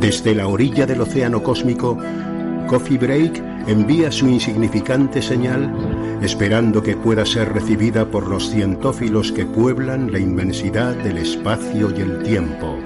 Desde la orilla del océano cósmico, Coffee Break envía su insignificante señal esperando que pueda ser recibida por los cientófilos que pueblan la inmensidad del espacio y el tiempo.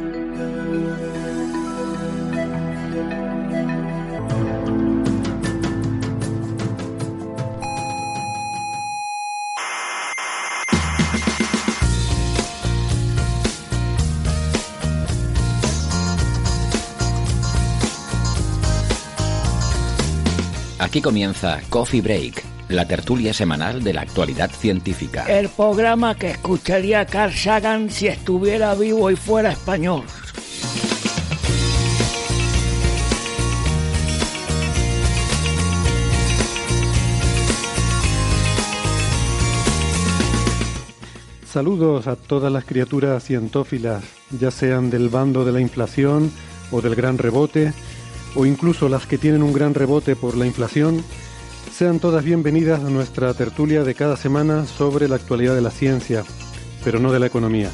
Aquí comienza Coffee Break, la tertulia semanal de la actualidad científica. El programa que escucharía Carl Sagan si estuviera vivo y fuera español. Saludos a todas las criaturas cientófilas, ya sean del bando de la inflación o del gran rebote, o incluso las que tienen un gran rebote por la inflación. Sean todas bienvenidas a nuestra tertulia de cada semana sobre la actualidad de la ciencia, pero no de la economía.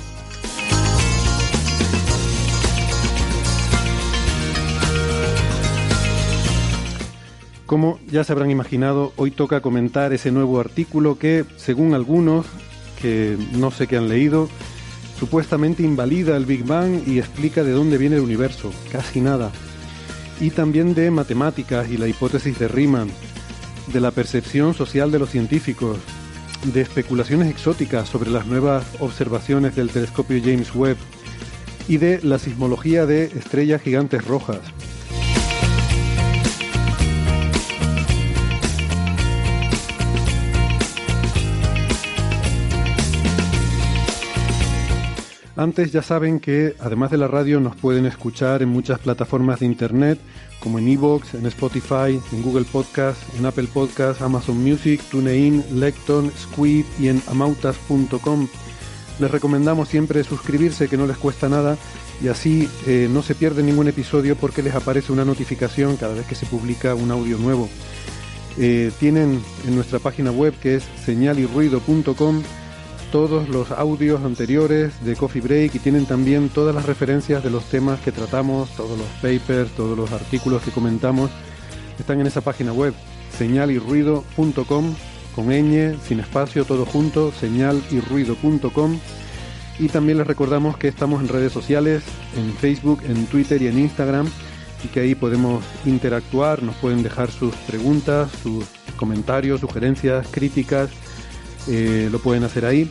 Como ya se habrán imaginado, hoy toca comentar ese nuevo artículo que, según algunos, que no sé qué han leído, supuestamente invalida el Big Bang y explica de dónde viene el universo. Casi nada. Y también de matemáticas y la hipótesis de Riemann, de la percepción social de los científicos, de especulaciones exóticas sobre las nuevas observaciones del telescopio James Webb y de la sismología de estrellas gigantes rojas. Antes ya saben que además de la radio nos pueden escuchar en muchas plataformas de internet como en Evox, en Spotify, en Google Podcast, en Apple Podcast, Amazon Music, TuneIn, Lecton, Squid y en amautas.com. Les recomendamos siempre suscribirse que no les cuesta nada y así eh, no se pierde ningún episodio porque les aparece una notificación cada vez que se publica un audio nuevo. Eh, tienen en nuestra página web que es señalirruido.com todos los audios anteriores de Coffee Break y tienen también todas las referencias de los temas que tratamos, todos los papers, todos los artículos que comentamos. Están en esa página web, señalirruido.com, con ñ, sin espacio, todo junto, señalirruido.com. Y también les recordamos que estamos en redes sociales, en Facebook, en Twitter y en Instagram, y que ahí podemos interactuar, nos pueden dejar sus preguntas, sus comentarios, sugerencias, críticas eh, lo pueden hacer ahí.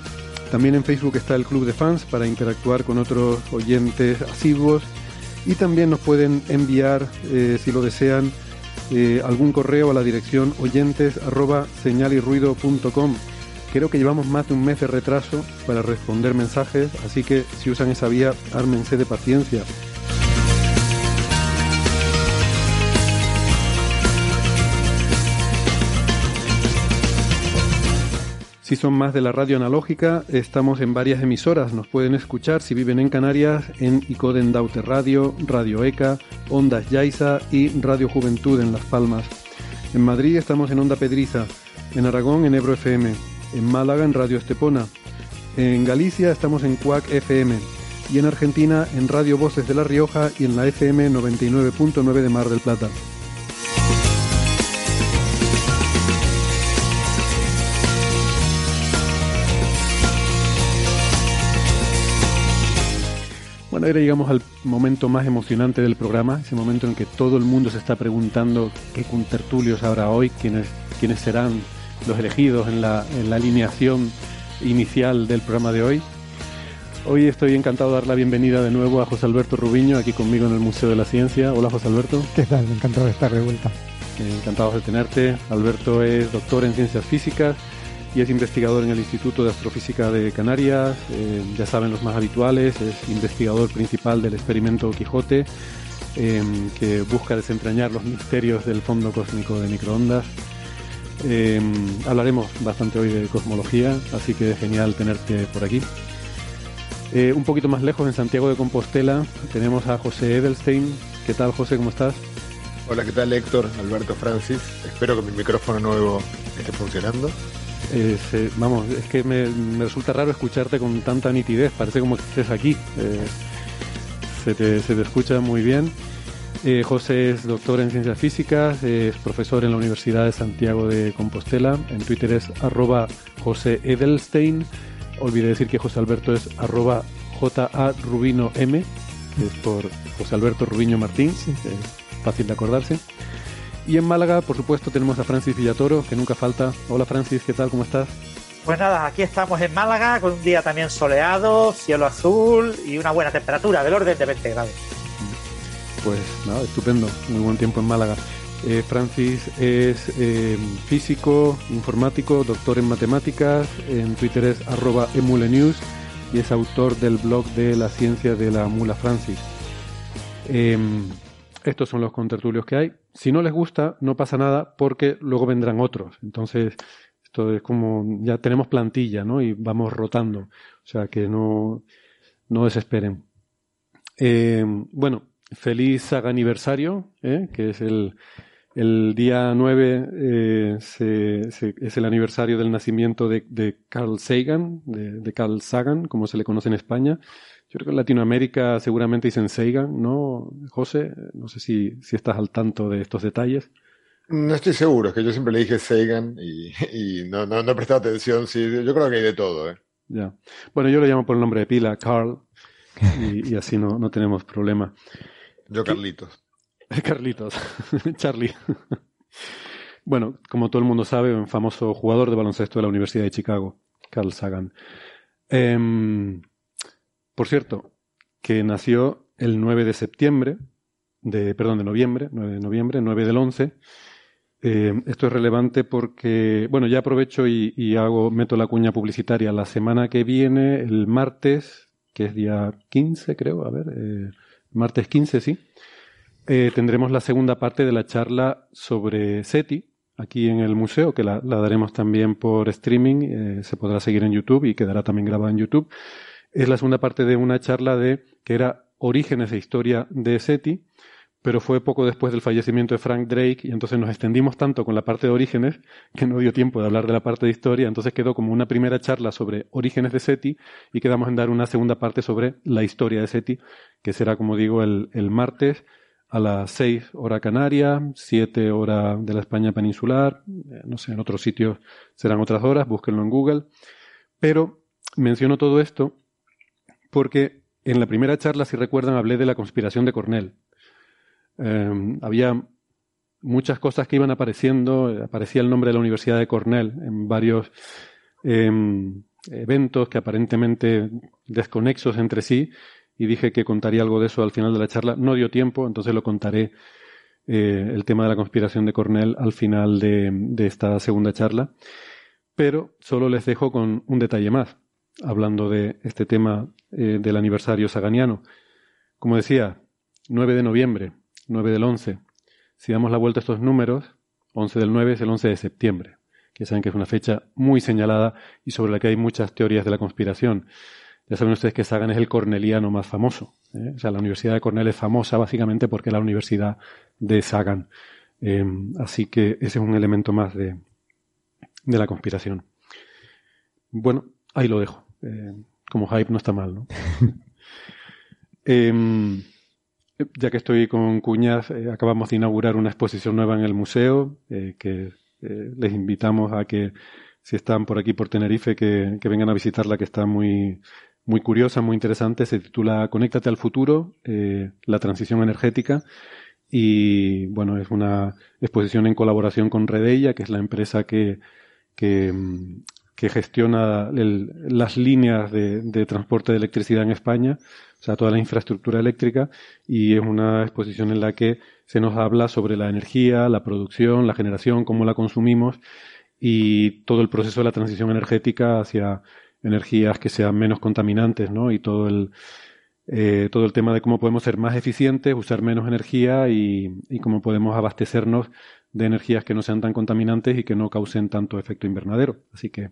También en Facebook está el Club de Fans para interactuar con otros oyentes asiduos y también nos pueden enviar, eh, si lo desean, eh, algún correo a la dirección oyentes. Creo que llevamos más de un mes de retraso para responder mensajes, así que si usan esa vía, ármense de paciencia. Si son más de la radio analógica, estamos en varias emisoras. Nos pueden escuchar si viven en Canarias en Icoden Daute Radio, Radio ECA, Ondas Yaiza y Radio Juventud en Las Palmas. En Madrid estamos en Onda Pedriza, en Aragón en Ebro FM, en Málaga en Radio Estepona, en Galicia estamos en Cuac FM y en Argentina en Radio Voces de La Rioja y en la FM 99.9 de Mar del Plata. Bueno, ahora llegamos al momento más emocionante del programa, ese momento en que todo el mundo se está preguntando qué contertulios habrá hoy, quiénes, quiénes serán los elegidos en la, en la alineación inicial del programa de hoy. Hoy estoy encantado de dar la bienvenida de nuevo a José Alberto Rubiño, aquí conmigo en el Museo de la Ciencia. Hola José Alberto. ¿Qué tal? Encantado de estar de vuelta. encantados de tenerte. Alberto es doctor en ciencias físicas y es investigador en el Instituto de Astrofísica de Canarias. Eh, ya saben los más habituales, es investigador principal del experimento Quijote, em, que busca desentrañar los misterios del fondo cósmico de microondas. Em, hablaremos bastante hoy de cosmología, así que es genial tenerte por aquí. Eh, un poquito más lejos, en Santiago de Compostela, tenemos a José Edelstein. ¿Qué tal, José? ¿Cómo estás? Hola, ¿qué tal, Héctor? Alberto Francis. Espero que mi micrófono nuevo esté funcionando. Eh, vamos, es que me, resulta raro escucharte con tanta nitidez, parece como que estés aquí. Eh, se, te, se, te, escucha muy bien. José es doctor en ciencias físicas, es profesor en la Universidad de Santiago de Compostela. En Twitter es arroba José Edelstein olvidé decir que José Alberto es arroba JA Rubino M, que es por José Alberto Rubiño Martín, es fácil de acordarse. Y en Málaga, por supuesto, tenemos a Francis Villatoro, que nunca falta. Hola Francis, ¿qué tal? ¿Cómo estás? Pues nada, aquí estamos en Málaga con un día también soleado, cielo azul y una buena temperatura, del orden de 20 grados. Pues nada, estupendo, muy buen tiempo en Málaga. Eh, Francis es eh, físico, informático, doctor en matemáticas, en Twitter es arroba emulenews y es autor del blog de la ciencia de la mula Francis. Em, estos son los contertulios que hay. Si no les gusta, no pasa nada porque luego vendrán otros. Entonces, esto es como ya tenemos plantilla, ¿no? Y vamos rotando. O sea que no, no desesperen. Em, bueno, feliz aniversario, ¿eh? que es el, el día 9 eh, es el aniversario del nacimiento de, Carl Sagan, de, Carl Sagan, como se le conoce en España. Yo creo que en Latinoamérica seguramente dicen Sagan, ¿no, José? No sé si, si estás al tanto de estos detalles. No estoy seguro, es que yo siempre le dije Sagan y, no, no, he prestado atención. Sí, yo creo que hay de todo. ¿eh? Ya. Bueno, yo lo llamo por el nombre de pila, Carl, y, y así no, no tenemos problema. Yo Carlitos. Carlitos, Charlie. bueno, como todo el mundo sabe, un famoso jugador de baloncesto de la Universidad de Chicago, Carl Sagan. Em, por cierto, que nació el 9 de septiembre, de, perdón, de noviembre, 9 de noviembre, 9 del 11. Em, esto es relevante porque, bueno, ya aprovecho y, hago, meto la cuña publicitaria. La semana que viene, el martes, que es día 15, creo, a ver, eh, martes 15, sí, eh, tendremos la segunda parte de la charla sobre SETI aquí en el museo, que la, daremos también por streaming, eh, se podrá seguir en YouTube y quedará también grabada en YouTube. Es la segunda parte de una charla de que era orígenes e historia de SETI, pero fue poco después del fallecimiento de Frank Drake y entonces nos extendimos tanto con la parte de orígenes que no dio tiempo de hablar de la parte de historia, entonces quedó como una primera charla sobre orígenes de SETI y quedamos en dar una segunda parte sobre la historia de SETI, que será, como digo, el, el martes a las 6 hora canaria, 7 hora de la España peninsular, eh, no sé, en otros sitios serán otras horas, búsquenlo en Google. Pero menciono todo esto porque en la primera charla, si recuerdan, hablé de la conspiración de Cornell. Em, había muchas cosas que iban apareciendo, aparecía el nombre de la Universidad de Cornell en varios em, eventos que aparentemente desconexos entre sí y dije que contaría algo de eso al final de la charla. No dio tiempo, entonces lo contaré eh, el tema de la conspiración de Cornell al final de, esta segunda charla. Pero solo les dejo con un detalle más, hablando de este tema eh, del aniversario saganiano. Como decía, 9 de noviembre, 9 del 11. Si damos la vuelta a estos números, 11 del 9 es el 11 de septiembre, que saben que es una fecha muy señalada y sobre la que hay muchas teorías de la conspiración. Ya saben ustedes que Sagan es el corneliano más famoso. ¿eh? O sea, la Universidad de Cornell es famosa básicamente porque es la Universidad de Sagan. Em, así que ese es un elemento más de, de la conspiración. Bueno, ahí lo dejo. Eh, como hype no está mal, ¿no? Em, ya que estoy con cuñas, eh, acabamos de inaugurar una exposición nueva en el museo, que les invitamos a que si están por aquí por Tenerife, que, vengan a visitarla, que está muy, muy curiosa, muy interesante. Se titula Conéctate al futuro, eh, la transición energética. Y bueno, es una exposición en colaboración con Redeia, que es la empresa que, que, mm, que gestiona las líneas de, de, transporte de electricidad en España, o sea, toda la infraestructura eléctrica, y es una exposición en la que se nos habla sobre la energía, la producción, la generación, cómo la consumimos y todo el proceso de la transición energética hacia energías que sean menos contaminantes, ¿no? Y todo el, eh, todo el tema de cómo podemos ser más eficientes, usar menos energía y, cómo podemos abastecernos de energías que no sean tan contaminantes y que no causen tanto efecto invernadero. Así que,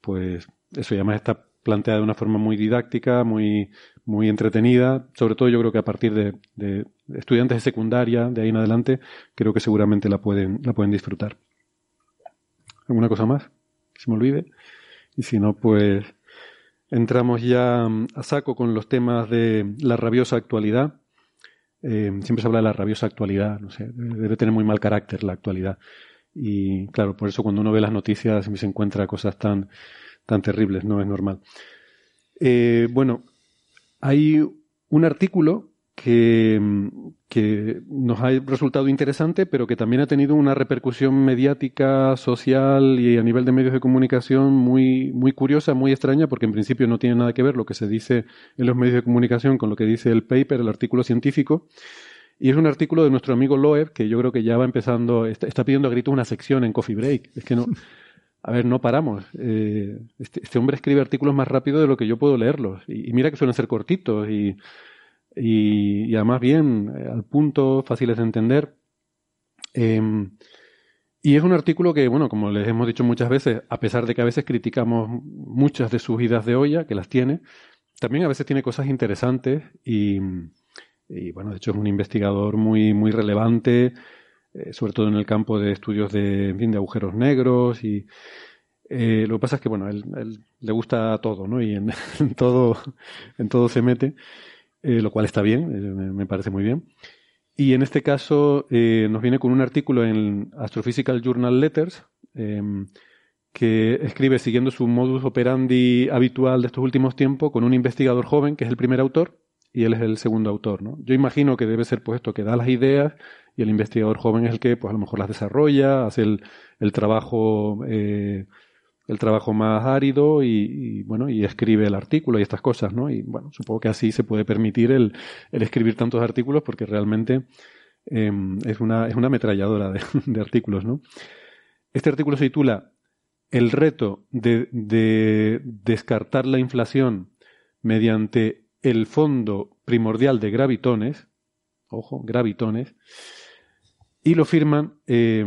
pues, eso ya más está planteado de una forma muy didáctica, muy, muy entretenida. Sobre todo yo creo que a partir de, de estudiantes de secundaria, de ahí en adelante, creo que seguramente la pueden, la pueden disfrutar. ¿Alguna cosa más? Que se me olvide. Y si no, pues entramos ya mm, a saco con los temas de la rabiosa actualidad. Eh, siempre se habla de la rabiosa actualidad, no sé, debe tener muy mal carácter la actualidad. Y claro, por eso cuando uno ve las noticias se encuentra cosas tan, tan terribles, no es normal. Eh, bueno, hay un artículo que, nos ha resultado interesante, pero que también ha tenido una repercusión mediática, social y a nivel de medios de comunicación muy, muy curiosa, muy extraña, porque en principio no tiene nada que ver lo que se dice en los medios de comunicación con lo que dice el paper, el artículo científico. Y es un artículo de nuestro amigo Loeb, que yo creo que ya va empezando, está, pidiendo a gritos una sección en Coffee Break. Es que no, a ver, no paramos. Eh, este, este, hombre escribe artículos más rápido de lo que yo puedo leerlos. Y, mira que suelen ser cortitos y, y, además bien, eh, al punto, fáciles de entender. Em, y es un artículo que, bueno, como les hemos dicho muchas veces, a pesar de que a veces criticamos muchas de sus idas de olla, que las tiene, también a veces tiene cosas interesantes y, bueno, de hecho es un investigador muy, muy relevante eh, sobre todo en el campo de estudios de, de agujeros negros y eh, lo que pasa es que bueno, él le gusta todo, ¿no? Y en, todo, en todo se mete, eh, lo cual está bien, me, parece muy bien. Y en este caso nos viene con un artículo en Astrophysical Journal Letters em, que escribe siguiendo su modus operandi habitual de estos últimos tiempos con un investigador joven que es el primer autor y él es el segundo autor, ¿no? Yo imagino que debe ser puesto que da las ideas y el investigador joven es el que pues a lo mejor las desarrolla, hace el, el trabajo eh, el trabajo más árido y, bueno y escribe el artículo y estas cosas, ¿no? Y bueno, supongo que así se puede permitir el, escribir tantos artículos porque realmente eh, es una es una ametralladora de, de, artículos, ¿no? Este artículo se titula El reto de, de descartar la inflación mediante el fondo primordial de gravitones, ojo, gravitones, y lo firman eh,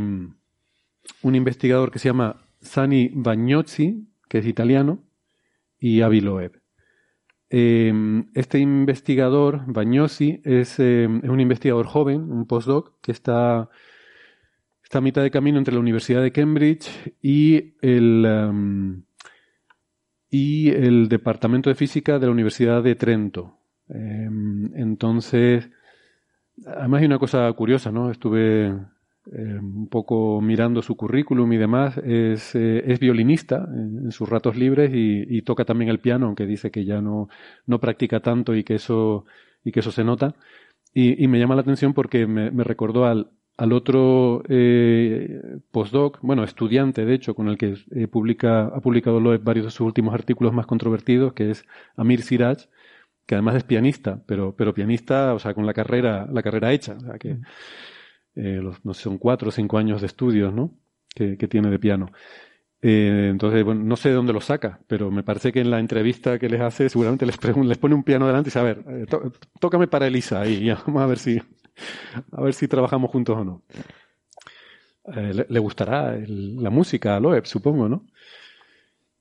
un investigador que se llama Sani Bagnozzi, que es italiano, y Avi Loeb. Eh, este investigador, Bagnozzi, es, eh, es, un investigador joven, un postdoc, que está, a mitad de camino entre la Universidad de Cambridge y el, um, y el Departamento de Física de la Universidad de Trento. entonces, Además hay una cosa curiosa, ¿no? Estuve eh, un poco mirando su currículum y demás. Es, eh, es violinista en, sus ratos libres y, toca también el piano, aunque dice que ya no, no practica tanto y que eso, y que eso se nota. Y, me llama la atención porque me, me recordó al, al otro eh, postdoc, bueno, estudiante de hecho, con el que publica, ha publicado Loeb varios de sus últimos artículos más controvertidos, que es Amir Siraj, que además es pianista, pero, pero pianista, o sea, con la carrera, la carrera hecha, o que eh, no sé, son cuatro o cinco años de estudios, ¿no? Que, tiene de piano. Eh, entonces, bueno, no sé de dónde lo saca, pero me parece que en la entrevista que les hace, seguramente les, pone un piano delante y dice, a ver, eh, tócame para Elisa y ya, vamos a ver si, a ver si trabajamos juntos o no. Le, gustará la música a Loeb, supongo, ¿no?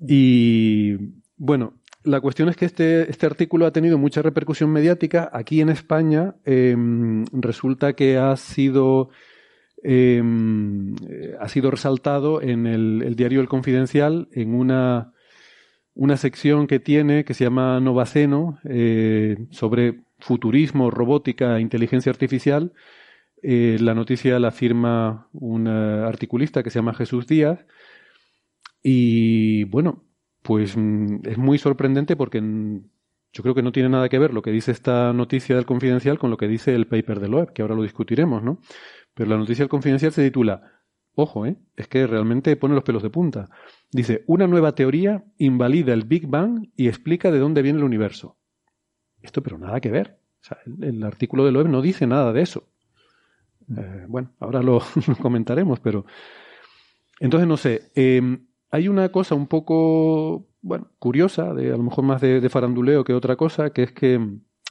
Y bueno, la cuestión es que este, este artículo ha tenido mucha repercusión mediática. Aquí en España eh, resulta que ha sido, eh, ha sido resaltado en el, diario El Confidencial en una, una sección que tiene que se llama Novaceno eh, sobre futurismo, robótica e inteligencia artificial. Eh, la noticia la firma un articulista que se llama Jesús Díaz. Y bueno, pues mm, es muy sorprendente porque yo creo que no tiene nada que ver lo que dice esta noticia del confidencial con lo que dice el paper de Loeb, que ahora lo discutiremos, ¿no? Pero la noticia del confidencial se titula Ojo, ¿eh? es que realmente pone los pelos de punta. Dice, una nueva teoría invalida el Big Bang y explica de dónde viene el universo. Esto, pero nada que ver. O sea, el, artículo de Loeb no dice nada de eso. Eh, bueno, ahora lo, comentaremos, pero... Entonces, no sé, em, hay una cosa un poco, bueno, curiosa, de, a lo mejor más de, faranduleo que otra cosa, que es que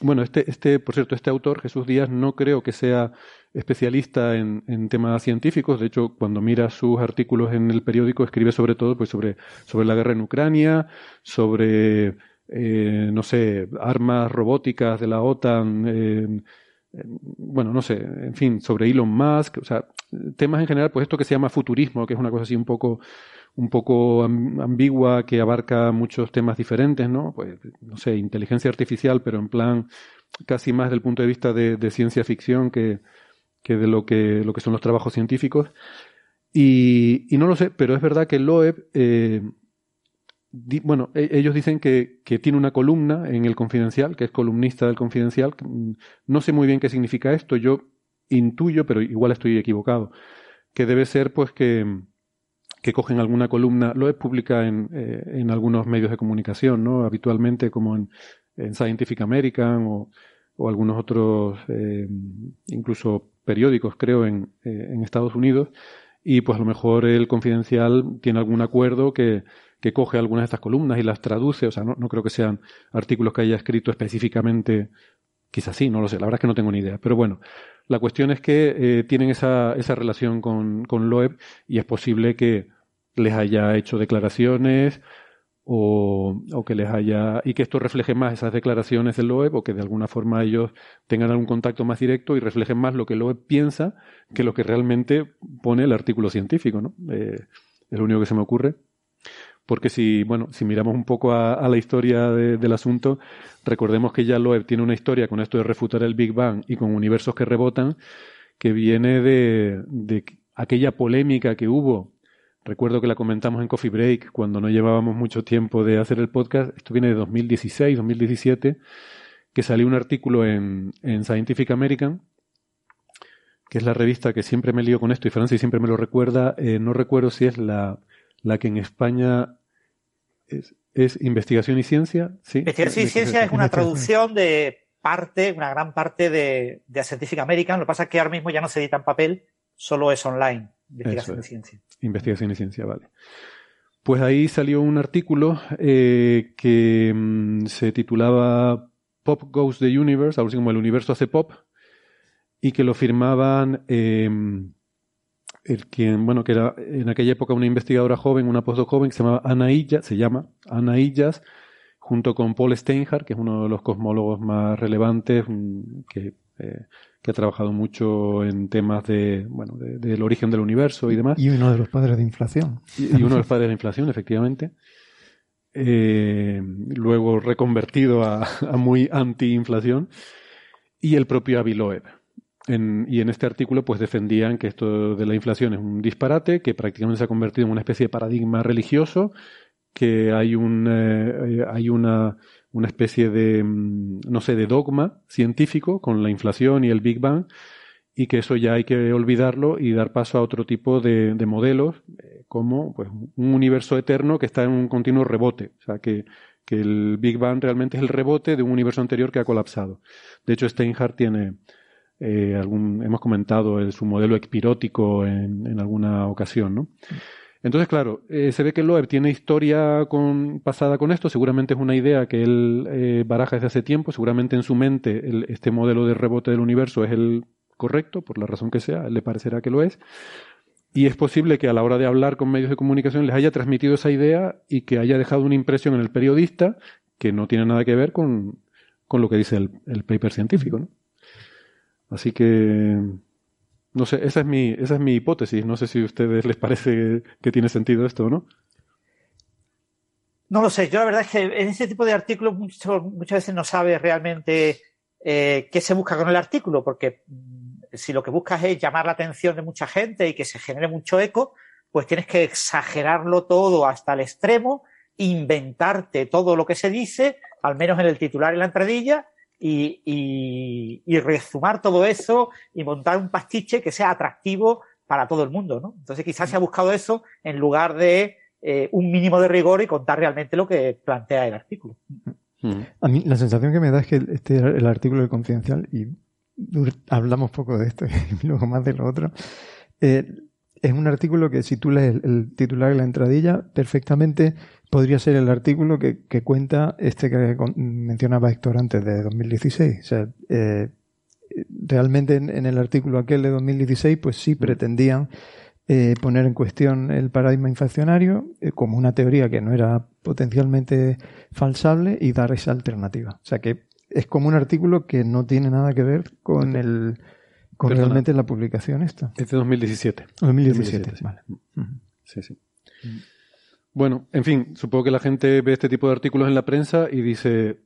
bueno, este, este, por cierto, este autor, Jesús Díaz, no creo que sea especialista en, en, temas científicos. De hecho, cuando mira sus artículos en el periódico, escribe sobre todo pues, sobre, sobre la guerra en Ucrania, sobre, eh, no sé, armas robóticas de la OTAN, eh, bueno, no sé, en fin, sobre Elon Musk, o sea, temas en general, pues esto que se llama futurismo, que es una cosa así un poco un poco ambigua que abarca muchos temas diferentes, ¿no? Pues, no sé, inteligencia artificial, pero en plan casi más del punto de vista de, ciencia ficción que, que, de lo que, lo que son los trabajos científicos. Y, no lo sé, pero es verdad que Loeb, eh, bueno, e, ellos dicen que, que, tiene una columna en el Confidencial, que es columnista del Confidencial. No sé muy bien qué significa esto, yo intuyo, pero igual estoy equivocado, que debe ser pues que que cogen alguna columna, lo es publica en, eh, en algunos medios de comunicación, ¿no? Habitualmente como en, Scientific American o, o algunos otros, eh, incluso periódicos, creo, en, eh, en Estados Unidos. Y pues a lo mejor el confidencial tiene algún acuerdo que, que coge algunas de estas columnas y las traduce. O sea, no, no creo que sean artículos que haya escrito específicamente Quizás sí, no lo sé, la verdad es que no tengo ni idea. Pero bueno, la cuestión es que eh, tienen esa, esa relación con, con Loeb y es posible que les haya hecho declaraciones o, que les haya y que esto refleje más esas declaraciones del Loeb o que de alguna forma ellos tengan algún contacto más directo y reflejen más lo que Loeb piensa que lo que realmente pone el artículo científico, ¿no? Eh, es lo único que se me ocurre porque si, bueno, si miramos un poco a, la historia del asunto, recordemos que ya Loeb tiene una historia con esto de refutar el Big Bang y con universos que rebotan, que viene de, de aquella polémica que hubo. Recuerdo que la comentamos en Coffee Break cuando no llevábamos mucho tiempo de hacer el podcast. Esto viene de 2016, 2017, que salió un artículo en, en Scientific American, que es la revista que siempre me lío con esto y Francia siempre me lo recuerda. Eh, no recuerdo si es la la que en España es, investigación y ciencia. ¿sí? Investigación y ciencia es una traducción de parte, una gran parte de, de Scientific American. Lo que pasa es que ahora mismo ya no se edita en papel, solo es online. Investigación y ciencia. Investigación y ciencia, vale. Pues ahí salió un artículo eh, que mm, se titulaba Pop Goes the Universe, algo así como el universo hace pop, y que lo firmaban em, el quien, bueno, que era en aquella época una investigadora joven, una postdoc joven que se llamaba Ana Illas, se llama Ana Illas, junto con Paul Steinhardt, que es uno de los cosmólogos más relevantes, mm, que, eh, que ha trabajado mucho en temas de, bueno, del origen del universo y demás. Y uno de los padres de inflación. Y, uno de los padres de la inflación, efectivamente. Eh, luego reconvertido a, a muy anti-inflación. Y el propio Avi Loeb y en este artículo pues defendían que esto de la inflación es un disparate, que prácticamente se ha convertido en una especie de paradigma religioso, que hay un eh, hay una, una especie de mm, no sé de dogma científico con la inflación y el Big Bang y que eso ya hay que olvidarlo y dar paso a otro tipo de, de modelos eh, como pues un universo eterno que está en un continuo rebote, o sea que que el Big Bang realmente es el rebote de un universo anterior que ha colapsado. De hecho, Steinhardt tiene, eh, hemos comentado su modelo espirótico en, alguna ocasión, ¿no? Entonces, claro, eh, se ve que Loeb tiene historia con, pasada con esto, seguramente es una idea que él eh, baraja desde hace tiempo, seguramente en su mente el, este modelo de rebote del universo es el correcto, por la razón que sea, le parecerá que lo es, y es posible que a la hora de hablar con medios de comunicación les haya transmitido esa idea y que haya dejado una impresión en el periodista que no tiene nada que ver con, con lo que dice el, el paper científico, ¿no? Así que, no sé, esa es mi, esa es mi hipótesis. No sé si a ustedes les parece que tiene sentido esto o no. No lo sé. Yo la verdad es que en ese tipo de artículos muchas veces no sabes realmente eh, qué se busca con el artículo, porque mm, si lo que buscas es llamar la atención de mucha gente y que se genere mucho eco, pues tienes que exagerarlo todo hasta el extremo, inventarte todo lo que se dice, al menos en el titular y la entradilla, y, y, y, resumar todo eso y montar un pastiche que sea atractivo para todo el mundo, ¿no? Entonces quizás se ha buscado eso en lugar de eh, un mínimo de rigor y contar realmente lo que plantea el artículo. A mí la sensación que me da es que este el artículo de Confidencial, y hablamos poco de esto y luego más de lo otro, eh, es un artículo que si tú lees el, titular y la entradilla, perfectamente podría ser el artículo que, cuenta este que mencionaba Héctor antes de 2016. O sea, eh, realmente en, el artículo aquel de 2016, pues sí pretendían eh, poner en cuestión el paradigma inflacionario como una teoría que no era potencialmente falsable y dar esa alternativa. O sea que es como un artículo que no tiene nada que ver con el con realmente la publicación esta. Es de 2017. 2017, vale. Sí, sí. Bueno, en fin, supongo que la gente ve este tipo de artículos en la prensa y dice,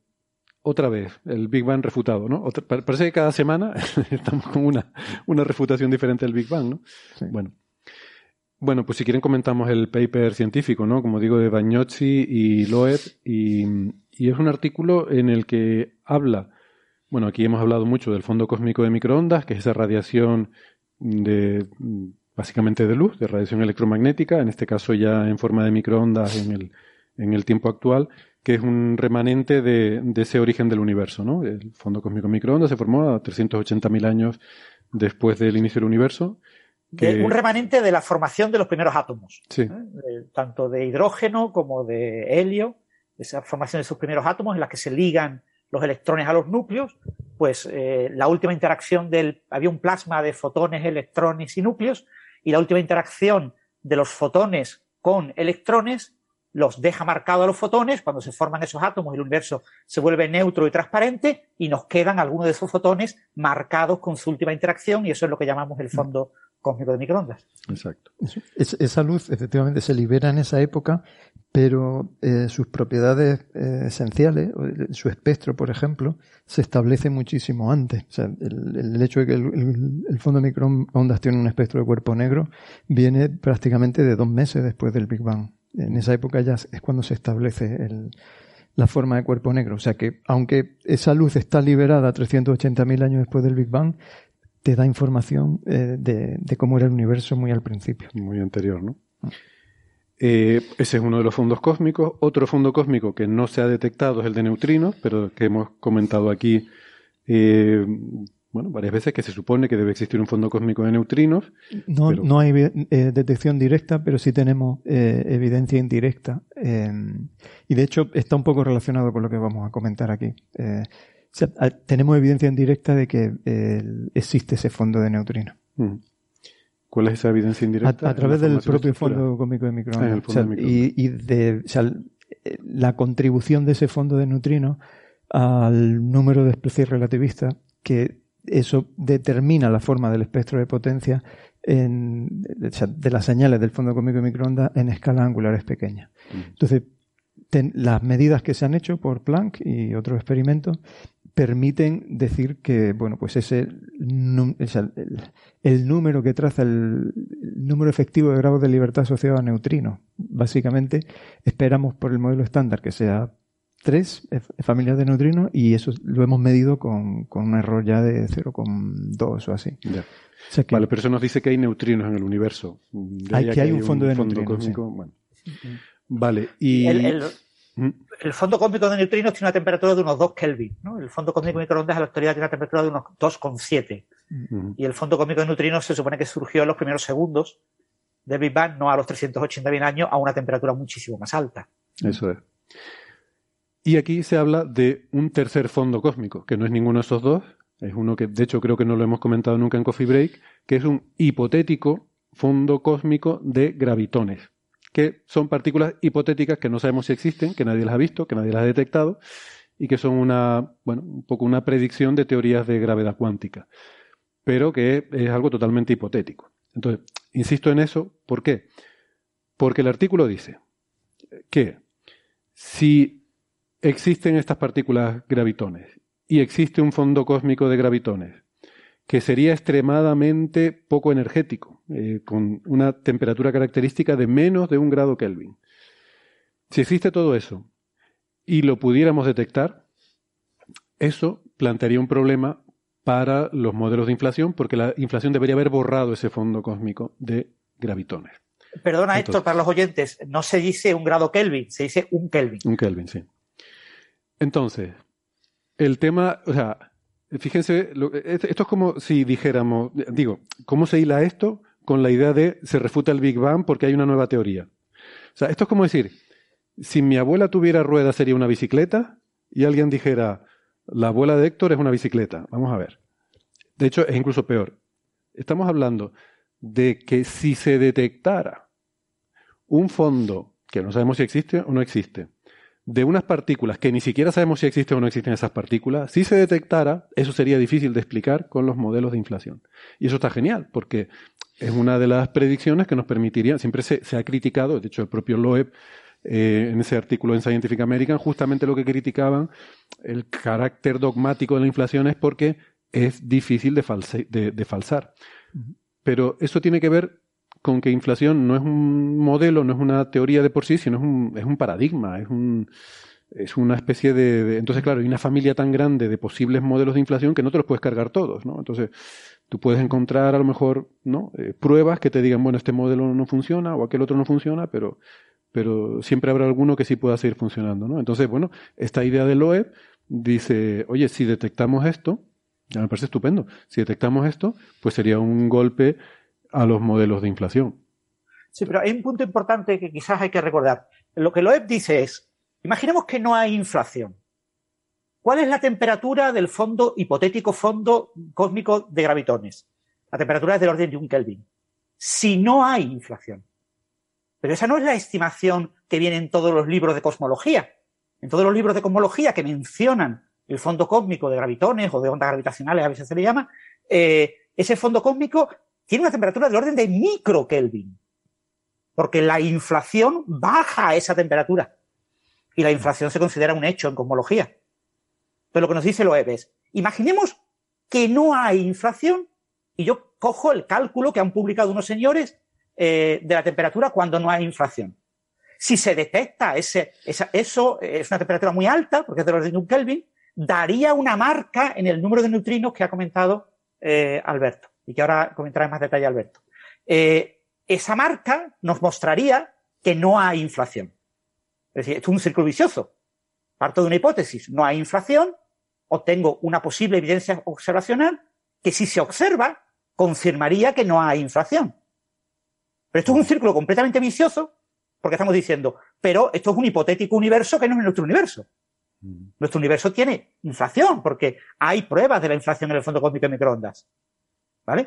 otra vez, el Big Bang refutado, ¿no? parece que cada semana estamos con una, una refutación diferente del Big Bang, ¿no? Bueno. Bueno, pues si quieren comentamos el paper científico, ¿no? Como digo, de Bagnozzi y Loeb, y, y es un artículo en el que habla bueno, aquí hemos hablado mucho del fondo cósmico de microondas, que es esa radiación de básicamente de luz, de radiación electromagnética, en este caso ya en forma de microondas en el, en el tiempo actual, que es un remanente de, ese origen del universo. ¿no? El fondo cósmico de microondas se formó a 380.000 años después del inicio del universo. un remanente de la formación de los primeros átomos, ¿eh? tanto de hidrógeno como de helio, esa formación de sus primeros átomos en las que se ligan los electrones a los núcleos, pues eh, la última interacción del, había un plasma de fotones, electrones y núcleos, y la última interacción de los fotones con electrones los deja marcados a los fotones, cuando se forman esos átomos el universo se vuelve neutro y transparente y nos quedan algunos de esos fotones marcados con su última interacción y eso es lo que llamamos el fondo cósmico de microondas. Exacto. esa luz efectivamente se libera en esa época pero eh, sus propiedades eh, esenciales, su espectro, por ejemplo, se establece muchísimo antes. O sea, el, hecho de que el, fondo de microondas tiene un espectro de cuerpo negro viene prácticamente de dos meses después del Big Bang. En esa época ya es cuando se establece la forma de cuerpo negro. O sea que, aunque esa luz está liberada 380.000 años después del Big Bang, te da información eh, de, de, cómo era el universo muy al principio. Muy anterior, ¿no? Ah. Eh, ese es uno de los fondos cósmicos. Otro fondo cósmico que no se ha detectado es el de neutrinos, pero que hemos comentado aquí eh, bueno, varias veces que se supone que debe existir un fondo cósmico de neutrinos. No, no hay eh, detección directa, pero sí tenemos evidencia indirecta. y de hecho está un poco relacionado con lo que vamos a comentar aquí. Tenemos evidencia indirecta de que existe ese fondo de neutrinos. Mm. ¿Cuál es esa evidencia indirecta? A, través del propio fondo cómico de microondas. y, de la contribución de ese fondo de neutrinos al número de especies relativistas, que eso determina la forma del espectro de potencia de las señales del fondo cómico de microondas en escalas angulares pequeñas. Entonces, las medidas que se han hecho por Planck y otros experimentos permiten decir que, bueno, pues ese el, el, número que traza el, número efectivo de grados de libertad asociado a neutrinos. Básicamente, esperamos por el modelo estándar que sea tres familias de neutrinos y eso lo hemos medido con, con un error ya de 0,2 o así. vale, pero eso nos dice que hay neutrinos en el universo. Hay, que hay un fondo, de neutrinos. Vale, y... El fondo cósmico de neutrinos tiene una temperatura de unos 2 Kelvin. ¿no? El fondo cósmico de microondas en la actualidad tiene una temperatura de unos 2,7. Y el fondo cósmico de neutrinos se supone que surgió en los primeros segundos de Big Bang, no a los 380.000 años, a una temperatura muchísimo más alta. Eso es. Y aquí se habla de un tercer fondo cósmico, que no es ninguno de esos dos. Es uno que, de hecho, creo que no lo hemos comentado nunca en Coffee Break, que es un hipotético fondo cósmico de gravitones que son partículas hipotéticas que no sabemos si existen, que nadie las ha visto, que nadie las ha detectado, y que son una, bueno, un poco una predicción de teorías de gravedad cuántica, pero que es algo totalmente hipotético. Entonces, insisto en eso, ¿por qué? Porque el artículo dice que si existen estas partículas gravitones y existe un fondo cósmico de gravitones que sería extremadamente poco energético, eh, con una temperatura característica de menos de un grado Kelvin. Si existe todo eso y lo pudiéramos detectar, eso plantearía un problema para los modelos de inflación, porque la inflación debería haber borrado ese fondo cósmico de gravitones. Perdona, esto para los oyentes, no se dice un grado Kelvin, se dice un Kelvin. Un Kelvin, sí. Entonces, el tema, o sea, fíjense, esto es como si dijéramos, digo, ¿cómo se hila esto con la idea de se refuta el Big Bang porque hay una nueva teoría? O sea, esto es como decir, si mi abuela tuviera ruedas sería una bicicleta y alguien dijera, la abuela de Héctor es una bicicleta. Vamos a ver. De hecho, es incluso peor. Estamos hablando de que si se detectara un fondo, que no sabemos si existe o no existe, de unas partículas que ni siquiera sabemos si existen o no existen esas partículas, si se detectara, eso sería difícil de explicar con los modelos de inflación. Y eso está genial, porque es una de las predicciones que nos permitiría, siempre se, ha criticado, de hecho el propio Loeb eh, en ese artículo en Scientific American, justamente lo que criticaban, el carácter dogmático de la inflación es porque es difícil de, de falsar. Pero eso tiene que ver con que inflación no es un modelo, no es una teoría de por sí, sino es un, es un paradigma, es un, es una especie de, Entonces, claro, hay una familia tan grande de posibles modelos de inflación que no te los puedes cargar todos, ¿no? Entonces, tú puedes encontrar a lo mejor, ¿no? Eh, pruebas que te digan, bueno, este modelo no funciona o aquel otro no funciona, pero, pero siempre habrá alguno que sí pueda seguir funcionando, ¿no? Entonces, bueno, esta idea de Loeb dice, oye, si detectamos esto, ya me parece estupendo. Si detectamos esto, pues sería un golpe a los modelos de inflación. Sí, pero hay un punto importante que quizás hay que recordar. Lo que Loeb dice es, imaginemos que no hay inflación. ¿Cuál es la temperatura del fondo, hipotético fondo cósmico de gravitones? La temperatura es del orden de un Kelvin. Si no hay inflación. Pero esa no es la estimación que viene en todos los libros de cosmología. En todos los libros de cosmología que mencionan el fondo cósmico de gravitones o de ondas gravitacionales, a veces se le llama, eh, ese fondo cósmico tiene una temperatura del orden de micro Kelvin. Porque la inflación baja esa temperatura. Y la inflación se considera un hecho en cosmología. Pero lo que nos dice Loeb es, imaginemos que no hay inflación y yo cojo el cálculo que han publicado unos señores eh, de la temperatura cuando no hay inflación. Si se detecta ese, eso, es una temperatura muy alta, porque es del orden de Kelvin, daría una marca en el número de neutrinos que ha comentado eh, Alberto y que ahora comentará en más detalle Alberto. Eh, esa marca nos mostraría que no hay inflación. Es decir, es un círculo vicioso. Parto de una hipótesis, no hay inflación, obtengo una posible evidencia observacional que si se observa, confirmaría que no hay inflación. Pero esto es un círculo completamente vicioso porque estamos diciendo, pero esto es un hipotético universo que no es nuestro universo. Nuestro universo tiene inflación, porque hay pruebas de la inflación en el fondo cósmico de microondas. ¿Vale?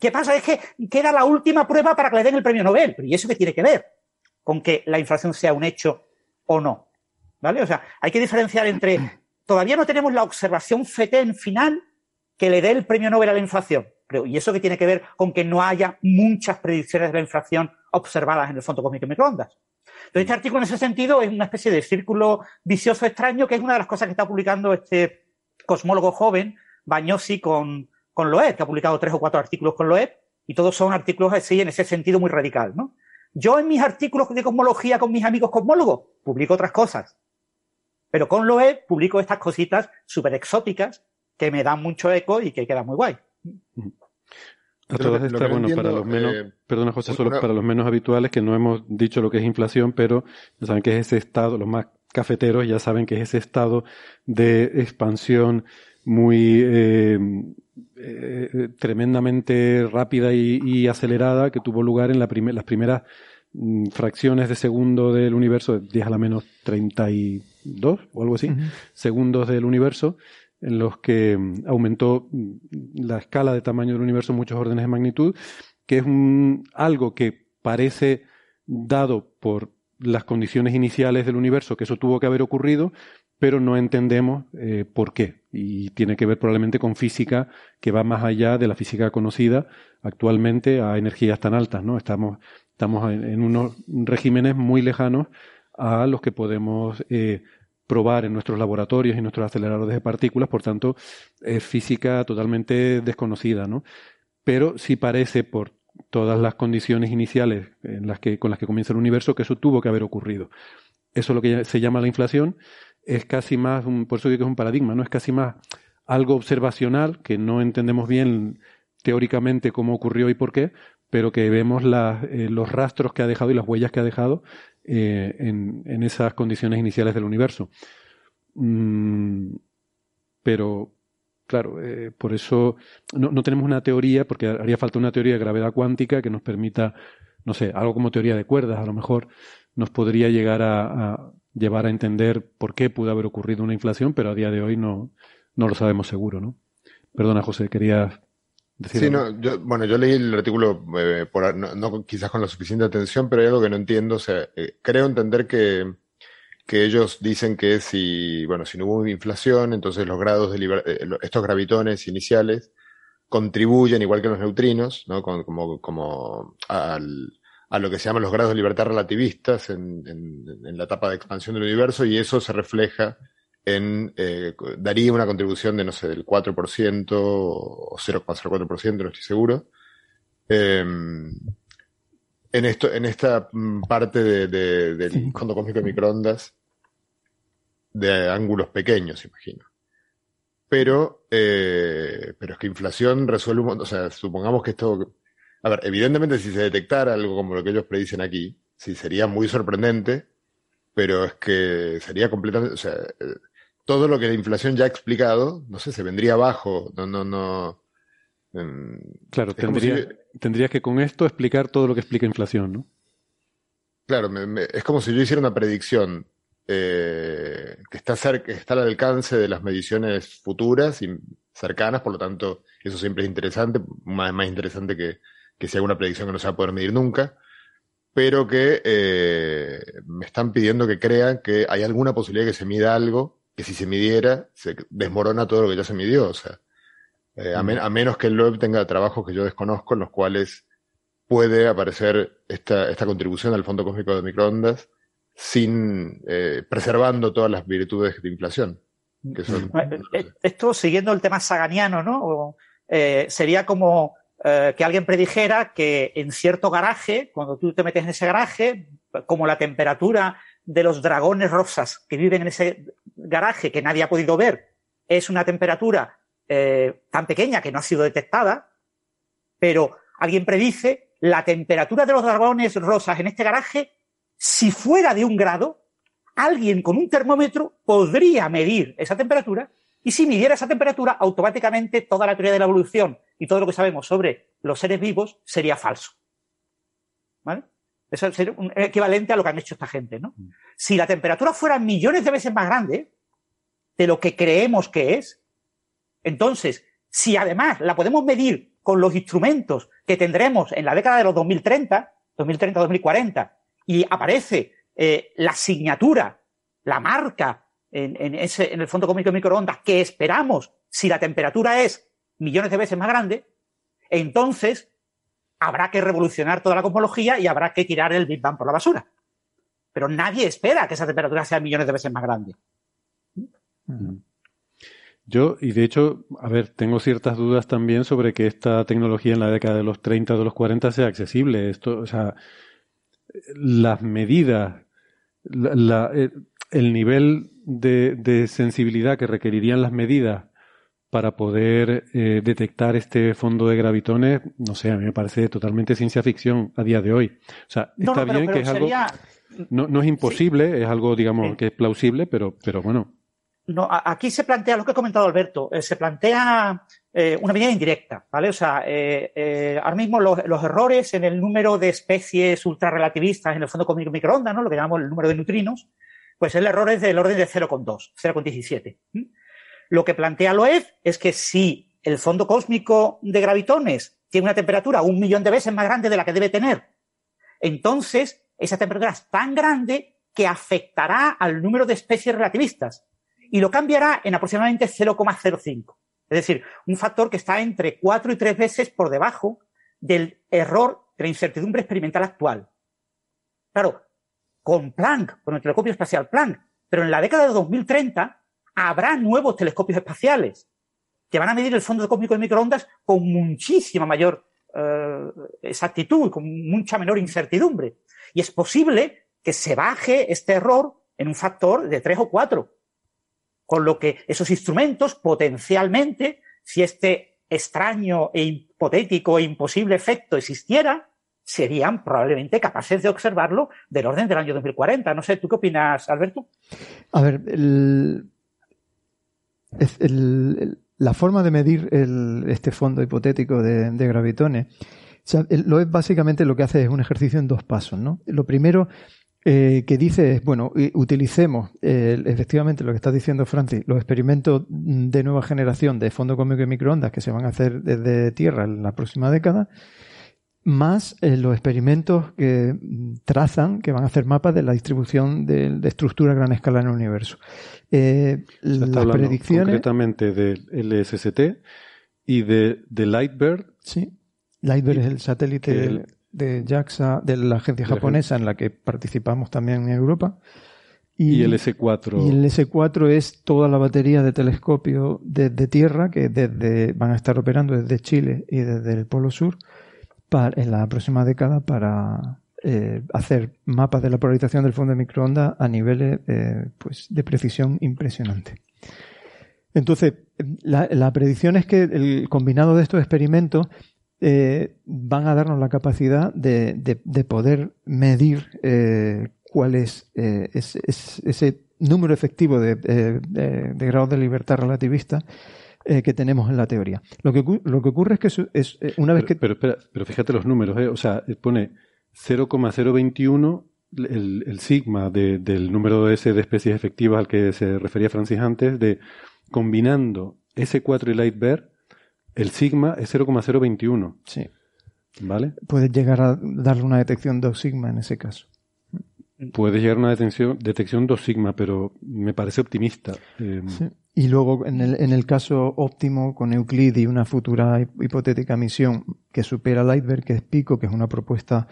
¿Qué pasa? Es que queda la última prueba para que le den el premio Nobel. ¿Y eso qué tiene que ver con que la inflación sea un hecho o no? ¿Vale? O sea, hay que diferenciar entre. Todavía no tenemos la observación FETEN final que le dé el premio Nobel a la inflación. ¿Y eso qué tiene que ver con que no haya muchas predicciones de la inflación observadas en el fondo cósmico de microondas? Entonces, este artículo en ese sentido es una especie de círculo vicioso extraño, que es una de las cosas que está publicando este cosmólogo joven, Bañosi, con, con Loeb, que ha publicado tres o cuatro artículos con Loeb, y todos son artículos así en ese sentido muy radical, ¿no? Yo en mis artículos de cosmología con mis amigos cosmólogos publico otras cosas, pero con Loeb publico estas cositas súper exóticas que me dan mucho eco y que quedan muy guay. A todas estas, bueno, para los menos, eh, perdona José, solo para los menos habituales, que no hemos dicho lo que es inflación, pero ya saben que es ese estado, los más cafeteros ya saben que es ese estado de expansión muy eh, eh, tremendamente rápida y, acelerada que tuvo lugar en la las primeras mm, fracciones de segundo del universo, 10 a la menos 32 o algo así, segundos del universo, en los que mm, aumentó mm, la escala de tamaño del universo muchos órdenes de magnitud, que es un, algo que parece dado por las condiciones iniciales del universo, que eso tuvo que haber ocurrido, pero no entendemos eh, por qué. Y tiene que ver probablemente con física que va más allá de la física conocida actualmente a energías tan altas, ¿no? Estamos, estamos en, unos regímenes muy lejanos a los que podemos eh, probar en nuestros laboratorios y nuestros aceleradores de partículas, por tanto, es física totalmente desconocida, ¿no? Pero sí parece, por todas las condiciones iniciales en las que, con las que comienza el universo, que eso tuvo que haber ocurrido. Eso es lo que se llama la inflación, es casi más, un, por eso digo que es un paradigma, ¿no? Es casi más algo observacional que no entendemos bien teóricamente cómo ocurrió y por qué, pero que vemos eh, los rastros que ha dejado y las huellas que ha dejado eh, en, esas condiciones iniciales del universo. Mm, pero, claro, eh, por eso no, no, tenemos una teoría, porque haría falta una teoría de gravedad cuántica que nos permita, no sé, algo como teoría de cuerdas, a lo mejor nos podría llegar a, llevar a entender por qué pudo haber ocurrido una inflación, pero a día de hoy no, no lo sabemos seguro, ¿no? Perdona, José, quería decir. Sí, no, yo, bueno, yo leí el artículo eh, por, no, quizás con la suficiente atención, pero hay algo que no entiendo. O sea, eh, creo entender que, que ellos dicen que si, bueno, si no hubo inflación, entonces los grados de eh, estos gravitones iniciales contribuyen, igual que los neutrinos, ¿no? Como, como al, a lo que se llaman los grados de libertad relativistas en, en, la etapa de expansión del universo y eso se refleja en, eh, daría una contribución de, no sé, del 4% o 0,04%, no estoy seguro. Em, en, esto, en esta mm, parte de, del fondo cósmico de microondas de ángulos pequeños, imagino. Pero, eh, pero es que inflación resuelve un montón, o sea, supongamos que esto a ver, evidentemente si se detectara algo como lo que ellos predicen aquí, sí sería muy sorprendente, pero es que sería completamente, o sea, todo lo que la inflación ya ha explicado, no sé, se vendría abajo, no, no, no. Em, claro, tendría, tendrías que con esto explicar todo lo que explica inflación, ¿no? Claro, es como si yo hiciera una predicción eh, que está cerca, está al alcance de las mediciones futuras y cercanas, por lo tanto, eso siempre es interesante, más, más interesante que, que sea una predicción que no se va a poder medir nunca, pero que eh, me están pidiendo que crean que hay alguna posibilidad de que se mida algo, que si se midiera, se desmorona todo lo que ya se midió. O sea, eh, a, menos que el web tenga trabajos que yo desconozco en los cuales puede aparecer esta, esta contribución al fondo cósmico de microondas sin eh, preservando todas las virtudes de inflación. Esto siguiendo el tema saganiano, ¿no? sería como eh, que alguien predijera que en cierto garaje, cuando tú te metes en ese garaje, como la temperatura de los dragones rosas que viven en ese garaje que nadie ha podido ver, es una temperatura eh, tan pequeña que no ha sido detectada, pero alguien predice la temperatura de los dragones rosas en este garaje, si fuera de un grado, alguien con un termómetro podría medir esa temperatura y si midiera esa temperatura, automáticamente toda la teoría de la evolución y todo lo que sabemos sobre los seres vivos sería falso. ¿Vale? Eso sería un equivalente a lo que han hecho esta gente, ¿no? Mm. Si la temperatura fuera millones de veces más grande de lo que creemos que es, entonces, si además la podemos medir con los instrumentos que tendremos en la década de los 2030, 2030-2040, y aparece eh, la asignatura, la marca en, ese, en el fondo cósmico de microondas que esperamos si la temperatura es millones de veces más grande, entonces habrá que revolucionar toda la cosmología y habrá que tirar el Big Bang por la basura. Pero nadie espera que esa temperatura sea millones de veces más grande. Yo, y de hecho, a ver, tengo ciertas dudas también sobre que esta tecnología en la década de los 30 o de los 40 sea accesible. Esto, o sea, las medidas, la, eh, el nivel de, sensibilidad que requerirían las medidas para poder eh, detectar este fondo de gravitones, no sé, a mí me parece totalmente ciencia ficción a día de hoy. O sea, está bien que es algo... No, no, es imposible, es algo, digamos, que es plausible, pero, pero bueno. No, aquí se plantea lo que ha comentado Alberto, eh, se plantea eh, una medida indirecta, ¿vale? O sea, ahora mismo los, los, errores en el número de especies ultrarrelativistas en el fondo cósmico microondas, ¿no? Lo que llamamos el número de neutrinos, pues el error es del orden de 0,2, 0,17. Lo que plantea Loeb es que si el fondo cósmico de gravitones tiene una temperatura un millón de veces más grande de la que debe tener, entonces esa temperatura es tan grande que afectará al número de especies relativistas y lo cambiará en aproximadamente 0,05. Es decir, un factor que está entre 4 y 3 veces por debajo del error de la incertidumbre experimental actual. Claro, con Planck, con el telescopio espacial Planck. Pero en la década de 2030 habrá nuevos telescopios espaciales que van a medir el fondo cósmico de microondas con muchísima mayor eh, exactitud con mucha menor incertidumbre. Y es posible que se baje este error en un factor de 3 o 4. Con lo que esos instrumentos potencialmente, si este extraño e hipotético e imposible efecto existiera, serían probablemente capaces de observarlo del orden del año 2040. No sé, ¿tú qué opinas, Alberto? A ver, la forma de medir este fondo hipotético de, gravitones, lo es básicamente lo que hace es un ejercicio en dos pasos. ¿no? Lo primero eh, que dice es, bueno, utilicemos efectivamente lo que está diciendo Francis, los experimentos de nueva generación de fondo cósmico y microondas que se van a hacer desde Tierra en la próxima década más eh, los experimentos que trazan, que van a hacer mapas de la distribución de, estructura a gran escala en el universo. Eh, las predicciones. Concretamente del LSST y de, de Lightbird. Sí. Lightbird es el satélite de JAXA, de la agencia japonesa en la que participamos también en Europa. Y, el S4. Y el S4 es toda la batería de telescopio desde Tierra, que desde, van a estar operando desde Chile y desde el Polo Sur en la próxima década para eh, hacer mapas de la polarización del fondo de microondas a niveles eh, pues, de precisión impresionante. Entonces, la, predicción es que el combinado de estos experimentos eh, van a darnos la capacidad de, poder medir cuál es, ese número efectivo de, de grados de libertad relativista eh, que tenemos en la teoría. Lo que, lo que ocurre es que es, eh, una vez que... Pero, pero fíjate los números, ¿eh? o sea, pone 0,021 el, el, sigma del número ese de especies efectivas al que se refería Francis antes, de combinando S4 y Light el sigma es 0,021. Sí. ¿Vale? Puedes llegar a darle una detección 2 sigma en ese caso. Puedes llegar a una detección, detección 2 sigma, pero me parece optimista. sí. Y luego, en el, en el caso óptimo, con Euclid y una futura hipotética misión que supera Lightberg, que es Pico, que es una propuesta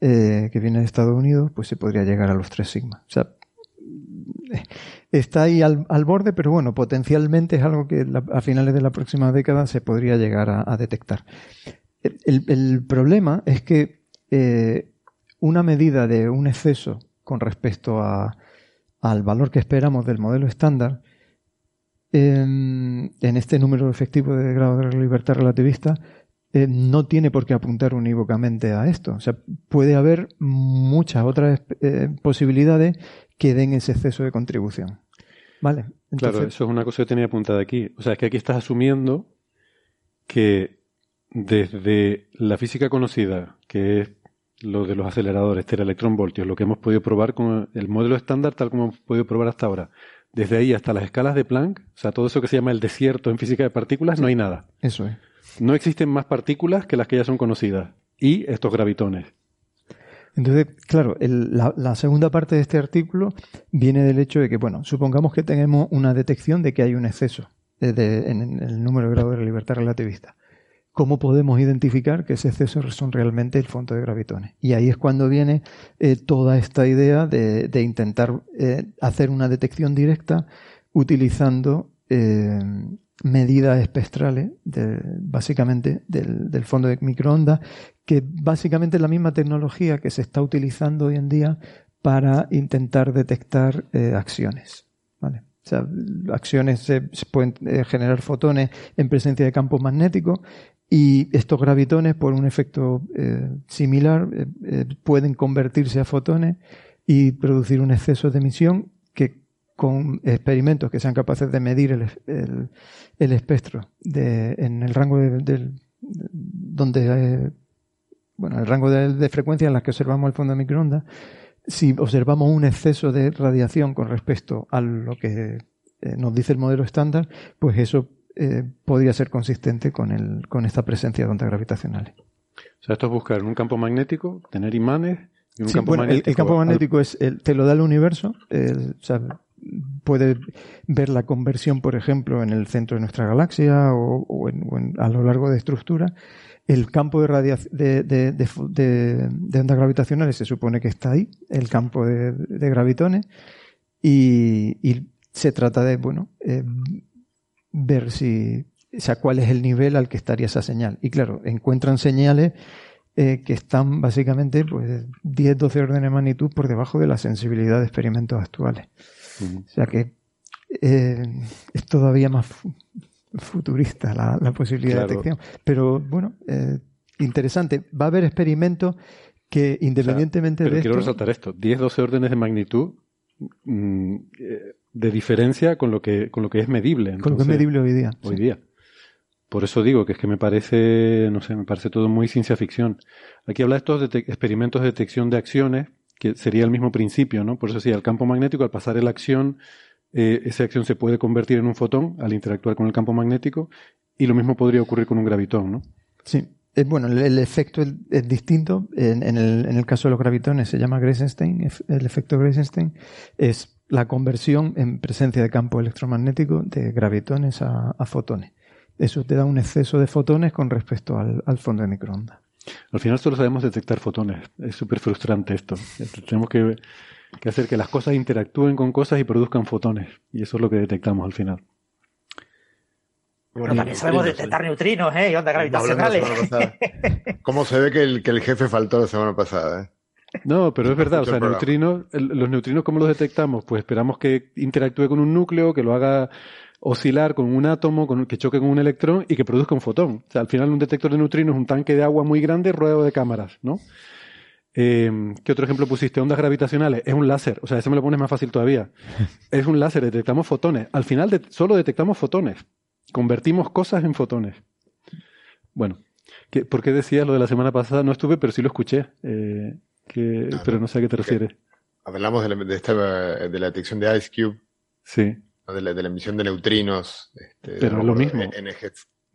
eh, que viene de Estados Unidos, pues se podría llegar a los 3 sigma. O sea, está ahí al, borde, pero bueno, potencialmente es algo que a finales de la próxima década se podría llegar a, detectar. El, el, problema es que eh, una medida de un exceso con respecto a, al valor que esperamos del modelo estándar en, este número efectivo de grado de libertad relativista eh, no tiene por qué apuntar unívocamente a esto. O sea, puede haber muchas otras eh, posibilidades que den ese exceso de contribución. Vale. claro, eso es una cosa que tenía apuntada aquí. O sea, es que aquí estás asumiendo que desde la física conocida, que es lo de los aceleradores, voltios, lo que hemos podido probar con el modelo estándar tal como hemos podido probar hasta ahora, desde ahí hasta las escalas de Planck, o sea, todo eso que se llama el desierto en física de partículas, no hay nada. Eso es. No existen más partículas que las que ya son conocidas. Y estos gravitones. Entonces, claro, la, segunda parte de este artículo viene del hecho de que, bueno, supongamos que tenemos una detección de que hay un exceso en el número de grados de libertad relativista. ¿Cómo podemos identificar que ese exceso son realmente el fondo de gravitones? Y ahí es cuando viene eh, toda esta idea de, intentar eh, hacer una detección directa utilizando eh, medidas espectrales, básicamente del, fondo de microondas, que básicamente es la misma tecnología que se está utilizando hoy en día para intentar detectar acciones. O sea, acciones se pueden generar fotones en presencia de campos magnéticos y estos gravitones, por un efecto eh, similar, eh, eh, pueden convertirse a fotones y producir un exceso de emisión que con experimentos que sean capaces de medir el, el, espectro de, en el rango de, donde bueno el rango de, frecuencia en las que observamos el fondo de microondas si observamos un exceso de radiación con respecto a lo que nos dice el modelo estándar pues eso eh, podría ser consistente con, el, con esta presencia de ondas gravitacionales. O sea, esto es buscar un campo magnético, tener imanes y un campo bueno, magnético. El, campo magnético es, el, te lo da el universo, o sea, puede ver la conversión, por ejemplo, en el centro de nuestra galaxia o, en, a lo largo de estructura. El campo de, de, de, de, ondas gravitacionales se supone que está ahí, el campo de, gravitones, y, y, se trata de, bueno, eh, ver si, o sea, cuál es el nivel al que estaría esa señal. Y claro, encuentran señales eh, que están básicamente pues 10, 12 órdenes de magnitud por debajo de la sensibilidad de experimentos actuales. O sea que eh, es todavía más futurista la, posibilidad de detección. Pero bueno, eh, interesante. Va a haber experimentos que independientemente pero de quiero resaltar esto, 10, 12 órdenes de magnitud mm, de diferencia con lo que con lo que es medible. con lo que es medible hoy día. Hoy día. Por eso digo que es que me parece, no sé, me parece todo muy ciencia ficción. Aquí habla de estos de experimentos de detección de acciones, que sería el mismo principio, ¿no? Por eso decía, el campo magnético, al pasar la acción, eh, esa acción se puede convertir en un fotón al interactuar con el campo magnético, y lo mismo podría ocurrir con un gravitón, ¿no? Sí. Eh, bueno, el, efecto es, distinto. En, el, en, el, caso de los gravitones se llama Greisenstein. El efecto Greisenstein es la conversión en presencia de campo electromagnético de gravitones a fotones. Eso te da un exceso de fotones con respecto al, fondo de microondas. Al final solo sabemos detectar fotones. Es súper frustrante esto. Tenemos que, hacer que las cosas interactúen con cosas y produzcan fotones. Y eso es lo que detectamos al final. Bueno, también sabemos detectar neutrinos ¿eh? y ondas gravitacionales. ¿Cómo se ve que el, que el jefe faltó la semana pasada? Eh? No, pero es verdad, o sea, neutrinos, los neutrinos, ¿cómo los detectamos? Pues esperamos que interactúe con un núcleo, que lo haga oscilar con un átomo con, que choque con un electrón y que produzca un fotón. O sea, al final un detector de neutrinos es un tanque de agua muy grande rodeado de cámaras, ¿no? Eh, ¿Qué otro ejemplo pusiste? Ondas gravitacionales. Es un láser. O sea, eso me lo pones más fácil todavía. es un láser, detectamos fotones. Al final solo detectamos fotones. Convertimos cosas en fotones. Bueno, ¿qué, ¿por qué decías lo de la semana pasada? No estuve, pero sí lo escuché. Eh, que, pero no sé a qué te refieres. Hablamos de la, de, esta, de la detección de Ice Cube. Sí de la, de la emisión de neutrinos. Este, Pero es lo mismo.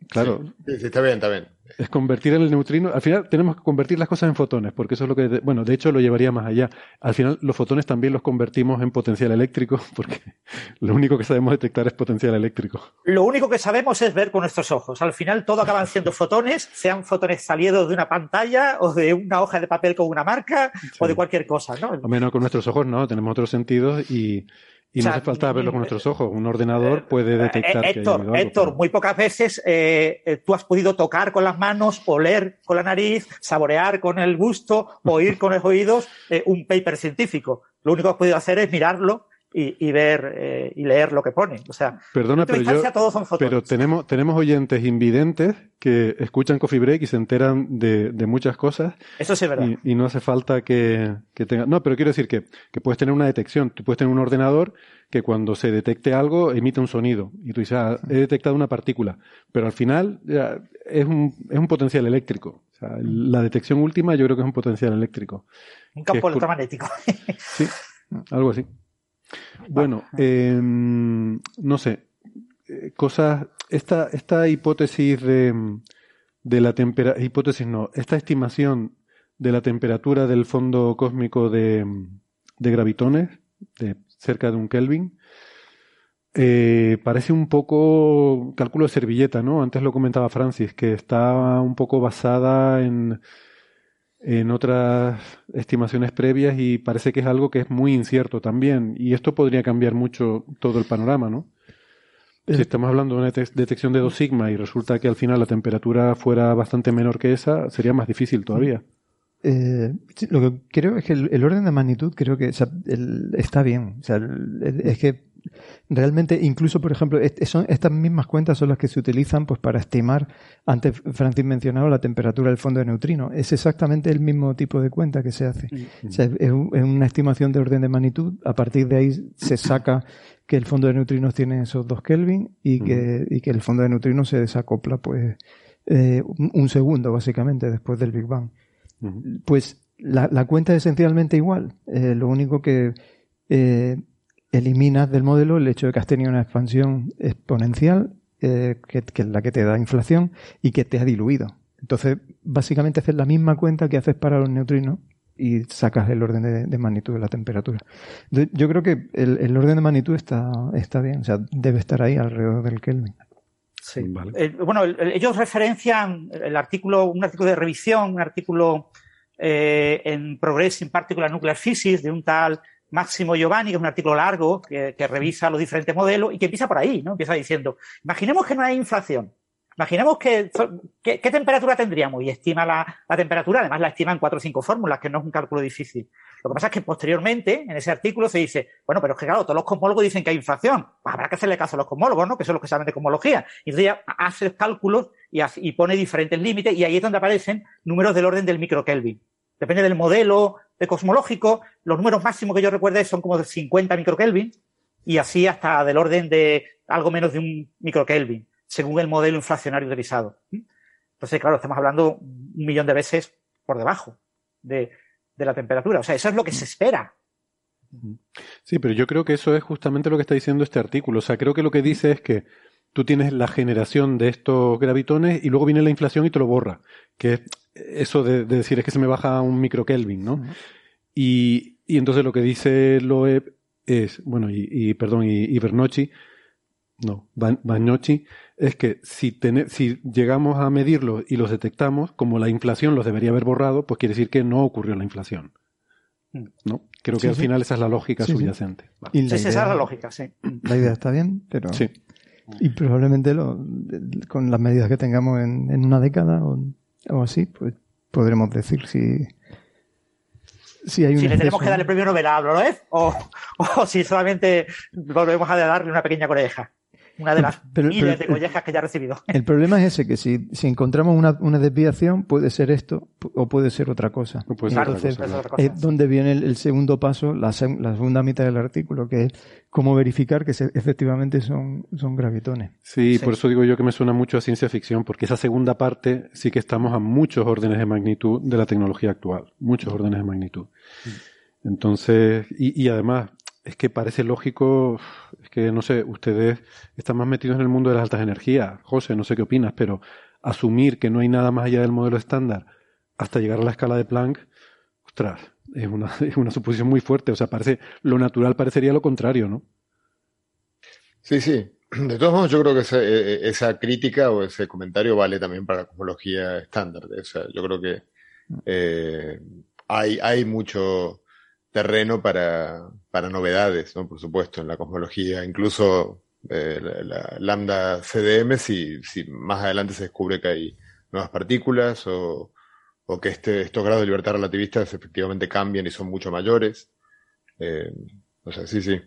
Claro. Sí, está bien, está bien. Es convertir el neutrino. Al final tenemos que convertir las cosas en fotones, porque eso es lo que. Bueno, de hecho lo llevaría más allá. Al final los fotones también los convertimos en potencial eléctrico, porque lo único que sabemos detectar es potencial eléctrico. Lo único que sabemos es ver con nuestros ojos. Al final todo acaban siendo fotones, sean fotones salidos de una pantalla o de una hoja de papel con una marca o de cualquier cosa, ¿no? O menos con nuestros ojos, no. Tenemos otros sentidos y y no hace falta verlo con nuestros ojos. Un ordenador puede eh, detectar. Héctor, que hay Héctor muy pocas veces eh, eh, tú has podido tocar con las manos, oler con la nariz, saborear con el gusto, oír con los oídos un paper científico. Lo único que has podido hacer es mirarlo y, ver eh, y leer lo que pone. O sea, Perdona, pero, yo, pero tenemos, tenemos oyentes invidentes que escuchan Coffee Break y se enteran de, muchas cosas. Eso sí es verdad. Y, no hace falta que, que tenga. No, pero quiero decir que, que puedes tener una detección. Tú puedes tener un ordenador que cuando se detecte algo emite un sonido. Y tú dices, ah, he detectado una partícula. Pero al final es, un, es un potencial eléctrico. O sea, la detección última yo creo que es un potencial eléctrico. Un campo electromagnético. sí, algo así. Bueno, em, no sé, eh, cosas, esta, esta hipótesis de, de la temperatura, hipótesis no, esta estimación de la temperatura del fondo cósmico de, de gravitones, de cerca de un Kelvin, eh, parece un poco cálculo de servilleta, ¿no? Antes lo comentaba Francis, que está un poco basada en en otras estimaciones previas y parece que es algo que es muy incierto también. Y esto podría cambiar mucho todo el panorama, ¿no? Si estamos hablando de una detección de 2 sigma y resulta que al final la temperatura fuera bastante menor que esa, sería más difícil todavía. Eh, lo que creo es que el, orden de magnitud creo que está bien. O sea, es que realmente, incluso, por ejemplo, son, estas mismas cuentas son las que se utilizan pues, para estimar, antes Francis mencionaba la temperatura del fondo de neutrino. Es exactamente el mismo tipo de cuenta que se hace. es, una estimación de orden de magnitud. A partir de ahí se saca que el fondo de neutrinos tiene esos dos Kelvin y que, y que el fondo de neutrinos se desacopla pues eh, un segundo, básicamente, después del Big Bang. Pues la, cuenta es esencialmente igual. Eh, lo único que eh, eliminas del modelo el hecho de que has tenido una expansión exponencial, eh, que, es la que te da inflación y que te ha diluido. Entonces, básicamente haces la misma cuenta que haces para los neutrinos y sacas el orden de, magnitud de la temperatura. Yo creo que el, orden de magnitud está, está bien, o sea, debe estar ahí alrededor del Kelvin. Sí. Eh, bueno, ellos referencian el artículo, un artículo de revisión, un artículo eh, en Progressing Particular Nuclear Physics de un tal Máximo Giovanni, que es un artículo largo que, revisa los diferentes modelos y que empieza por ahí, ¿no? Empieza diciendo, imaginemos que no hay inflación Imaginemos que, ¿qué, temperatura tendríamos y estima la, temperatura, además la estima en cuatro o cinco fórmulas, que no es un cálculo difícil. Lo que pasa es que posteriormente, en ese artículo se dice, bueno, pero es que claro, todos los cosmólogos dicen que hay inflación. Pues habrá que hacerle caso a los cosmólogos, ¿no? Que son los que saben de cosmología. Y entonces ya hace cálculos y, pone diferentes límites y ahí es donde aparecen números del orden del microkelvin. Depende del modelo de cosmológico, los números máximos que yo recuerdo son como de 50 microkelvin y así hasta del orden de algo menos de un microkelvin según el modelo inflacionario utilizado. Entonces, claro, estamos hablando un millón de veces por debajo de, la temperatura. O sea, eso es lo que se espera. Sí, pero yo creo que eso es justamente lo que está diciendo este artículo. O sea, creo que lo que dice es que tú tienes la generación de estos gravitones y luego viene la inflación y te lo borra. Que es eso de, decir es que se me baja un microkelvin, ¿no? y, entonces lo que dice Loeb es, bueno, y, perdón, y, y Bernocchi, no, Bagnocchi, es que si, si llegamos a medirlos y los detectamos, como la inflación los debería haber borrado, pues quiere decir que no ocurrió la inflación. Mm. ¿No? Creo que al final esa es la lógica subyacente. esa es la lógica, sí. La idea está bien, pero... Sí. Y probablemente lo, con las medidas que tengamos en, en una década o, o, así, pues podremos decir si... Si, hay un si le tenemos que dar el premio Nobel a ¿no es? O, o si solamente volvemos a darle una pequeña coreja una de las miles de collejas que ya ha recibido. El problema es ese, que si, si encontramos una, una, desviación, puede ser esto o puede ser otra cosa. Entonces, es donde viene el, segundo paso, la, la, segunda mitad del artículo, que es cómo verificar que efectivamente son, son gravitones. Sí, por eso digo yo que me suena mucho a ciencia ficción, porque esa segunda parte sí que estamos a muchos órdenes de magnitud de la tecnología actual, muchos órdenes de magnitud. Mm. Entonces, y, y además, es que parece lógico, que no sé, ustedes están más metidos en el mundo de las altas energías. José, no sé qué opinas, pero asumir que no hay nada más allá del modelo estándar hasta llegar a la escala de Planck, ostras, es una, es una suposición muy fuerte. O sea, parece, lo natural parecería lo contrario, ¿no? Sí, sí. De todos modos, yo creo que esa, e, e, crítica o ese comentario vale también para la cosmología estándar. O sea, yo creo que eh, hay, hay mucho terreno para, para novedades, ¿no? Por supuesto, en la cosmología, incluso eh, la, lambda CDM, si, si más adelante se descubre que hay nuevas partículas o, o que este, estos grados de libertad relativista efectivamente cambian y son mucho mayores. Eh, o sea, sí, sí.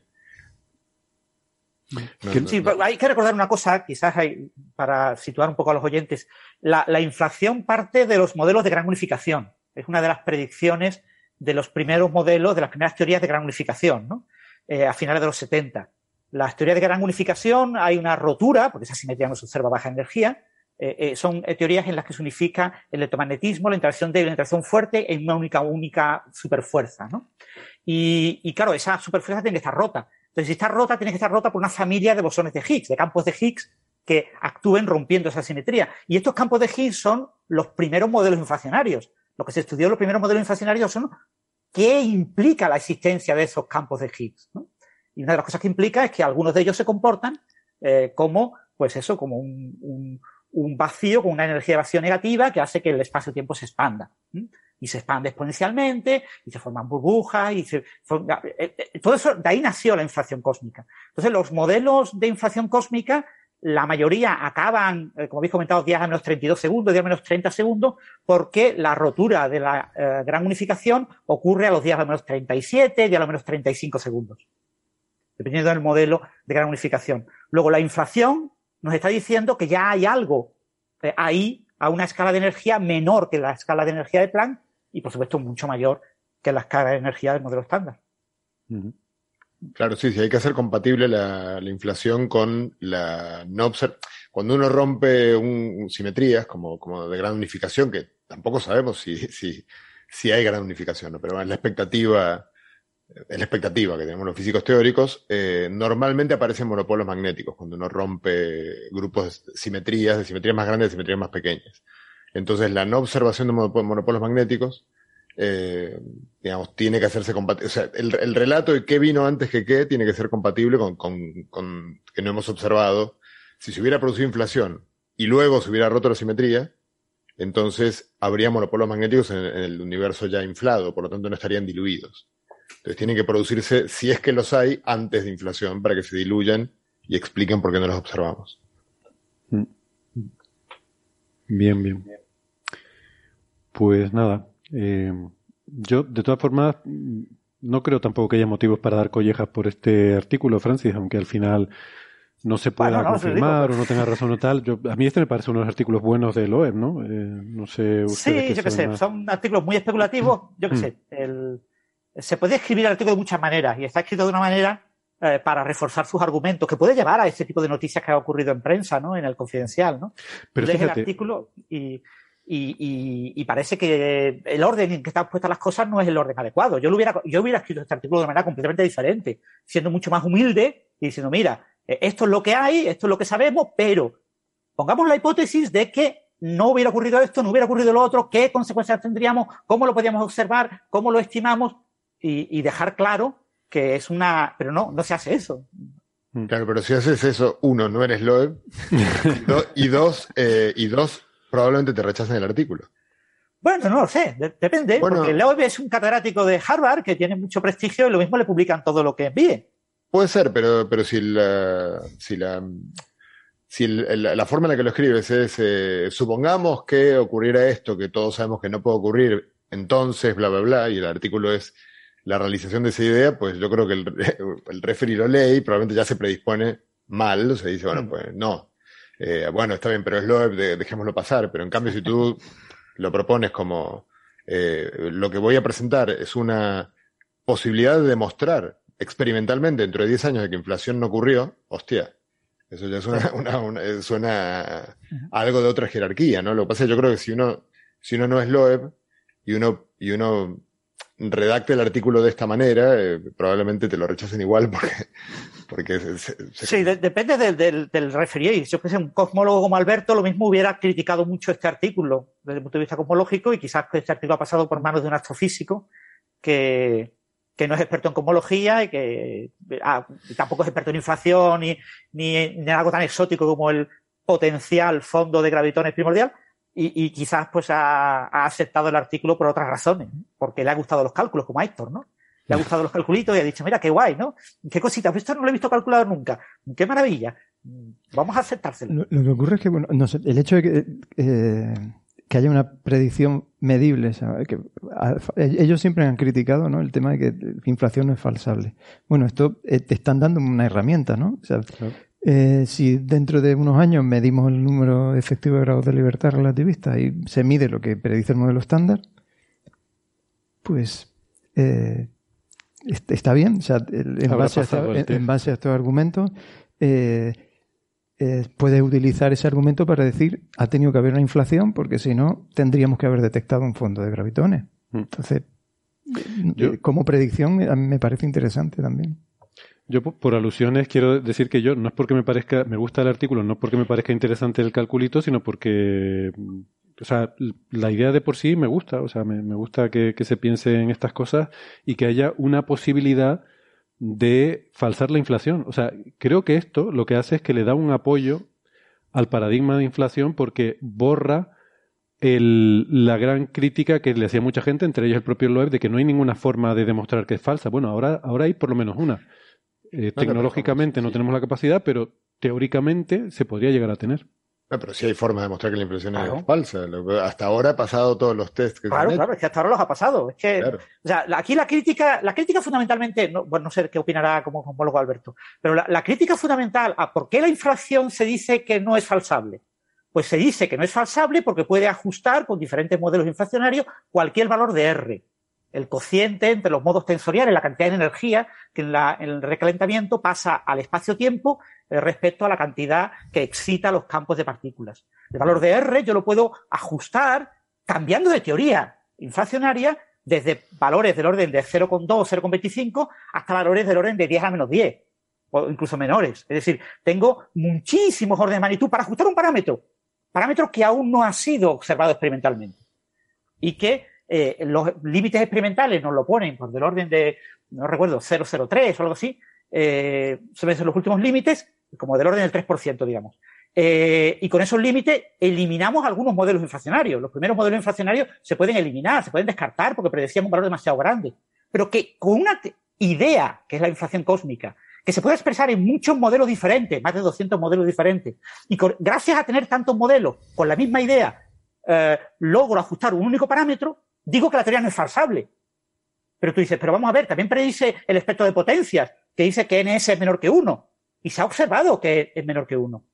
sí, hay que recordar una cosa, quizás hay, para situar un poco a los oyentes. La, la inflación parte de los modelos de gran unificación. Es una de las predicciones de los primeros modelos, de las primeras teorías de gran unificación, ¿no? Eh, a finales de los 70. Las teorías de gran unificación hay una rotura, porque esa simetría no se observa baja energía, eh, eh, son teorías en las que se unifica el electromagnetismo, la interacción débil, la interacción fuerte en una única, única superfuerza, ¿no? Y, y, claro, esa superfuerza tiene que estar rota. Entonces, si está rota, tiene que estar rota por una familia de bosones de Higgs, de campos de Higgs que actúen rompiendo esa simetría. Y estos campos de Higgs son los primeros modelos inflacionarios. Lo que se estudió en los primeros modelos inflacionarios son qué implica la existencia de esos campos de Higgs. Y una de las cosas que implica es que algunos de ellos se comportan eh, como, pues eso, como un, vacío con una energía de vacío negativa que hace que el espacio-tiempo se expanda. Y se expande exponencialmente, y se forman burbujas, y se eh, eh, todo eso, de ahí nació la inflación cósmica. Entonces, los modelos de inflación cósmica la mayoría acaban, como habéis comentado, 10 a menos 32 segundos, 10 a menos 30 segundos, porque la rotura de la eh, gran unificación ocurre a los 10 a menos 37, 10 a menos 35 segundos, dependiendo del modelo de gran unificación. Luego, la inflación nos está diciendo que ya hay algo eh, ahí a una escala de energía menor que la escala de energía de Planck y, por supuesto, mucho mayor que la escala de energía del modelo estándar. Claro, sí, sí, hay que hacer compatible la, inflación con la no Cuando uno rompe un, simetrías como, como de gran unificación, que tampoco sabemos si, si, si hay gran unificación, ¿no? pero es la expectativa, es la expectativa que tenemos los físicos teóricos, eh, normalmente aparecen monopolos magnéticos cuando uno rompe grupos de simetrías, de simetrías más grandes, de simetrías más pequeñas. Entonces, la no observación de monopolos magnéticos eh, digamos, tiene que hacerse compatible. O sea, el, relato de qué vino antes que qué tiene que ser compatible con, que no hemos observado. Si se hubiera producido inflación y luego se hubiera roto la simetría, entonces habría monopolos magnéticos en, el universo ya inflado, por lo tanto no estarían diluidos. Entonces tienen que producirse, si es que los hay, antes de inflación para que se diluyan y expliquen por qué no los observamos. Mm. Bien, bien. Pues nada, eh, yo de todas formas no creo tampoco que haya motivos para dar collejas por este artículo, Francis, aunque al final no se pueda confirmar o no tenga razón o tal. Yo, a mí este me parece uno de los artículos buenos de Loeb, ¿no? Eh, no sé. Sí, yo qué sé, son artículos muy especulativos. Yo qué mm. sé, el, se puede escribir el artículo de muchas maneras y está escrito de una manera eh, para reforzar sus argumentos, que puede llevar a ese tipo de noticias que ha ocurrido en prensa, ¿no? En el confidencial, ¿no? Pero Lees el artículo y, y, y, parece que el orden en que están puestas las cosas no es el orden adecuado. Yo, lo hubiera, yo hubiera escrito este artículo de manera completamente diferente, siendo mucho más humilde y diciendo, mira, eh, esto es lo que hay, esto es lo que sabemos, pero pongamos la hipótesis de que no hubiera ocurrido esto, no hubiera ocurrido lo otro, qué consecuencias tendríamos, cómo lo podíamos observar, cómo lo estimamos y, dejar claro que es una... Pero no, no se hace eso. Claro, pero si haces eso, uno, no eres Loeb, y, dos, eh, y dos, probablemente te rechacen el artículo. Bueno, no lo sé, depende, porque Loeb es un catedrático de Harvard que tiene mucho prestigio y lo mismo le publican todo lo que envíe. Puede ser, pero, pero si la, si la, si la forma en la que lo escribes es, eh, supongamos que ocurriera esto, que todos sabemos que no puede ocurrir, entonces, bla, bla, bla, y el artículo es la realización de esa idea, pues yo creo que el, el referee lo lee y probablemente ya se predispone mal, o sea, dice, bueno, mm. pues no. Eh, bueno, está bien, pero es lo dejémoslo pasar. Pero en cambio, si tú lo propones como eh, lo que voy a presentar es una posibilidad de demostrar experimentalmente dentro de 10 años de que inflación no ocurrió, hostia, eso ya suena, una, eh, suena algo de otra jerarquía, ¿no? Lo que pasa es que yo creo que si uno, si uno no es Loeb y uno, y uno redacte el artículo de esta manera, eh, probablemente te lo rechacen igual porque... porque Sí, depende del, del, del referee. Yo que sé, un cosmólogo como Alberto lo mismo hubiera criticado mucho este artículo desde el punto de vista cosmológico y quizás este artículo ha pasado por manos de un astrofísico que, que no es experto en cosmología y que ah, tampoco es experto en inflación ni, ni, en algo tan exótico como el potencial fondo de gravitones primordial y, y quizás pues ha, ha, aceptado el artículo por otras razones, porque le ha gustado los cálculos, como a Héctor, ¿no? Le ha gustado los calculitos y ha dicho, mira, qué guay, ¿no? Qué cosita, esto no lo he visto calculado nunca. Qué maravilla. Vamos a aceptárselo. Lo, que ocurre es que, bueno, no sé, el hecho de que eh, que haya una predicción medible. Que, ellos siempre han criticado ¿no? el tema de que la inflación no es falsable. Bueno, esto eh, te están dando una herramienta, ¿no? O sea, eh, si dentro de unos años medimos el número efectivo de grados de libertad relativista y se mide lo que predice el modelo estándar, pues eh, está bien. O sea, en, base a, en, base a, estos argumentos, eh, eh, puedes utilizar ese argumento para decir ha tenido que haber una inflación porque si no tendríamos que haber detectado un fondo de gravitones. Mm. Entonces, eh, como predicción a mí me parece interesante también. Yo por alusiones quiero decir que yo no es porque me parezca, me gusta el artículo, no porque me parezca interesante el calculito, sino porque, o sea, la idea de por sí me gusta, o sea, me, gusta que, que se piense en estas cosas y que haya una posibilidad de falsar la inflación. O sea, creo que esto lo que hace es que le da un apoyo al paradigma de inflación porque borra el, la gran crítica que le hacía mucha gente, entre ellos el propio Loeb, de que no hay ninguna forma de demostrar que es falsa. Bueno, ahora, ahora hay por lo menos una. Eh, tecnológicamente no tenemos la capacidad, pero teóricamente se podría llegar a tener. No, pero sí hay forma de demostrar que la impresión es falsa. Hasta ahora ha pasado todos los tests que Claro, se claro, es que hasta ahora los ha pasado. Es que, o sea, aquí la crítica, la crítica fundamentalmente, no, bueno, no sé qué opinará como homólogo Alberto, pero la, la, crítica fundamental a por qué la inflación se dice que no es falsable. Pues se dice que no es falsable porque puede ajustar con diferentes modelos inflacionarios cualquier valor de R. El cociente entre los modos tensoriales, la cantidad de energía que en, la, en el recalentamiento pasa al espacio-tiempo eh, respecto a la cantidad que excita los campos de partículas. El valor de R yo lo puedo ajustar cambiando de teoría inflacionaria desde valores del orden de 0,2 o 0,25 hasta valores del orden de 10 a menos 10 o incluso menores. Es decir, tengo muchísimos órdenes de magnitud para ajustar un parámetro, parámetro que aún no ha sido observado experimentalmente y que eh, los límites experimentales nos lo ponen por del orden de, no recuerdo, 0,03 o algo así, eh, son los últimos límites como del orden del 3%, digamos. Eh, y con esos límites eliminamos algunos modelos inflacionarios. Los primeros modelos inflacionarios se pueden eliminar, se pueden descartar porque predecían un valor demasiado grande. Pero que con una idea, que es la inflación cósmica, que se puede expresar en muchos modelos diferentes, más de 200 modelos diferentes, y gracias a tener tantos modelos con la misma idea, eh, logro ajustar un único parámetro, digo que la teoría no es falsable. Pero tú dices, pero vamos a ver, también predice el espectro de potencias, que dice que ns es menor que 1, y se ha observado que es menor que 1.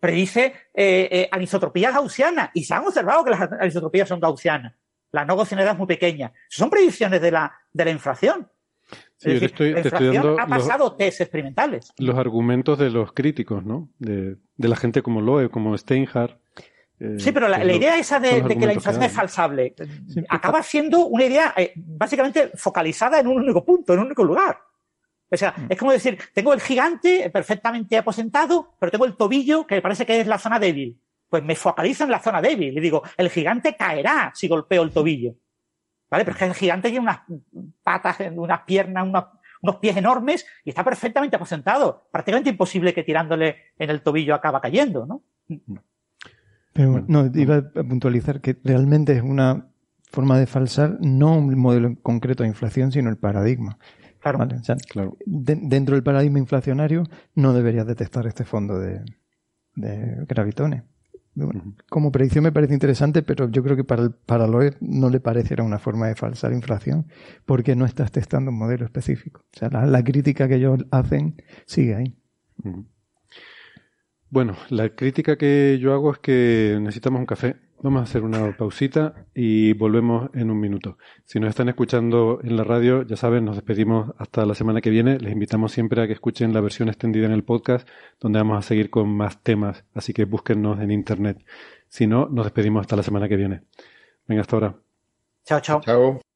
Predice eh, eh, anisotropías gaussianas, y se han observado que las anisotropías son gaussianas. La no gaussianidad es muy pequeña. Son predicciones de la, de la inflación. Sí, estoy, la inflación ha pasado test experimentales. Los argumentos de los críticos, ¿no? De, de la gente como Loeb, como Steinhardt, eh, sí, pero la, idea esa de, que la inflación es falsable acaba siendo una idea eh, básicamente focalizada en un único punto, en un único lugar. O sea, mm. es como decir, tengo el gigante perfectamente aposentado, pero tengo el tobillo que parece que es la zona débil. Pues me focalizo en la zona débil y digo, el gigante caerá si golpeo el tobillo. ¿Vale? Pero es que el gigante tiene unas patas, unas piernas, unos pies enormes y está perfectamente aposentado. Prácticamente imposible que tirándole en el tobillo acaba cayendo, ¿no? Mm. Pero no, iba a puntualizar que realmente es una forma de falsar no un modelo concreto de inflación, sino el paradigma. Claro. dentro del paradigma inflacionario no deberías detectar este fondo de, gravitones. como predicción me parece interesante, pero yo creo que para, el, para no le pareciera una forma de falsar inflación, porque no estás testando un modelo específico. O sea, la, crítica que ellos hacen sigue ahí. Bueno, la crítica que yo hago es que necesitamos un café. Vamos a hacer una pausita y volvemos en un minuto. Si nos están escuchando en la radio, ya saben, nos despedimos hasta la semana que viene. Les invitamos siempre a que escuchen la versión extendida en el podcast, donde vamos a seguir con más temas. Así que búsquennos en internet. Si no, nos despedimos hasta la semana que viene. Venga, hasta ahora. Chao, chao. Chao.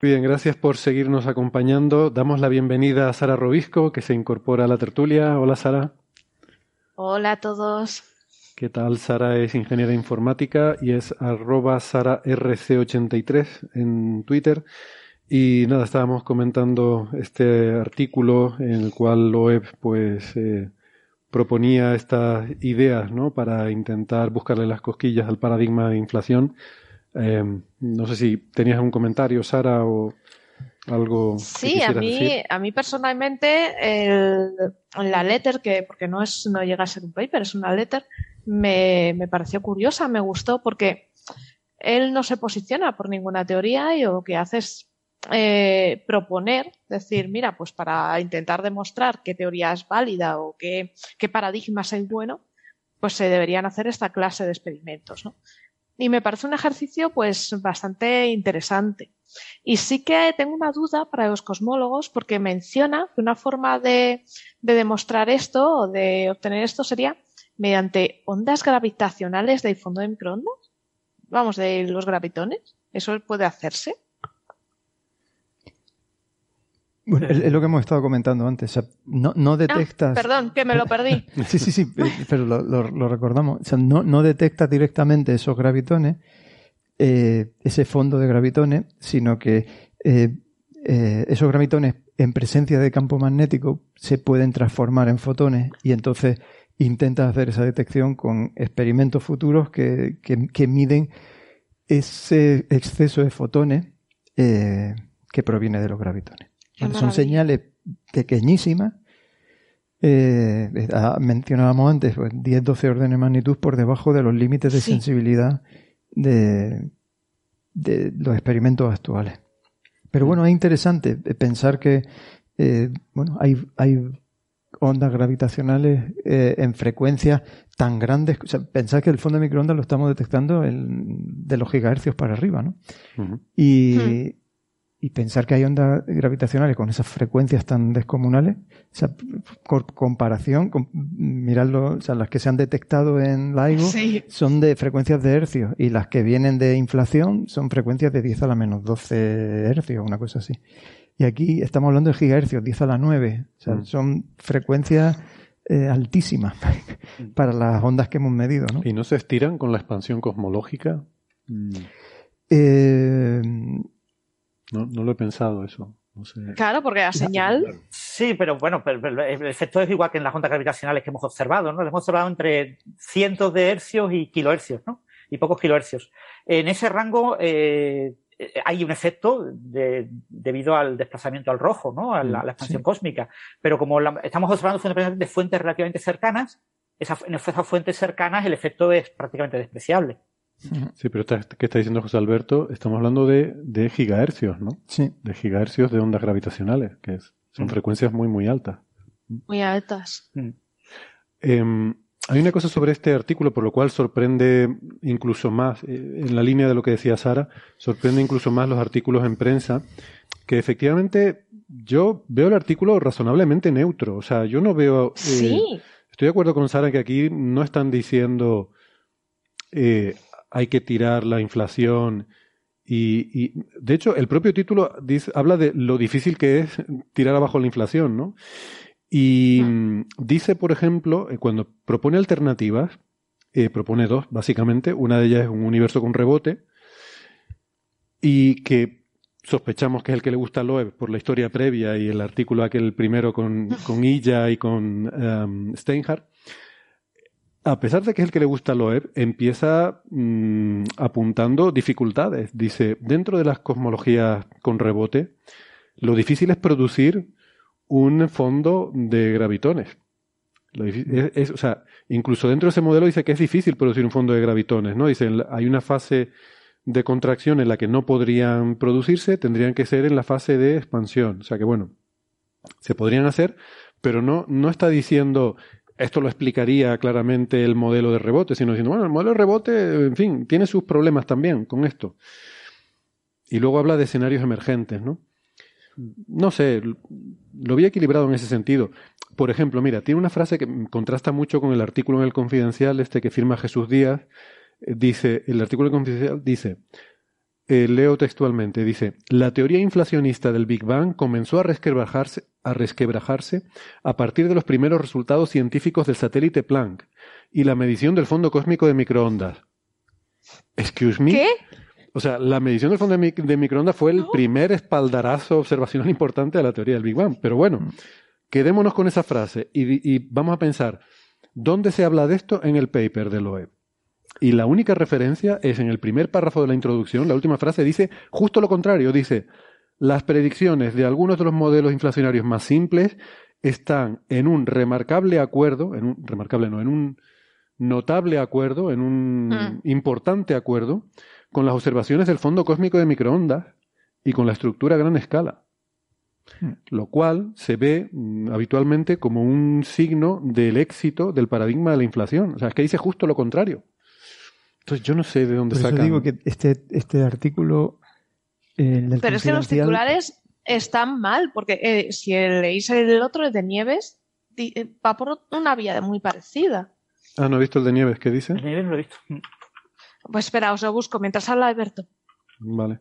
Bien, gracias por seguirnos acompañando. Damos la bienvenida a Sara Robisco, que se incorpora a la tertulia. Hola, Sara. Hola a todos. ¿Qué tal? Sara es ingeniera informática y es arroba SaraRC83 en Twitter. Y nada, estábamos comentando este artículo en el cual Loeb pues eh, proponía estas ideas ¿no? para intentar buscarle las cosquillas al paradigma de inflación. Eh, no sé si tenías un comentario, Sara, o algo. Sí, a mí, a mí personalmente, el, la letter, que porque no es, no llega a ser un paper, es una letter, me, me pareció curiosa, me gustó porque él no se posiciona por ninguna teoría y lo que hace es eh, proponer, decir, mira, pues para intentar demostrar qué teoría es válida o qué, qué paradigma es el bueno, pues se deberían hacer esta clase de experimentos, ¿no? Y me parece un ejercicio pues bastante interesante. Y sí que tengo una duda para los cosmólogos porque menciona que una forma de, de demostrar esto o de obtener esto sería mediante ondas gravitacionales del fondo de microondas. Vamos, de los gravitones. ¿Eso puede hacerse? Bueno, es lo que hemos estado comentando antes. no, no, ah, detectas. perdón, que me lo perdí. sí, sí, sí, pero lo, recordamos. O sea, no, no detectas directamente esos gravitones, eh, ese fondo de gravitones, sino que eh, eh, esos gravitones en presencia de campo magnético se pueden transformar en fotones y entonces intentas hacer esa detección con experimentos futuros que, que, miden ese exceso de fotones que proviene de los gravitones. Son señales pequeñísimas. Eh, mencionábamos antes, 10-12 pues, órdenes de magnitud por debajo de los límites de sensibilidad de, de los experimentos actuales. Pero bueno, es interesante pensar que eh, bueno, hay, hay ondas gravitacionales eh, en frecuencias tan grandes. O sea, pensar que el fondo de microondas lo estamos detectando de los gigahercios para arriba, ¿no? Y, hmm y pensar que hay ondas gravitacionales con esas frecuencias tan descomunales, esa comparación, con, mirarlo, o sea, las que se han detectado en LIGO son de frecuencias de hercios y las que vienen de inflación son frecuencias de 10 a la menos 12 hercios, una cosa así. Y aquí estamos hablando de gigahercios, 10 a la 9, o sea, mm. son frecuencias eh, altísimas para las ondas que hemos medido, ¿no? ¿Y no se estiran con la expansión cosmológica? Eh, no, no lo he pensado eso. Claro, porque la señal. Sí, pero bueno, el efecto es igual que en las ondas gravitacionales que hemos observado, ¿no? Hemos observado entre cientos de hercios y kilohercios, ¿no? Y pocos kilohercios. En ese rango eh, hay un efecto debido al desplazamiento al rojo, ¿no? A la, expansión cósmica. Pero como estamos observando fundamentalmente de fuentes relativamente cercanas, en esas fuentes cercanas el efecto es prácticamente despreciable. Sí, pero ¿qué está diciendo José Alberto? Estamos hablando de, de gigahercios, ¿no? Sí. De gigahercios de ondas gravitacionales, que son mm. frecuencias muy, muy altas. Muy altas. Mm. Em, hay una cosa sobre este artículo por lo cual sorprende incluso más, eh, en la línea de lo que decía Sara, sorprende incluso más los artículos en prensa, que efectivamente yo veo el artículo razonablemente neutro. O sea, yo no veo... Eh, sí. Estoy de acuerdo con Sara que aquí no están diciendo... Eh, hay que tirar la inflación. Y, de hecho, el propio título dice, habla de lo difícil que es tirar abajo la inflación, ¿no? Y mm, dice, por ejemplo, eh, cuando propone alternativas, eh, propone dos, básicamente. Una de ellas es un universo con rebote y que sospechamos que es el que le gusta a Loeb por la historia previa y el artículo aquel primero con, con Illa y con um, Steinhardt a pesar de que es el que le gusta Loeb, empieza mm, apuntando dificultades. Dice, dentro de las cosmologías con rebote, lo difícil es producir un fondo de gravitones. o sea, incluso dentro de ese modelo dice que es difícil producir un fondo de gravitones, ¿no? Dice, hay una fase de contracción en la que no podrían producirse, tendrían que ser en la fase de expansión. O sea que bueno, se podrían hacer, pero no, no está diciendo esto lo explicaría claramente el modelo de rebote, sino diciendo, bueno, el modelo de rebote, en fin, tiene sus problemas también con esto. Y luego habla de escenarios emergentes, ¿no? No sé, lo vi equilibrado en ese sentido. Por ejemplo, mira, tiene una frase que contrasta mucho con el artículo en el Confidencial, este que firma Jesús Díaz. Eh, dice, el artículo en el Confidencial dice, eh, leo textualmente, dice, la teoría inflacionista del Big Bang comenzó a resquebrajarse, a resquebrajarse a partir de los primeros resultados científicos del satélite Planck y la medición del fondo cósmico de microondas. Excuse me. ¿Qué? O sea, la medición del fondo de, microondas fue el primer espaldarazo observacional importante de la teoría del Big Bang. Pero bueno, quedémonos con esa frase y, y vamos a pensar, ¿dónde se habla de esto en el paper de Loeb? Y la única referencia es en el primer párrafo de la introducción, la última frase dice justo lo contrario, dice, las predicciones de algunos de los modelos inflacionarios más simples están en un remarcable acuerdo, en un remarcable no, en un notable acuerdo, en un mm. importante acuerdo con las observaciones del fondo cósmico de microondas y con la estructura a gran escala. Mm. Lo cual se ve mm, habitualmente como un signo del éxito del paradigma de la inflación. O sea, es que dice justo lo contrario. Entonces yo no sé de dónde Por digo que este, este artículo. Eh, Pero es que los titulares están mal, porque eh, si leéis el otro, el de Nieves, eh, va por una vía muy parecida. Ah, no he visto el de Nieves, ¿qué dice? El de Nieves no lo he visto. Pues espera, os lo busco mientras habla Alberto. Vale.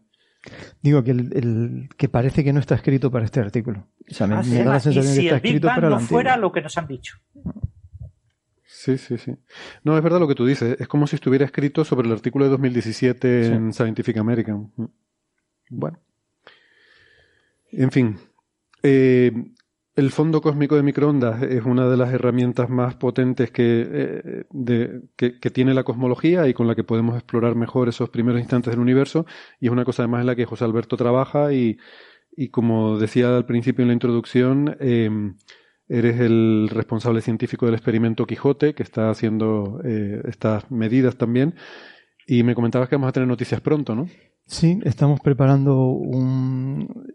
Digo que el, que parece que no está escrito para este artículo. O sea, me, ah, da la sensación que está escrito para no fuera lo que nos han dicho. Sí, sí, sí. No, es verdad lo que tú dices. Es como si estuviera escrito sobre el artículo de 2017 en Scientific American. Bueno. En fin, eh, el fondo cósmico de microondas es una de las herramientas más potentes que, eh, que, tiene la cosmología y con la que podemos explorar mejor esos primeros instantes del universo. Y es una cosa además en la que José Alberto trabaja y, y como decía al principio en la introducción, eh, eres el responsable científico del experimento Quijote, que está haciendo eh, estas medidas también. Y me comentabas que vamos a tener noticias pronto, ¿no? Sí, estamos preparando un,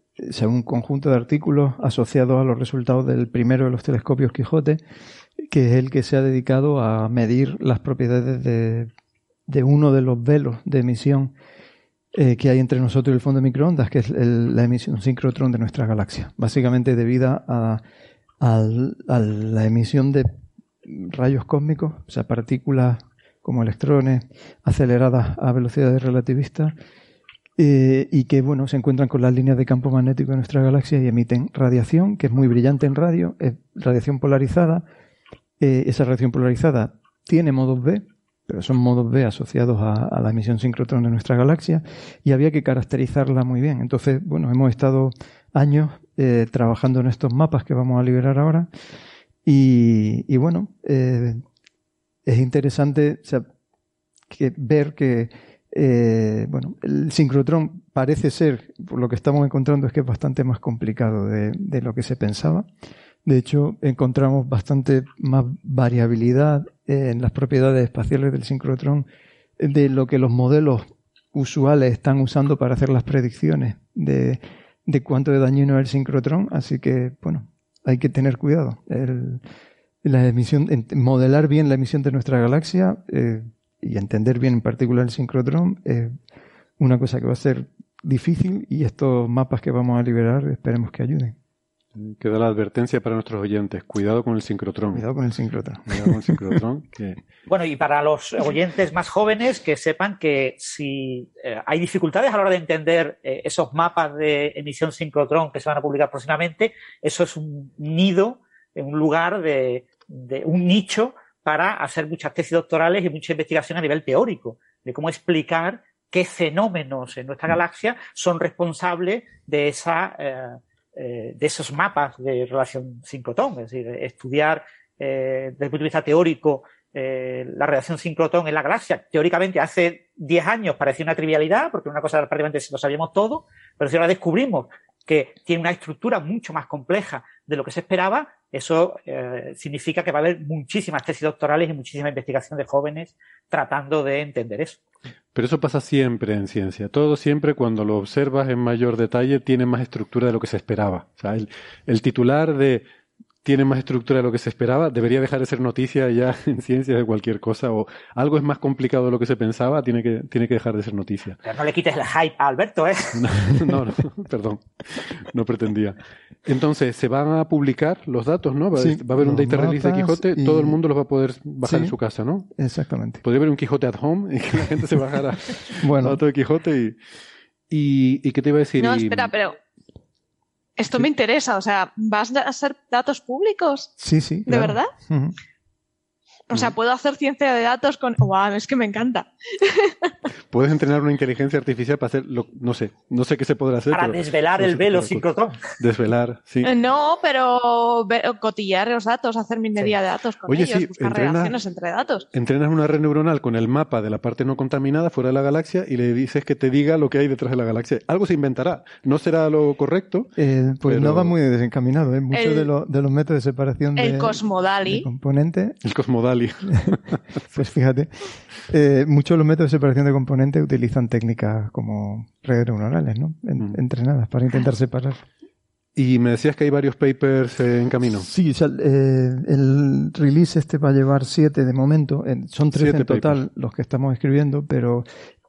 un conjunto de artículos asociados a los resultados del primero de los telescopios Quijote, que es el que se ha dedicado a medir las propiedades de, de uno de los velos de emisión eh, que hay entre nosotros y el fondo de microondas, que es la emisión sincrotrón de nuestra galaxia. Básicamente debido a, la emisión de rayos cósmicos, o sea, partículas como electrones aceleradas a velocidades relativistas, eh, y que bueno, se encuentran con las líneas de campo magnético de nuestra galaxia y emiten radiación, que es muy brillante en radio, es radiación polarizada. Eh, esa radiación polarizada tiene modos B, pero son modos B asociados a, la emisión sincrotrón de nuestra galaxia y había que caracterizarla muy bien. Entonces, bueno, hemos estado años eh, trabajando en estos mapas que vamos a liberar ahora y, bueno, eh, es interesante que, ver que eh, bueno, el sincrotrón parece ser, por lo que estamos encontrando, es que es bastante más complicado de lo que se pensaba. De hecho, encontramos bastante más variabilidad en las propiedades espaciales del sincrotrón de lo que los modelos usuales están usando para hacer las predicciones de, cuánto de dañino es el sincrotrón. Así que, bueno, hay que tener cuidado. la emisión, modelar bien la emisión de nuestra galaxia eh, y entender bien en particular el sincrotrón es una cosa que va a ser difícil y estos mapas que vamos a liberar esperemos que ayuden. Queda la advertencia para nuestros oyentes. Cuidado con el sincrotrón. Cuidado con el sincrotrón. Cuidado con el sincrotrón. Bueno, y para los oyentes más jóvenes, que sepan que si eh, hay dificultades a la hora de entender eh, esos mapas de emisión sincrotrón que se van a publicar próximamente, eso es un nido, un lugar de, de un nicho para hacer muchas tesis doctorales y mucha investigación a nivel teórico, de cómo explicar qué fenómenos en nuestra galaxia son responsables de esa eh, eh, de esos mapas de relación sincrotón, es decir, estudiar eh, desde el punto de vista teórico eh, la relación sincrotón en la galaxia. Teóricamente, hace 10 años parecía una trivialidad, porque una cosa prácticamente lo sabíamos todo, pero si ahora descubrimos que tiene una estructura mucho más compleja de lo que se esperaba, eso significa que va a haber muchísimas tesis doctorales y muchísima investigación de jóvenes tratando de entender eso. Pero eso pasa siempre en ciencia. Todo siempre cuando lo observas en mayor detalle tiene más estructura de lo que se esperaba. O sea, el, titular de tiene más estructura de lo que se esperaba, debería dejar de ser noticia ya en ciencia de cualquier cosa, o algo es más complicado de lo que se pensaba, tiene que, tiene que dejar de ser noticia. Pero no le quites el hype a Alberto, ¿eh? no, no, perdón, no pretendía. Entonces, se van a publicar los datos, ¿no? Va, a haber un data release de Quijote, todo el mundo los va a poder bajar en su casa, ¿no? Exactamente. Podría haber un Quijote at home y que la gente se bajara bueno. datos de Quijote y, y, ¿qué te iba a decir? No, espera, pero esto me interesa, o sea, ¿vas a ser datos públicos? Sí, sí. ¿De verdad? O sea, puedo hacer ciencia de datos con. ¡Wow! Es que me encanta. Puedes entrenar una inteligencia artificial para hacer. Lo... No sé. No sé qué se podrá hacer. Para desvelar el velo sincrotrón. Desvelar, sí. Eh, no, pero cotillar los datos, hacer minería de datos con Oye, ellos, sí, buscar relaciones entre datos. Entrenas una red neuronal con el mapa de la parte no contaminada fuera de la galaxia y le dices que te diga lo que hay detrás de la galaxia. Algo se inventará. No será lo correcto. Eh, pues no va muy desencaminado. ¿eh? Muchos de, los métodos de separación el de, cosmodali. de componente. El cosmodali. pues fíjate, eh, muchos de los métodos de separación de componentes utilizan técnicas como redes neuronales, ¿no? Mm. Entrenadas para intentar separar. Y me decías que hay varios papers en camino. Sí, eh, el release este va a llevar siete de momento. son tres en total los que estamos escribiendo, pero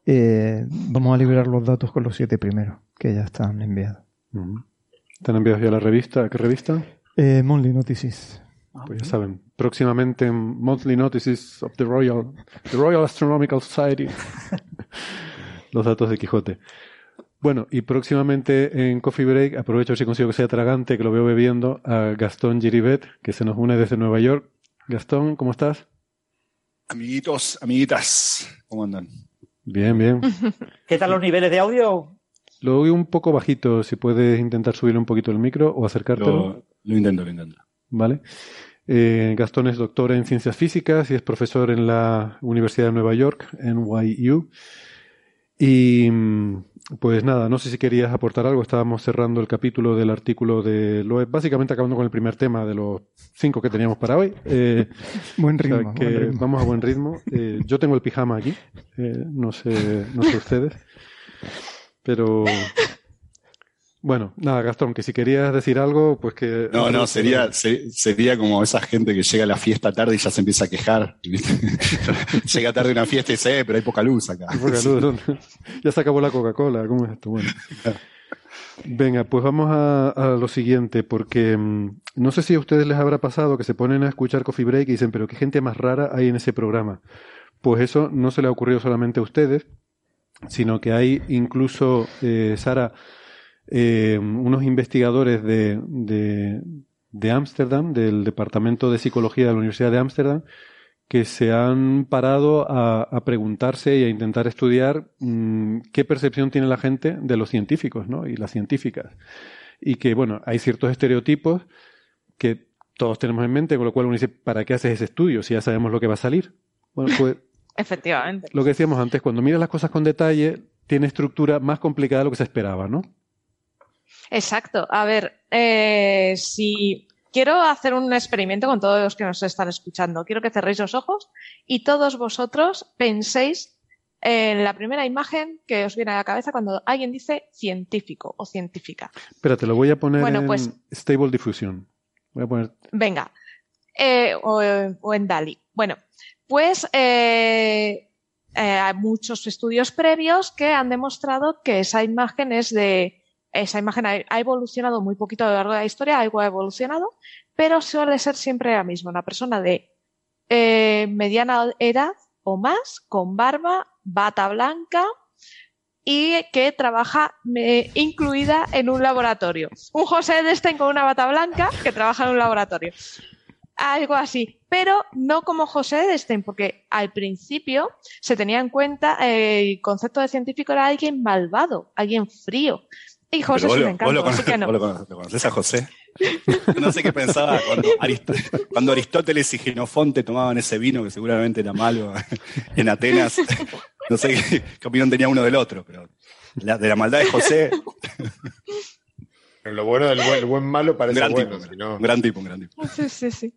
eh, vamos a liberar los datos con los siete primeros, que ya están enviados. ¿Están enviados ya a la revista? ¿Qué revista? Eh, Monthly Notices. Ah, pues ya saben, próximamente en Monthly Notices of the Royal, the Royal Astronomical Society, los datos de Quijote. Bueno, y próximamente en Coffee Break, aprovecho si consigo que sea tragante, que lo veo bebiendo, a Gastón Giribet, que se nos une desde Nueva York. Gastón, ¿cómo estás? Amiguitos, amiguitas, ¿cómo andan? Bien, bien. ¿Qué tal los niveles de audio? Lo oigo un poco bajito, si puedes intentar subir un poquito el micro o acercártelo. Lo, intento, lo intento. Vale. Eh, Gastón es doctor en ciencias físicas y es profesor en la Universidad de Nueva York, NYU. Y mm, pues nada, no sé si querías aportar algo. Estábamos cerrando el capítulo del artículo de Loeb, básicamente acabando con el primer tema de los cinco que teníamos para hoy. Eh, buen, ritmo, Vamos a buen ritmo. Eh, yo tengo el pijama aquí, eh, no sé, no sé ustedes, pero bueno, nada, Gastón, que si querías decir algo, pues que... No, no, sería, sería como esa gente que llega a la fiesta tarde y ya se empieza a quejar. llega tarde a una fiesta y dice, eh, pero hay poca luz acá. poca luz, ya se acabó la Coca-Cola, ¿cómo es esto? Bueno. Venga, pues vamos a, lo siguiente, porque mm, no sé si a ustedes les habrá pasado que se ponen a escuchar Coffee Break y dicen, pero qué gente más rara hay en ese programa. Pues eso no se le ha ocurrido solamente a ustedes, sino que hay incluso, eh, Sara, eh, unos investigadores de, de, Ámsterdam, del Departamento de Psicología de la Universidad de Ámsterdam, que se han parado a, preguntarse y a intentar estudiar mm, qué percepción tiene la gente de los científicos ¿no? y las científicas. Y que, bueno, hay ciertos estereotipos que todos tenemos en mente, con lo cual uno dice, ¿para qué haces ese estudio si ya sabemos lo que va a salir? Bueno, pues. Efectivamente. Lo que decíamos antes, cuando miras las cosas con detalle, tiene estructura más complicada de lo que se esperaba, ¿no? Exacto. A ver, eh, si quiero hacer un experimento con todos los que nos están escuchando, quiero que cerréis los ojos y todos vosotros penséis en la primera imagen que os viene a la cabeza cuando alguien dice científico o científica. Espérate, lo voy a poner en pues Stable Diffusion. Voy a poner... Venga. Eh, o, en DALI. Bueno, pues eh, hay muchos estudios previos que han demostrado que esa imagen es de esa imagen ha, evolucionado muy poquito a lo largo de la historia, algo ha evolucionado, pero suele ser siempre la misma, una persona de eh, mediana edad o más, con barba, bata blanca y que trabaja incluida en un laboratorio. Un José Destein con una bata blanca que trabaja en un laboratorio. Algo así, pero no como José Destein, porque al principio se tenía en cuenta eh, el concepto de científico era alguien malvado, alguien frío, y José me encanta. Vos lo, conoces, a José? no sé qué pensaba cuando, Aristóteles y Genofonte tomaban ese vino que seguramente era malo en Atenas. No sé qué, opinión tenía uno del otro, pero de la maldad de José. Pero lo bueno del buen, malo parece gran bueno. Tipo, gran tipo, un gran tipo. Sí, sí, sí.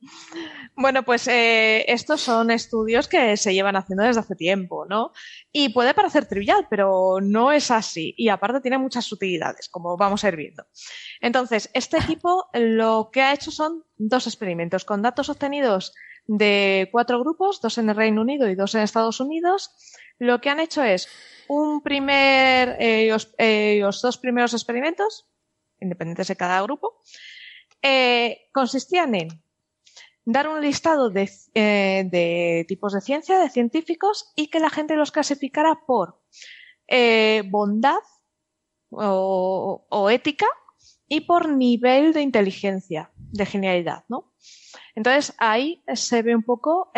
Bueno, pues eh, estos son estudios que se llevan haciendo desde hace tiempo, ¿no? Y puede parecer trivial, pero no es así. Y aparte tiene muchas sutilidades, como vamos a ir viendo. Entonces, este equipo lo que ha hecho son dos experimentos con datos obtenidos de cuatro grupos, dos en el Reino Unido y dos en Estados Unidos. Lo que han hecho es un primer, eh, eh, los dos primeros experimentos independientes de cada grupo, eh, consistían en dar un listado eh, de, tipos de ciencia, de científicos, y que la gente los clasificara por eh, bondad o, ética y por nivel de inteligencia, de genialidad, ¿no? Entonces ahí se ve un poco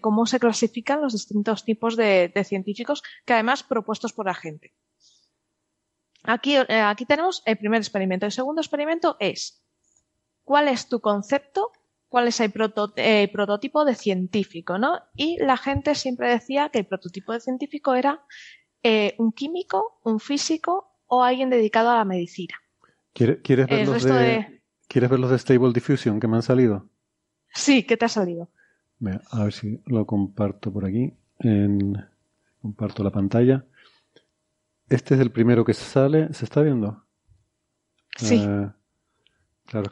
cómo se clasifican los distintos tipos de, de científicos que además propuestos por la gente. Aquí, eh, aquí tenemos el primer experimento. El segundo experimento es cuál es tu concepto, cuál es el, prototipo de científico, ¿no? Y la gente siempre decía que el prototipo de científico era eh, un químico, un físico o alguien dedicado a la medicina. ¿Quieres, ver los de, ¿Quieres ver los de Stable Diffusion que me han salido? Sí, ¿qué te ha salido? a ver si lo comparto por aquí. comparto la pantalla. Este es el primero que sale. ¿Se está viendo? Sí. Eh,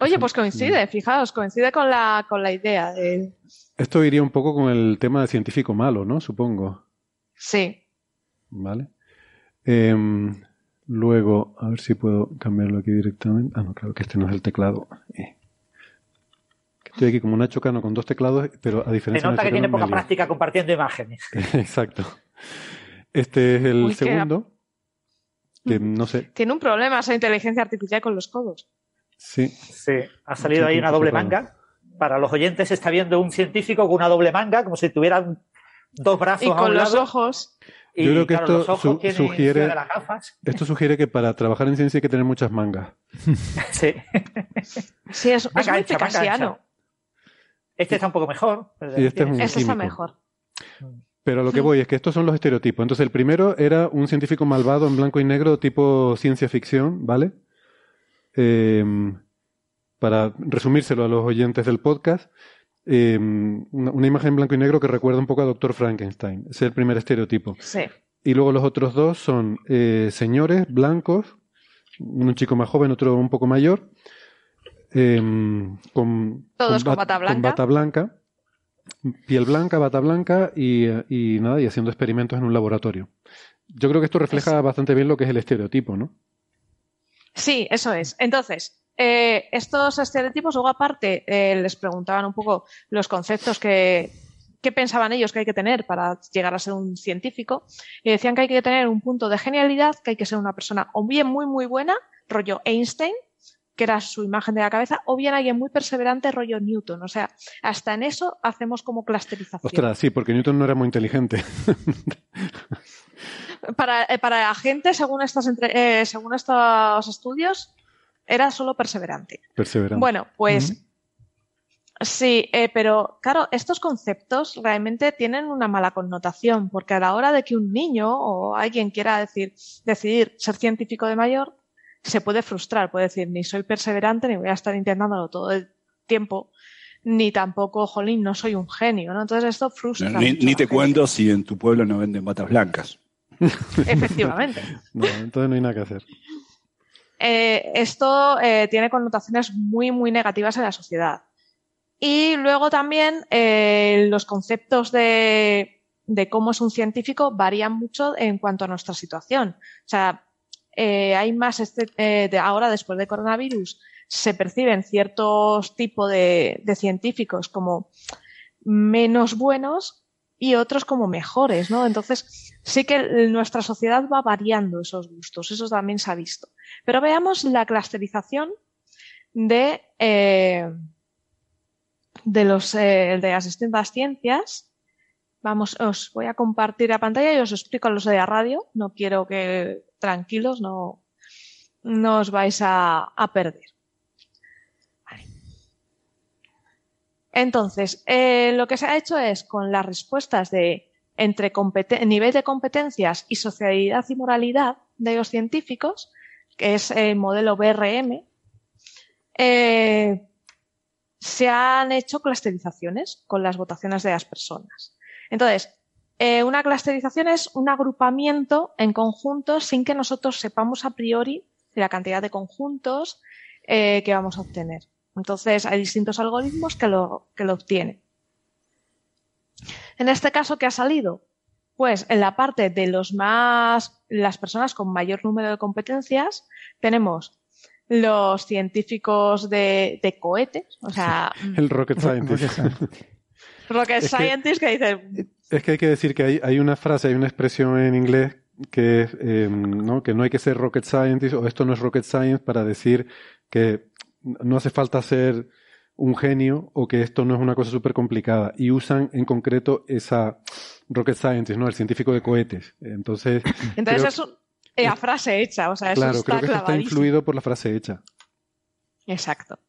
Oye, pues coincide, fijaos, coincide con la, con la idea. Esto iría un poco con el tema de científico malo, ¿no? Supongo. Sí. Vale. Em, luego, a ver si puedo cambiarlo aquí directamente. Ah, no, claro que este no es el teclado. Eh. Estoy aquí como un Chocano con dos teclados, pero a diferencia Se nota que tiene poca práctica compartiendo imágenes. Exacto. Este es el segundo no sé. Tiene un problema esa inteligencia artificial con los codos. Sí. Sí, ha salido ahí una doble manga. Para los oyentes está viendo un científico con una doble manga, como si tuviera dos brazos. Y con los ojos. Yo creo que esto sugiere, esto sugiere que para trabajar en ciencia hay que tener muchas mangas. sí. Sí, es, es muy. Este está un poco mejor. este, este está mejor. Pero lo que voy es que estos son los estereotipos. Entonces, el primero era un científico malvado en blanco y negro, tipo ciencia ficción, ¿vale? Em, para resumírselo a los oyentes del podcast, em, una, imagen en blanco y negro que recuerda un poco a Doctor Frankenstein. Ese es el primer estereotipo. Sí. Y luego los otros dos son eh, señores blancos, un chico más joven, otro un poco mayor, em, con, Todos con, bata blanca. con, bata blanca. Piel blanca, bata blanca y, nada, y haciendo experimentos en un laboratorio. Yo creo que esto refleja bastante bien lo que es el estereotipo, ¿no? Sí, eso es. Entonces, eh, estos estereotipos, luego aparte, eh, les preguntaban un poco los conceptos que, pensaban ellos que hay que tener para llegar a ser un científico y decían que hay que tener un punto de genialidad, que hay que ser una persona o bien muy, muy buena, rollo Einstein, que era su imagen de la cabeza, o bien alguien muy perseverante, rollo Newton. O sea, hasta en eso hacemos como clusterización. Ostras, sí, porque Newton no era muy inteligente. para, eh, para la gente, según, estas entre, según estos estudios, era solo perseverante. Perseverante. Bueno, pues sí, eh, pero claro, estos conceptos realmente tienen una mala connotación, porque a la hora de que un niño o alguien quiera decir, decidir ser científico de mayor, se puede frustrar, puede decir, ni soy perseverante, ni voy a estar intentándolo todo el tiempo, ni tampoco, jolín, no soy un genio, ¿no? Entonces esto frustra. ni, ni te cuento si en tu pueblo no venden batas blancas. Efectivamente. no, entonces no hay nada que hacer. Eh, esto eh, tiene connotaciones muy, muy negativas en la sociedad. Y luego también eh, los conceptos de, cómo es un científico varían mucho en cuanto a nuestra situación. O sea, hay más, este, de ahora después de coronavirus, se perciben ciertos tipos de, científicos como menos buenos y otros como mejores, ¿no? Entonces, sí que nuestra sociedad va variando esos gustos, eso también se ha visto. Pero veamos la clusterización de, eh, de eh, de asistentes ciencias. Vamos, os voy a compartir la pantalla y os explico los de la radio. No quiero que tranquilos, no, no os vais a, a perder. Entonces, eh, lo que se ha hecho es con las respuestas de entre nivel de competencias y socialidad y moralidad de los científicos, que es el modelo BRM, eh, se han hecho clusterizaciones con las votaciones de las personas. Entonces, eh, una clusterización es un agrupamiento en conjuntos sin que nosotros sepamos a priori la cantidad de conjuntos que vamos a obtener. Entonces, hay distintos algoritmos que lo, que lo obtienen. En este caso, ¿qué ha salido? Pues en la parte de los más, las personas con mayor número de competencias, tenemos los científicos de, cohetes, o sea. El rocket scientist. rocket scientist que, dice. Es que hay que decir que hay, hay una frase, hay una expresión en inglés que, em, ¿no? que no hay que ser rocket scientist o esto no es rocket science para decir que no hace falta ser un genio o que esto no es una cosa súper complicada. Y usan en concreto esa rocket scientist, ¿no? El científico de cohetes. Entonces. Entonces es una frase hecha, o sea, eso claro, está creo que está influido por la frase hecha. Exacto.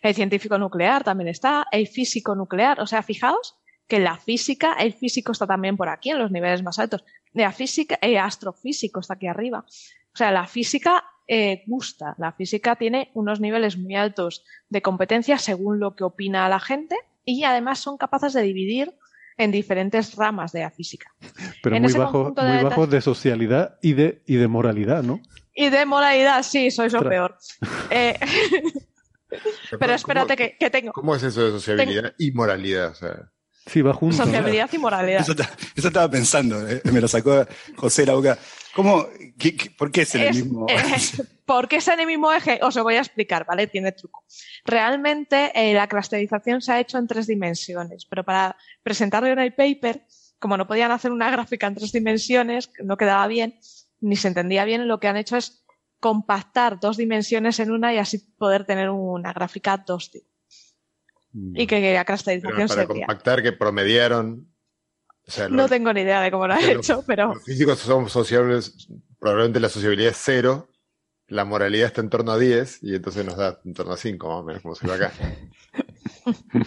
El científico nuclear también está, el físico nuclear, o sea, fijaos que la física, el físico está también por aquí, en los niveles más altos. La física, el astrofísico está aquí arriba. O sea, la física eh, gusta. La física tiene unos niveles muy altos de competencia según lo que opina la gente y además son capaces de dividir en diferentes ramas de la física. Pero muy, bajo, muy bajos de socialidad y de, y de moralidad, ¿no? Y de moralidad, sí, sois lo peor. Eh, pero espérate que, tengo. ¿Cómo es eso de sociabilidad y moralidad? O sea... Sí, va junto. Sociabilidad y moralidad. Eso, estaba pensando, eh, me lo sacó José la boca. ¿Cómo, por qué es en el mismo eh, ¿Por qué es en el mismo eje? Os lo voy a explicar, ¿vale? Tiene truco. Realmente eh, la clusterización se ha hecho en tres dimensiones, pero para presentarlo en el paper, como no podían hacer una gráfica en tres dimensiones, no quedaba bien, ni se entendía bien, lo que han hecho es compactar dos dimensiones en una y así poder tener una gráfica 2D. Y que la clusterización para compactar que promediaron no tengo ni idea de cómo lo ha hecho, pero... Los físicos somos sociables, probablemente la sociabilidad es cero, la moralidad está en torno a 10 y entonces nos da en torno a 5, más o menos, como se ve acá.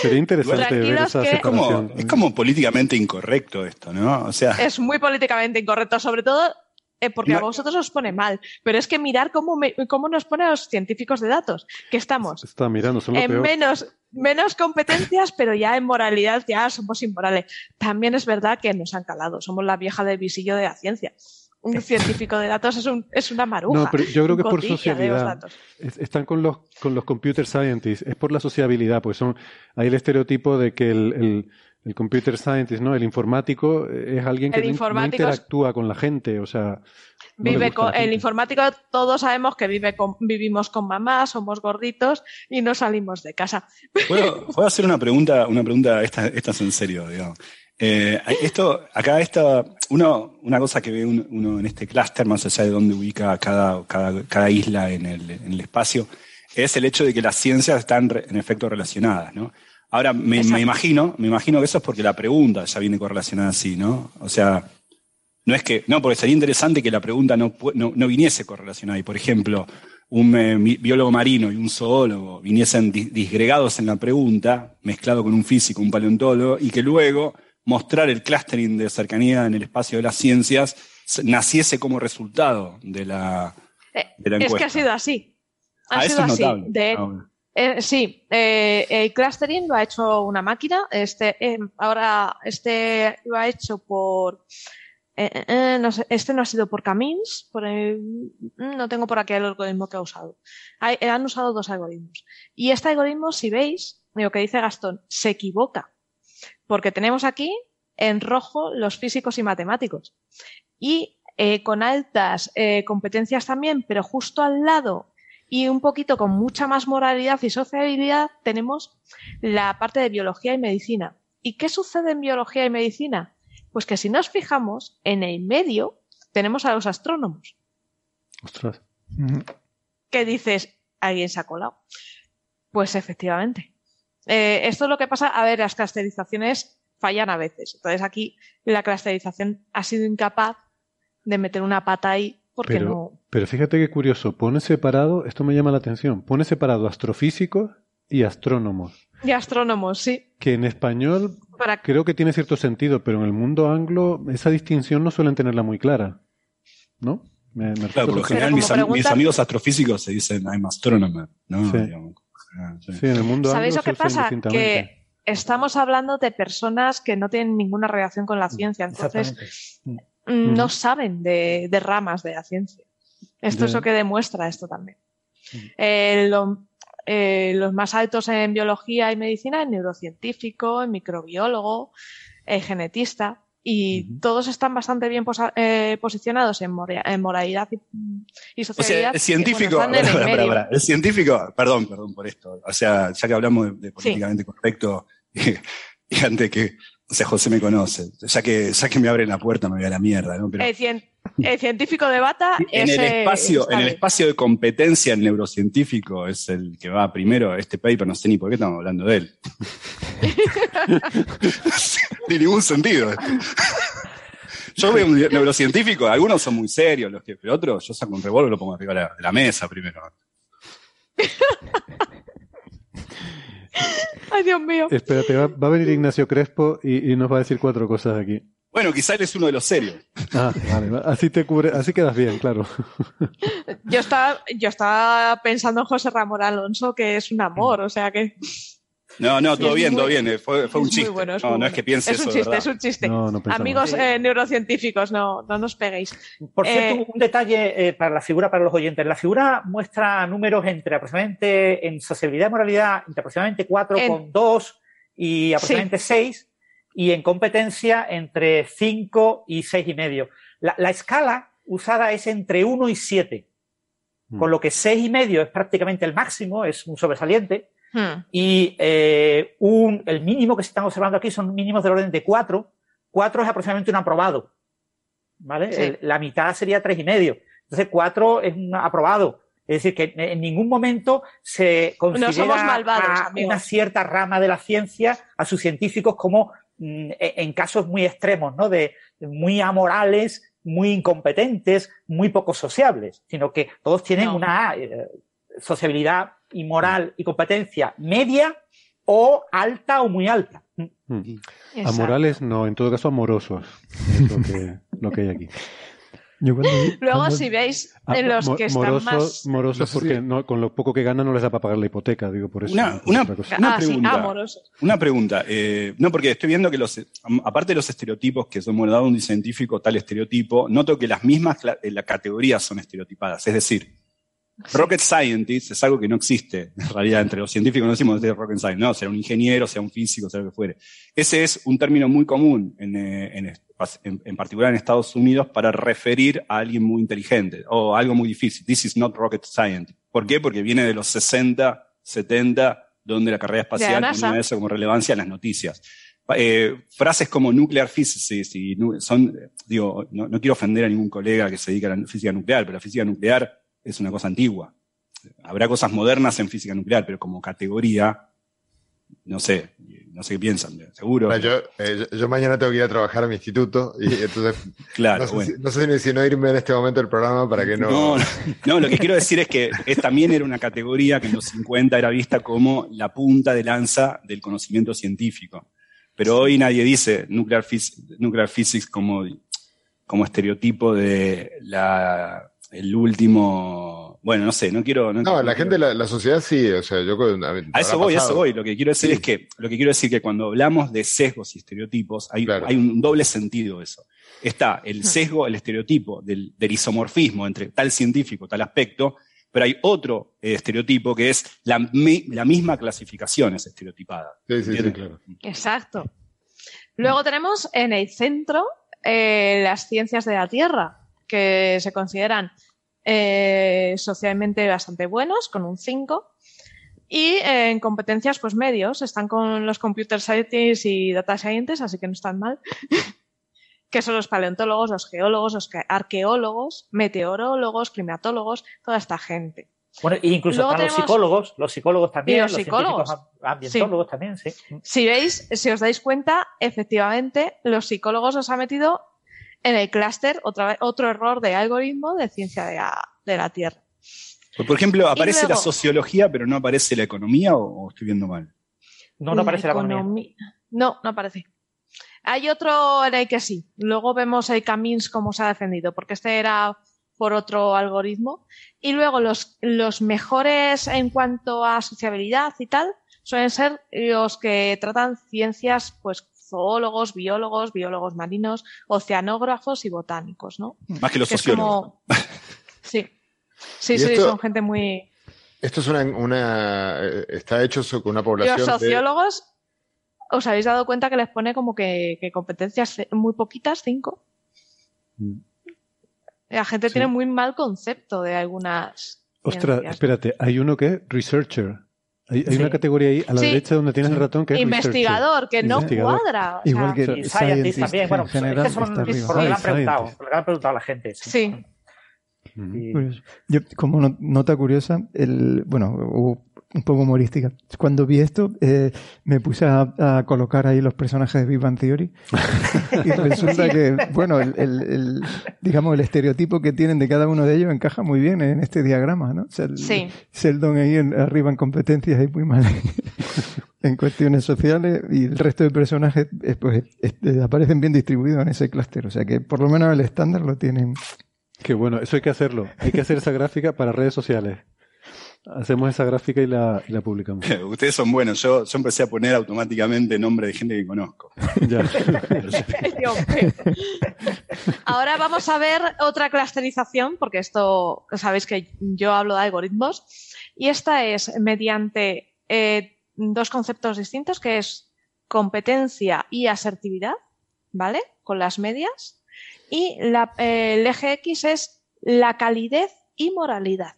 Sería interesante ver esa es como, es como políticamente incorrecto esto, ¿no? O sea... Es muy políticamente incorrecto, sobre todo eh, porque a vosotros os pone mal, pero es que mirar cómo, cómo nos pone a los científicos de datos, que estamos Está mirando, en menos, menos competencias, pero ya en moralidad ya somos inmorales. También es verdad que nos han calado, somos la vieja del visillo de la ciencia. Un científico de datos es, un, es una maruja. No, pero yo creo que es por sociabilidad. Están con los, con los computer scientists, es por la sociabilidad, pues son, hay el estereotipo de que el el computer scientist, ¿no? El informático es alguien que no, interactúa con la gente, o sea. vive con, el informático, todos sabemos que vive con, vivimos con mamá, somos gorditos y no salimos de casa. ¿Puedo, hacer una pregunta, una pregunta, esta, esta es en serio, digamos. Eh, esto, acá esta, uno, una cosa que ve uno, en este clúster, más allá de dónde ubica cada, cada, cada isla en el, en el espacio, es el hecho de que las ciencias están en efecto relacionadas, ¿no? Ahora, me, imagino, me imagino que eso es porque la pregunta ya viene correlacionada así, ¿no? O sea, no es que, no, porque sería interesante que la pregunta no, no, viniese correlacionada. Y, por ejemplo, un eh, biólogo marino y un zoólogo viniesen disgregados en la pregunta, mezclado con un físico, un paleontólogo, y que luego mostrar el clustering de cercanía en el espacio de las ciencias naciese como resultado de la, eh, Es que ha sido así. Ha ah, sido así. De, ah, eh, sí, eh, el clustering lo ha hecho una máquina. Este, eh, ahora, este lo ha hecho por. Este no ha sido por Camins, por no tengo por aquí el algoritmo que ha usado. han usado dos algoritmos. Y este algoritmo, si veis, lo que dice Gastón, se equivoca. Porque tenemos aquí en rojo los físicos y matemáticos. Y con altas competencias también, pero justo al lado y un poquito con mucha más moralidad y sociabilidad tenemos la parte de biología y medicina. ¿Y qué sucede en biología y medicina? Pues que si nos fijamos, en el medio tenemos a los astrónomos. Ostras. ¿Qué dices? ¿Alguien se ha colado? Pues efectivamente. Eh, esto es lo que pasa. A ver, las clusterizaciones fallan a veces. Entonces aquí la clusterización ha sido incapaz de meter una pata ahí pero, pero fíjate qué curioso, pone separado, esto me llama la atención, pone separado astrofísicos y astrónomos. Y astrónomos, sí. Que en español creo que tiene cierto sentido, pero en el mundo anglo esa distinción no suelen tenerla muy clara. ¿No? claro, por lo general mis, amigos astrofísicos se dicen I'm astronomer, ¿no? Sí. Ah, sí. en el mundo ¿Sabéis lo que pasa? Que estamos hablando de personas que no tienen ninguna relación con la ciencia, entonces no saben de, ramas de la ciencia. Esto es lo que demuestra esto también. Eh, eh, los más altos en biología y medicina, en neurocientífico, en microbiólogo, en genetista, y todos están bastante bien eh, posicionados en, moralidad y, sociedad. el científico, el científico, perdón, perdón por esto, o sea, ya que hablamos de, políticamente correcto, y antes que o sea, José me conoce. Ya que, ya que me abren la puerta, me voy a la mierda, ¿no? el, científico de bata en el espacio, en el espacio de competencia, el neurocientífico es el que va primero. Este paper, no sé ni por qué estamos hablando de él. Ni ningún sentido. Yo veo un neurocientífico, algunos son muy serios, los que, pero otros, yo saco un revólver y lo pongo arriba de la mesa primero. Ay, Dios mío. Espérate, va, a venir Ignacio Crespo y, nos va a decir cuatro cosas aquí. Bueno, quizá él es uno de los serios. Ah, vale, así te cubre, así quedas bien, claro. Yo estaba, yo estaba pensando en José Ramón Alonso, que es un amor, o sea que. No, no, todo bien, todo bien. Fue, un chiste. no, no es que piense es un chiste, es un chiste. Amigos eh, neurocientíficos, no, no nos peguéis. Por cierto, eh, un detalle eh, para la figura, para los oyentes. La figura muestra números entre aproximadamente, en sociabilidad y moralidad, entre aproximadamente 4,2 y aproximadamente 6, y en competencia entre 5 y 6,5. y medio. La, la escala usada es entre 1 y 7, mm. con lo que 6,5 y medio es prácticamente el máximo, es un sobresaliente Hmm. Y eh, un, el mínimo que se están observando aquí son mínimos del orden de 4. 4 es aproximadamente un aprobado. ¿Vale? la mitad sería tres y medio. Entonces 4 es un aprobado. Es decir, que en ningún momento se considera a una cierta rama de la ciencia, a sus científicos como mm, e, en casos muy extremos, ¿no? De muy amorales, muy incompetentes, muy poco sociables, sino que todos tienen una eh, sociabilidad y moral y competencia media o alta o muy alta. Mm. Amorales no, en todo caso amorosos, es lo que, lo que hay aquí. Luego, si veis ah, en los que están más... Morosos porque con lo poco que ganan no les da para pagar la hipoteca, digo por eso. Una, una, ah, pregunta. una pregunta. Eh, no, porque estoy viendo que los, aparte de los estereotipos que son dado un científico tal estereotipo, noto que las mismas eh, la categorías son estereotipadas. Es decir, Rocket Scientist es algo que no existe, en realidad, entre los científicos no decimos de Rocket Scientist, no, sea un ingeniero, sea un físico, sea lo que fuere. Ese es un término muy común en, eh, en, en, particular en Estados Unidos, para referir a alguien muy inteligente o algo muy difícil. This is not rocket science. ¿Por qué? Porque viene de los 60, 70, donde la carrera espacial tiene eso como relevancia en las noticias. Eh, frases como nuclear physics y son, digo, no, no, quiero ofender a ningún colega que se dedica a la física nuclear, pero la física nuclear es una cosa antigua. Habrá cosas modernas en física nuclear, pero como categoría, no sé, no sé qué piensan, seguro. Eh, yo, mañana tengo que ir a trabajar a mi instituto y entonces claro, no, sé, si, no irme en este momento del programa para que no... no... lo que quiero decir es que es, también era una categoría que en los 50 era vista como la punta de lanza del conocimiento científico. Pero hoy nadie dice nuclear, nuclear physics como, como estereotipo de la, el último bueno, no sé, no quiero. No, la gente, la, la, sociedad sí, o sea, yo. A, eso voy, a eso voy. Lo que quiero decir es que, lo que quiero decir que cuando hablamos de sesgos y estereotipos, hay, hay un doble sentido eso. Está el sesgo, el estereotipo del, del, isomorfismo entre tal científico, tal aspecto, pero hay otro eh, estereotipo que es la, la, misma clasificación es estereotipada. Sí, sí, sí, claro. Exacto. Luego tenemos en el centro eh, las ciencias de la Tierra, que se consideran eh, socialmente bastante buenos, con un 5. Y eh, en competencias, pues medios, están con los computer scientists y data scientists, así que no están mal. que son los paleontólogos, los geólogos, los arqueólogos, meteorólogos, climatólogos, toda esta gente. Bueno, e incluso los psicólogos, los psicólogos también, los, psicólogos, ambientólogos también, sí. Si veis, si os dais cuenta, efectivamente, los psicólogos os ha metido en el clúster otro error de algoritmo de ciencia de la, Tierra. Pues, por ejemplo, ¿aparece la sociología pero no aparece la economía o, estoy viendo mal? No, no aparece la, economía. No, no aparece. Hay otro en el que sí. Luego vemos el Camins cómo se ha defendido, porque este era por otro algoritmo. Y luego los, los mejores en cuanto a sociabilidad y tal suelen ser los que tratan ciencias pues zoólogos, biólogos, biólogos marinos, oceanógrafos y botánicos, ¿no? Más que los sociólogos. Sí, sí, sí, son gente muy... Esto es una, está hecho con una población. Los sociólogos, ¿os habéis dado cuenta que les pone como que, competencias muy poquitas, cinco? Mm. La gente tiene muy mal concepto de algunas. Ostras, espérate, hay uno que researcher. Hay, una categoría ahí a la derecha donde tienes el ratón que es investigador, que no cuadra. Igual que scientist también. Bueno, general, es que son por lo que han preguntado, por lo que han preguntado a la gente. Sí. Yo, como nota curiosa, el, bueno, un poco humorística. Cuando vi esto, eh, me puse a, colocar ahí los personajes de Big Bang Theory y resulta que, bueno, el, digamos, el estereotipo que tienen de cada uno de ellos encaja muy bien en este diagrama, ¿no? sí. Sheldon ahí arriba en competencias y muy mal en cuestiones sociales y el resto de personajes eh, pues, este, aparecen bien distribuidos en ese clúster. O sea que por lo menos el estándar lo tienen. Qué bueno, eso hay que hacerlo. Hay que hacer esa gráfica para redes sociales. Hacemos esa gráfica y la, publicamos. Ustedes son buenos. Yo, yo empecé a poner automáticamente nombre de gente que conozco. Ahora vamos a ver otra clusterización, porque esto, sabéis que yo hablo de algoritmos, y esta es mediante eh, dos conceptos distintos, que es competencia y asertividad, ¿vale? Con las medias. Y la, eh, el eje X es la calidez y moralidad.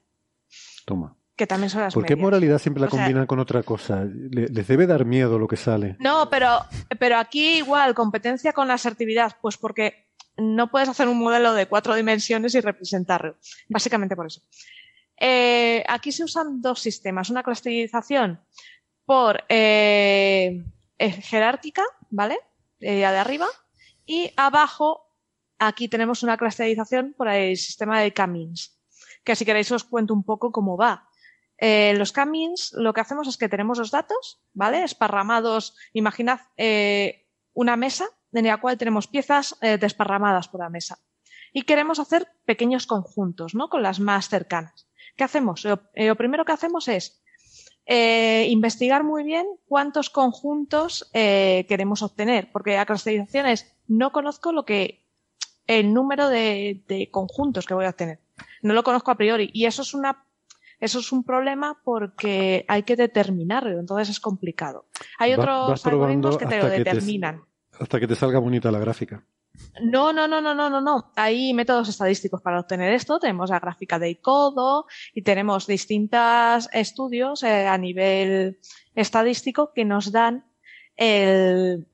Toma que también son las ¿Por qué moralidad siempre la combinan con otra cosa? les debe dar miedo lo que sale. No, pero, pero aquí igual, competencia con asertividad, pues porque no puedes hacer un modelo de cuatro dimensiones y representarlo. Básicamente por eso. Eh, aquí se usan dos sistemas. Una clasificación por eh, jerárquica, ¿vale? de arriba. Y abajo, aquí tenemos una clasificación por el sistema de Camins, que si queréis os cuento un poco cómo va. Eh, los Camins, lo que hacemos es que tenemos los datos, ¿vale? Esparramados. Imaginad eh, una mesa en la cual tenemos piezas eh, desparramadas por la mesa. Y queremos hacer pequeños conjuntos, ¿no? Con las más cercanas. ¿Qué hacemos? Lo, primero que hacemos es investigar muy bien cuántos conjuntos queremos obtener, porque la clasificación es no conozco lo que el número de, de, conjuntos que voy a obtener. No lo conozco a priori. Y eso es una eso es un problema porque hay que determinarlo, entonces es complicado. Hay otros algoritmos que te lo determinan. hasta que te salga bonita la gráfica. No, no, no, no, no, no, no. Hay métodos estadísticos para obtener esto. Tenemos la gráfica de Icodo y tenemos distintos estudios eh, a nivel estadístico que nos dan el,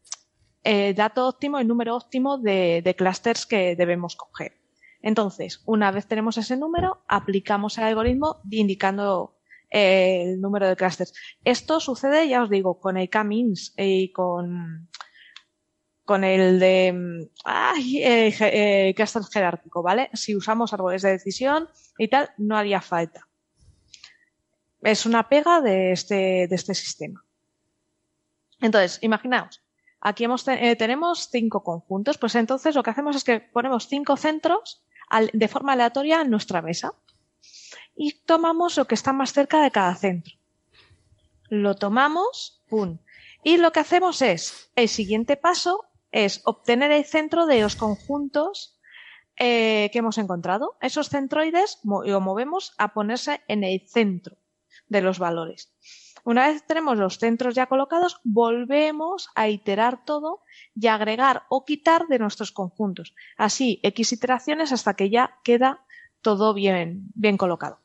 dato óptimo, el número óptimo de, de clústeres que debemos coger. Entonces, una vez tenemos ese número, aplicamos el algoritmo indicando eh, el número de clusters. Esto sucede, ya os digo, con el K-means y con, con el de ay, eh, eh, cluster jerárquico, ¿vale? Si usamos árboles de decisión y tal, no haría falta. Es una pega de este, de este sistema. Entonces, imaginaos, aquí hemos, tenemos cinco conjuntos, pues entonces lo que hacemos es que ponemos cinco centros de forma aleatoria en nuestra mesa y tomamos lo que está más cerca de cada centro. Lo tomamos, ¡pum! Y lo que hacemos es, el siguiente paso es obtener el centro de los conjuntos eh, que hemos encontrado. Esos centroides lo movemos a ponerse en el centro de los valores. Una vez tenemos los centros ya colocados, volvemos a iterar todo y agregar o quitar de nuestros conjuntos. Así, X iteraciones hasta que ya queda todo bien, bien colocado.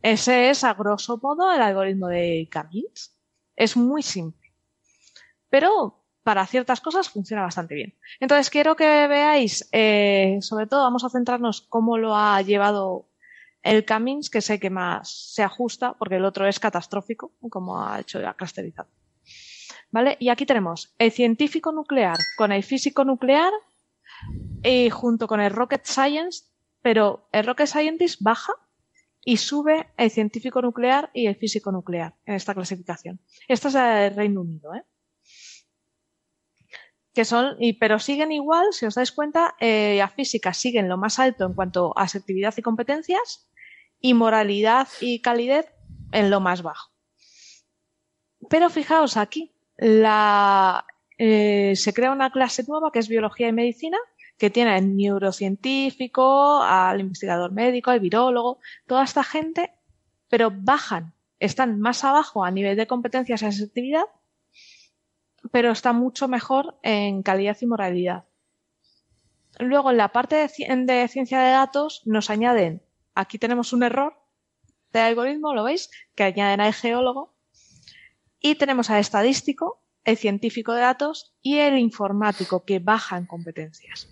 Ese es, a grosso modo, el algoritmo de Camins. Es muy simple. Pero para ciertas cosas funciona bastante bien. Entonces, quiero que veáis, eh, sobre todo, vamos a centrarnos cómo lo ha llevado el Camins, que sé que más se ajusta, porque el otro es catastrófico, como ha hecho la clusterizado. ¿Vale? Y aquí tenemos el científico nuclear con el físico nuclear y junto con el rocket science, pero el rocket scientist baja y sube el científico nuclear y el físico nuclear en esta clasificación. Esta es el Reino Unido, ¿eh? que son, pero siguen igual, si os dais cuenta, eh, a física siguen lo más alto en cuanto a asertividad y competencias, y moralidad y calidez en lo más bajo. Pero fijaos aquí, la, eh, se crea una clase nueva que es biología y medicina, que tiene al neurocientífico, al investigador médico, al virólogo, toda esta gente, pero bajan, están más abajo a nivel de competencias y asertividad pero está mucho mejor en calidad y moralidad. Luego, en la parte de, ciencia de datos, nos añaden, aquí tenemos un error de algoritmo, ¿lo veis? Que añaden al geólogo. Y tenemos al estadístico, el científico de datos y el informático, que bajan competencias.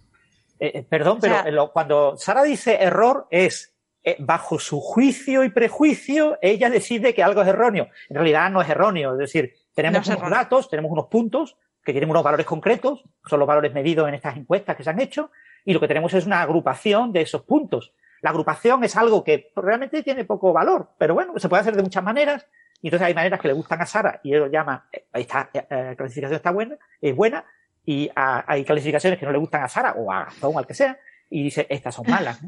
Eh, eh, perdón, pero cuando Sara dice error es eh, bajo su juicio y prejuicio, ella decide que algo es erróneo. En realidad no es erróneo, es decir, tenemos unos datos, tenemos unos puntos que tienen unos valores concretos, son los valores medidos en estas encuestas que se han hecho, y lo que tenemos es una agrupación de esos puntos. La agrupación es algo que realmente tiene poco valor, pero bueno, se puede hacer de muchas maneras, y entonces hay maneras que le gustan a Sara y él lo llama, eh, esta eh, clasificación está buena, es buena, y hay clasificaciones que no le gustan a Sara o a Gastón, al que sea, y dice, estas son malas.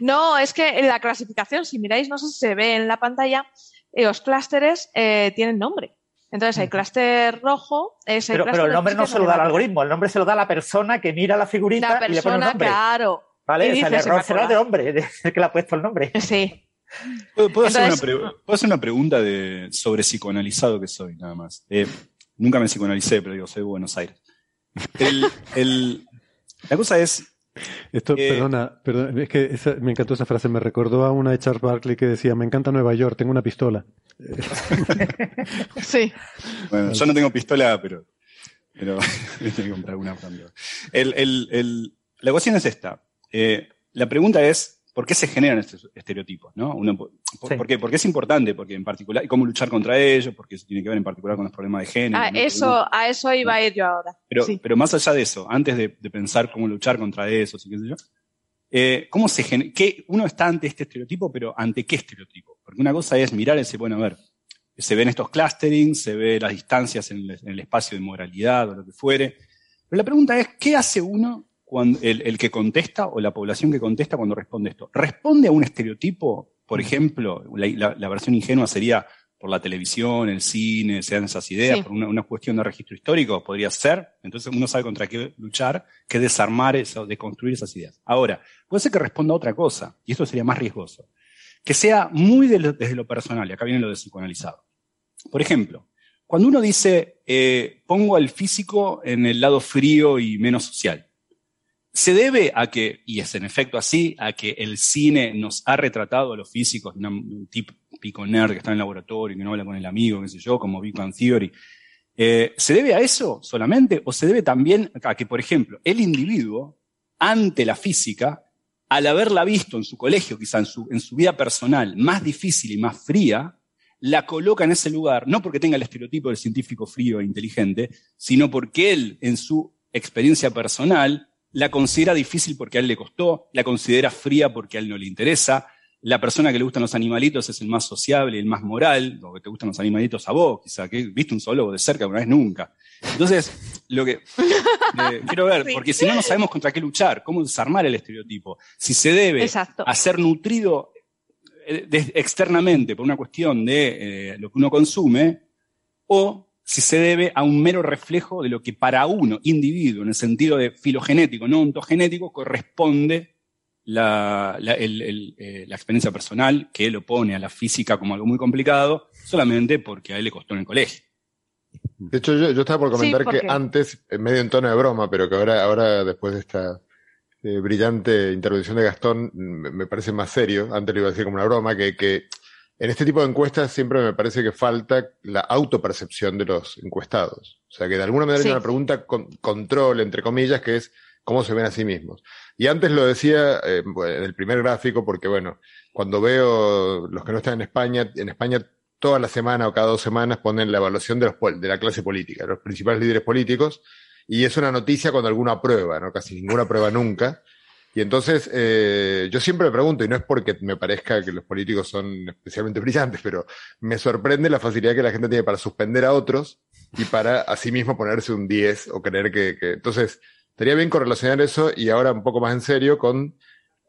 ¿no? es que en la clasificación, si miráis, no sé si se ve en la pantalla, eh, los clústeres tienen nombre. Entonces, el clúster rojo es el Pero, pero el nombre no se lo da al algoritmo, el nombre se lo da a la persona que mira la figurita y le pone el nombre. claro. ¿Vale? O sea, el error será de hombre, de que le ha puesto el nombre. Sí. ¿Puedo, hacer, una pregunta de, sobre psicoanalizado que soy, nada más? Eh, nunca me psicoanalicé, pero digo, soy de Buenos Aires. la cosa es, esto, eh, perdona, perdona, es que me encantó esa frase, me recordó a una de Charles Barkley que decía, me encanta Nueva York, tengo una pistola. sí. Bueno, yo no tengo pistola, pero, pero tengo que comprar una el, el, el, La cuestión es esta. Eh, la pregunta es, por qué se generan estos estereotipos, ¿no? por, qué? Porque es importante, porque en particular, y cómo luchar contra ellos, porque eso tiene que ver en particular con los problemas de género. Ah, eso, a eso iba a ir yo ahora. Pero, pero más allá de eso, antes de, pensar cómo luchar contra eso, qué sé yo, eh, ¿cómo se qué, uno está ante este estereotipo, pero ante qué estereotipo? Porque una cosa es mirar ese, bueno, a ver, se ven estos clusterings, se ve las distancias en el, espacio de moralidad o lo que fuere. Pero la pregunta es, ¿qué hace uno, cuando, el, que contesta o la población que contesta cuando responde esto? ¿Responde a un estereotipo? Por ejemplo, la, versión ingenua sería por la televisión, el cine, sean esas ideas, por una, cuestión de registro histórico, podría ser. Entonces uno sabe contra qué luchar, qué desarmar eso, deconstruir esas ideas. Ahora, puede ser que responda a otra cosa, y esto sería más riesgoso. Que sea muy desde lo personal, y acá viene lo de psicoanalizado. Por ejemplo, cuando uno dice, eh, pongo al físico en el lado frío y menos social, se debe a que, y es en efecto así, a que el cine nos ha retratado a los físicos, un típico nerd que está en el laboratorio, que no habla con el amigo, qué sé yo, como Big Bang Theory. Eh, ¿Se debe a eso solamente o se debe también a que, por ejemplo, el individuo, ante la física, al haberla visto en su colegio, quizá en su, en su vida personal, más difícil y más fría, la coloca en ese lugar, no porque tenga el estereotipo del científico frío e inteligente, sino porque él, en su experiencia personal, la considera difícil porque a él le costó, la considera fría porque a él no le interesa, la persona que le gustan los animalitos es el más sociable, el más moral, o que te gustan los animalitos a vos, quizá que viste un zoólogo de cerca una vez nunca. Entonces, lo que eh, quiero ver, porque si no, no sabemos contra qué luchar, cómo desarmar el estereotipo. Si se debe a ser nutrido eh, externamente por una cuestión de eh, lo que uno consume, o si se debe a un mero reflejo de lo que para uno, individuo, en el sentido de filogenético, no ontogenético, corresponde la, eh, la, experiencia personal, que él opone a la física como algo muy complicado, solamente porque a él le costó en el colegio. De hecho, yo, estaba por comentar que antes, medio en tono de broma, pero que ahora, ahora después de esta eh, brillante intervención de Gastón me parece más serio, antes lo iba a decir como una broma, que, que en este tipo de encuestas siempre me parece que falta la autopercepción de los encuestados. O sea, que de alguna manera hay una pregunta con control, entre comillas, que es cómo se ven a sí mismos. Y antes lo decía eh, en el primer gráfico, porque bueno, cuando veo los que no están en España, en España toda la semana o cada dos semanas ponen la evaluación de, los, de la clase política, los principales líderes políticos, y es una noticia cuando alguno aprueba, ¿no? Casi ninguna prueba nunca. Y entonces eh, yo siempre me pregunto, y no es porque me parezca que los políticos son especialmente brillantes, pero me sorprende la facilidad que la gente tiene para suspender a otros y para asimismo ponerse un 10 o creer que. Entonces, estaría bien correlacionar eso y ahora un poco más en serio con,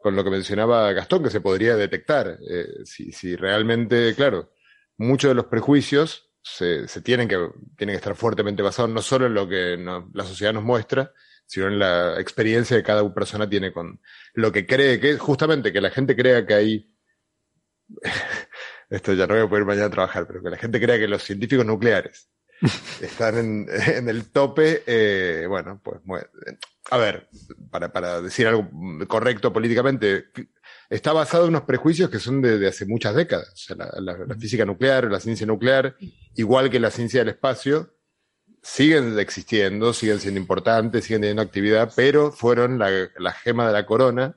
con lo que mencionaba Gastón, que se podría detectar. Eh, si, si realmente, claro, muchos de los prejuicios se, se tienen, que, tienen que estar fuertemente basados no solo en lo que la sociedad nos muestra, sino en la experiencia que cada persona tiene con lo que cree que justamente que la gente crea que hay esto ya no voy a poder mañana a trabajar, pero que la gente crea que los científicos nucleares están en, en el tope, eh, bueno, pues, a ver, para, para decir algo correcto políticamente, está basado en unos prejuicios que son de, hace muchas décadas. O sea, la, física nuclear, la ciencia nuclear, igual que la ciencia del espacio, siguen existiendo, siguen siendo importantes, siguen teniendo actividad, pero fueron la, gema de la corona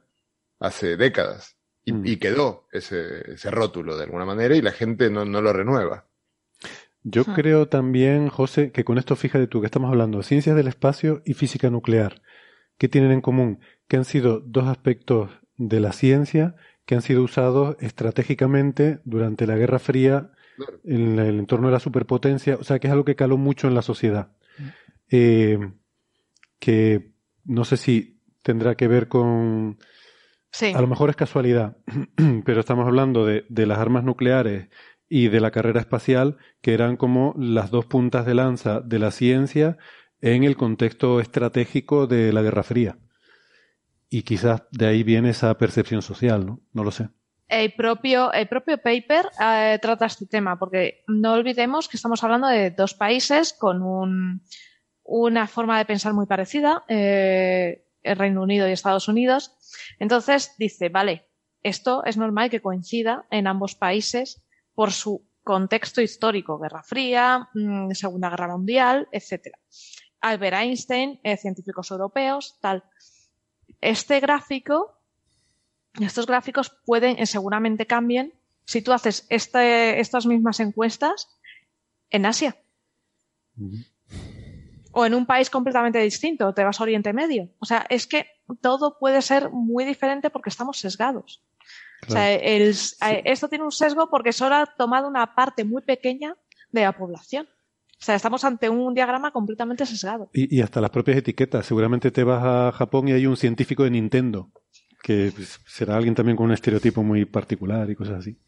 hace décadas. Y, mm. quedó ese, rótulo de alguna manera y la gente no, lo renueva. Yo creo también, José, que con esto fíjate tú que estamos hablando ciencias del espacio y física nuclear. ¿Qué tienen en común? Que han sido dos aspectos de la ciencia que han sido usados estratégicamente durante la Guerra Fría en el entorno de la superpotencia, o sea que es algo que caló mucho en la sociedad. Eh, que no sé si tendrá que ver con... A lo mejor es casualidad, pero estamos hablando de, de las armas nucleares y de la carrera espacial, que eran como las dos puntas de lanza de la ciencia en el contexto estratégico de la Guerra Fría. Y quizás de ahí viene esa percepción social, ¿no? No lo sé. El propio, el propio paper eh, trata este tema, porque no olvidemos que estamos hablando de dos países con un, una forma de pensar muy parecida, eh, el Reino Unido y Estados Unidos. Entonces dice, vale, esto es normal que coincida en ambos países por su contexto histórico, Guerra Fría, mm, Segunda Guerra Mundial, etc. Albert Einstein, eh, científicos europeos, tal. Este gráfico Estos gráficos pueden, eh, seguramente cambien, si tú haces este, estas mismas encuestas en Asia. O en un país completamente distinto, te vas a Oriente Medio. O sea, es que todo puede ser muy diferente porque estamos sesgados. O sea, esto tiene un sesgo porque solo ha tomado una parte muy pequeña de la población. O sea, estamos ante un diagrama completamente sesgado. Y, hasta las propias etiquetas. Seguramente te vas a Japón y hay un científico de Nintendo, que pues, será alguien también con un estereotipo muy particular y cosas así.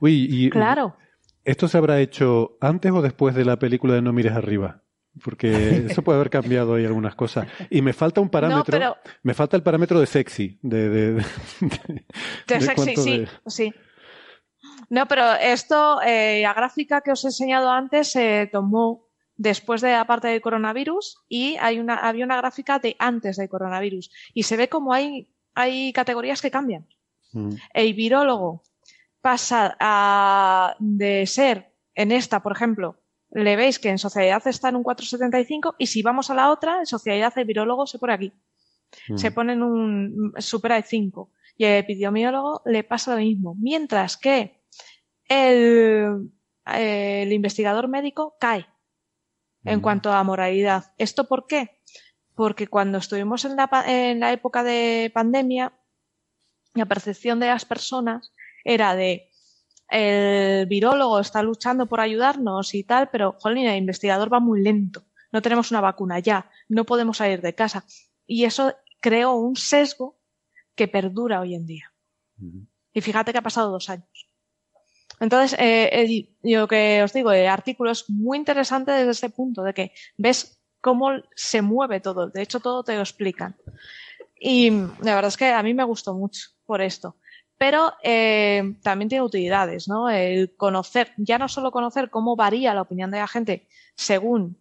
Uy, y, claro. ¿Esto se habrá hecho antes o después de la película de No mires arriba? Porque eso puede haber cambiado ahí algunas cosas. Y me falta un parámetro. Me falta el parámetro de sexy. De, de, sexy, sí, sí. No, pero esto, eh, la gráfica que os he enseñado antes se tomó después de la parte del coronavirus y hay una, había una gráfica de antes del coronavirus. Y se ve como hay, hay categorías que cambian. Mm. El virólogo pasa a, de ser en esta, por ejemplo, le veis que en sociedad está en un 4,75 y si vamos a la otra, en sociedad el virólogo se pone aquí. Mm. Se pone en un, supera el 5. Y el epidemiólogo le pasa lo mismo. Mientras que el, el investigador médico cae en mm. cuanto a moralidad. ¿Esto por qué? Porque cuando estuvimos en la, en la época de pandemia, la percepción de las personas era de el virólogo está luchando por ayudarnos y tal, pero jolín, el investigador va muy lento. No tenemos una vacuna ya, no podemos salir de casa. Y eso creó un sesgo que perdura hoy en día. Y fíjate que ha pasado dos años. Entonces, eh, lo que os digo, el artículo es muy interesante desde ese punto, de que ves cómo se mueve todo. De hecho, todo te lo explican. Y la verdad es que a mí me gustó mucho por esto. Pero eh, también tiene utilidades, ¿no? El conocer, ya no solo conocer cómo varía la opinión de la gente según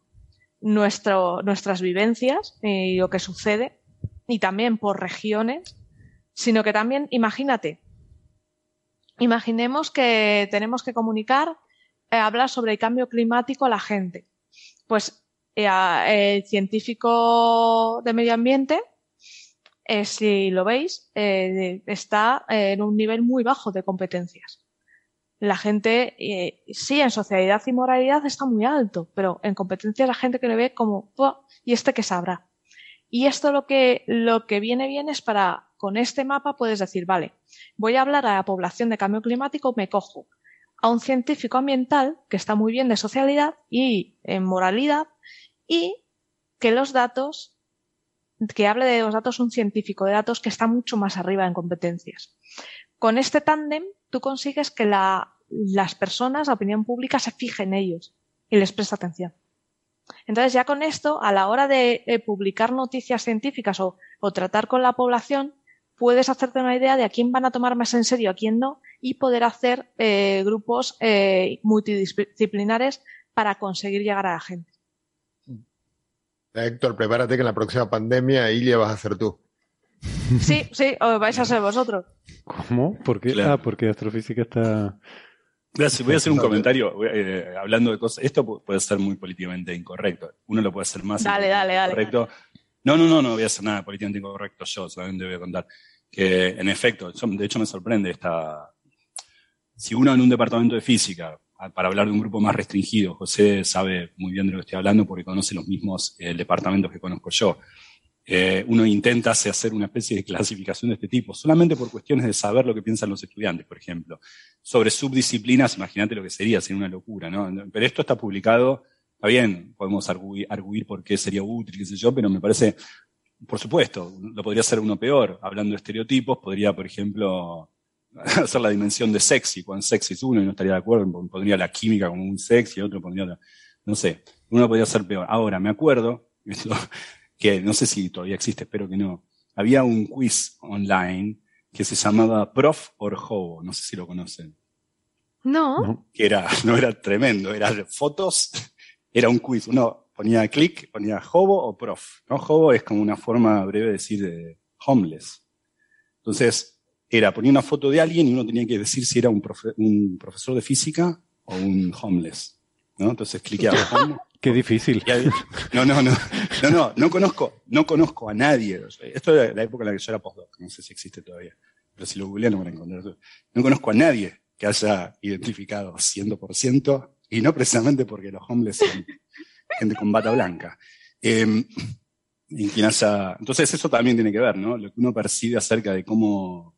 nuestras vivencias y lo que sucede, y también por regiones, sino que también, imagínate, Imaginemos que tenemos que comunicar, eh, hablar sobre el cambio climático a la gente. Pues científico de medio ambiente, eh, si lo veis, está en un nivel muy bajo de competencias. La gente, sí, en sociedad y moralidad está muy alto, pero en competencias la gente que le ve como, ¿y este qué sabrá? Y esto lo que, lo que viene bien es para, con este mapa puedes decir, vale, voy a hablar a la población de cambio climático, me cojo a un científico ambiental que está muy bien de socialidad y en moralidad y que los datos, que hable de los datos un científico de datos que está mucho más arriba en competencias. Con este tándem tú consigues que la, las personas, la opinión pública, se fije en ellos y les presta atención. Entonces, ya con esto, a la hora de, publicar noticias científicas o, tratar con la población, puedes hacerte una idea de a quién van a tomar más en serio, a quién no, y poder hacer eh, grupos eh, multidisciplinares para conseguir llegar a la gente. Héctor, prepárate que en la próxima pandemia Ilia vas a ser tú. Sí, sí, o vais a ser vosotros. ¿Cómo? ¿Por qué? Ah, porque astrofísica está Gracias. Voy a hacer un comentario eh, hablando de cosas. Esto puede ser muy políticamente incorrecto. Uno lo puede hacer más dale, dale, dale, No, no, no, no voy a hacer nada políticamente incorrecto yo, solamente voy a contar que, en efecto, de hecho me sorprende esta. Si uno en un departamento de física, para hablar de un grupo más restringido, José sabe muy bien de lo que estoy hablando porque conoce los mismos eh, departamentos que conozco yo. Eh, uno intenta hacer una especie de clasificación de este tipo, solamente por cuestiones de saber lo que piensan los estudiantes, por ejemplo. Sobre subdisciplinas, imagínate lo que sería, sería una locura, ¿no? Pero esto está publicado, está bien, podemos arguir, por qué sería útil, qué sé yo, pero me parece, por supuesto, lo podría hacer uno peor. Hablando de estereotipos, podría, por ejemplo, hacer la dimensión de sexy, cuando sexy es uno y no estaría de acuerdo, pondría la química como un sexy, otro pondría, no sé, uno podría ser peor. Ahora, me acuerdo, que no sé si todavía existe, espero que no. Había un quiz online que se llamaba Prof or Hobo, no sé si lo conocen. No. Que era, no era tremendo, era fotos, era un quiz. Uno ponía clic, ponía Hobo o Prof. ¿no? Hobo es como una forma breve de decir de homeless. Entonces, era, ponía una foto de alguien y uno tenía que decir si era un, un profesor de física o un homeless. ¿no? Entonces cliqueaba Qué difícil. No, no, no, no, no, no conozco, no conozco a nadie. Esto es la época en la que yo era postdoc, no sé si existe todavía. pero si lo googlean no van a encontrar. No conozco a nadie que haya identificado 100% y no precisamente porque los hombres son gente con bata blanca. Em, entonces eso también tiene que ver, ¿no? Lo que uno percibe acerca de cómo,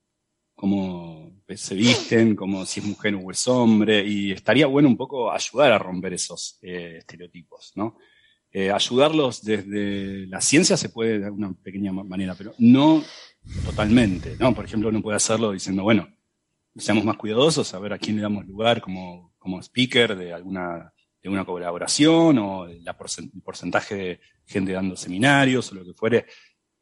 cómo se visten, como si es mujer o es hombre, y estaría bueno un poco ayudar a romper esos eh, estereotipos, ¿no? Eh, ayudarlos desde la ciencia se puede de alguna pequeña manera, pero no totalmente, ¿no? Por ejemplo, uno puede hacerlo diciendo, bueno, seamos más cuidadosos, a ver a quién le damos lugar como, como speaker de alguna de una colaboración o el porcentaje de gente dando seminarios o lo que fuere,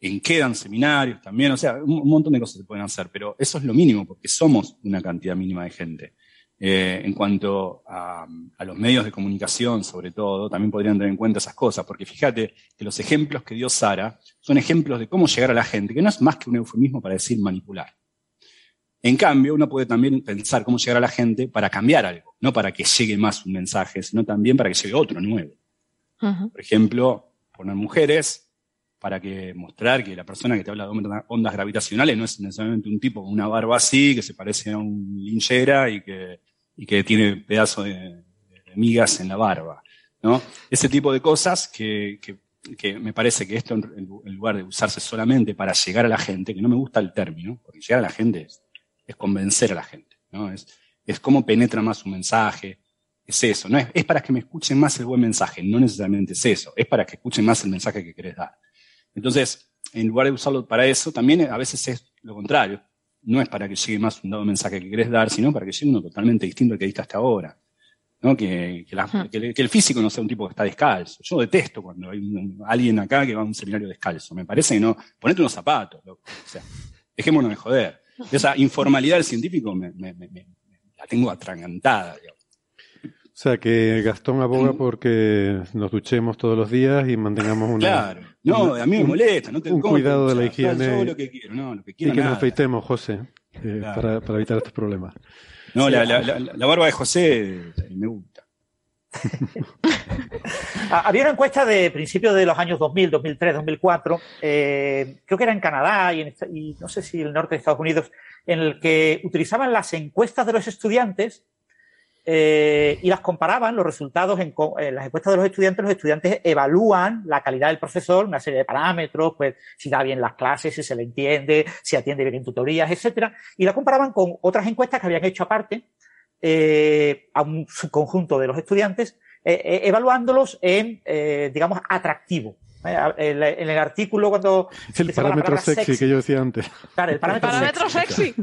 en qué dan seminarios también, o sea, un, montón de cosas se pueden hacer, pero eso es lo mínimo porque somos una cantidad mínima de gente. Eh, en cuanto a, los medios de comunicación, sobre todo, también podrían tener en cuenta esas cosas, porque fíjate que los ejemplos que dio Sara son ejemplos de cómo llegar a la gente, que no es más que un eufemismo para decir manipular. En cambio, uno puede también pensar cómo llegar a la gente para cambiar algo, no para que llegue más un mensaje, sino también para que llegue otro nuevo. Por ejemplo, poner mujeres para que mostrar que la persona que te habla de ondas gravitacionales no es necesariamente un tipo con una barba así, que se parece a un linchera y que, y que tiene pedazos de, migas en la barba. ¿no? Ese tipo de cosas que, que, me parece que esto, en lugar de usarse solamente para llegar a la gente, que no me gusta el término, porque llegar a la gente es es convencer a la gente, ¿no? Es, es cómo penetra más un mensaje, es eso, ¿no? Es, es, para que me escuchen más el buen mensaje, no necesariamente es eso, es para que escuchen más el mensaje que querés dar. Entonces, en lugar de usarlo para eso, también a veces es lo contrario. No es para que llegue más un dado mensaje que querés dar, sino para que llegue uno totalmente distinto al que diste hasta ahora. ¿no? Que, que, el físico no sea un tipo que está descalzo. Yo detesto cuando hay alguien acá que va a un seminario descalzo. Me parece que no. Ponete unos zapatos. O sea, dejémonos de joder. Esa informalidad del científico me, la tengo atragantada. O sea, que Gastón aboga mm. porque nos duchemos todos los días y mantengamos una. Claro. No, a mí me molesta. No un cuidado de la higiene. lo que quiero, no, lo que quiero. Y que nos afeitemos, José, eh, para, para, evitar estos problemas. No, la, la, la, barba de José me gusta. Había una encuesta de principios de los años 2000, 2003, 2004, creo que era en Canadá y, no sé si el norte de Estados Unidos, en el que utilizaban las encuestas de los estudiantes eh, y las comparaban los resultados en, las encuestas de los estudiantes. Los estudiantes evalúan la calidad del profesor, una serie de parámetros, pues si da bien las clases, si se le entiende, si atiende bien en tutorías, etcétera, y la comparaban con otras encuestas que habían hecho aparte eh, a un subconjunto de los estudiantes, eh, eh, evaluándolos en, digamos, atractivo. En, el artículo cuando... El parámetro sexy, que yo decía antes. Claro, el parámetro, sexy.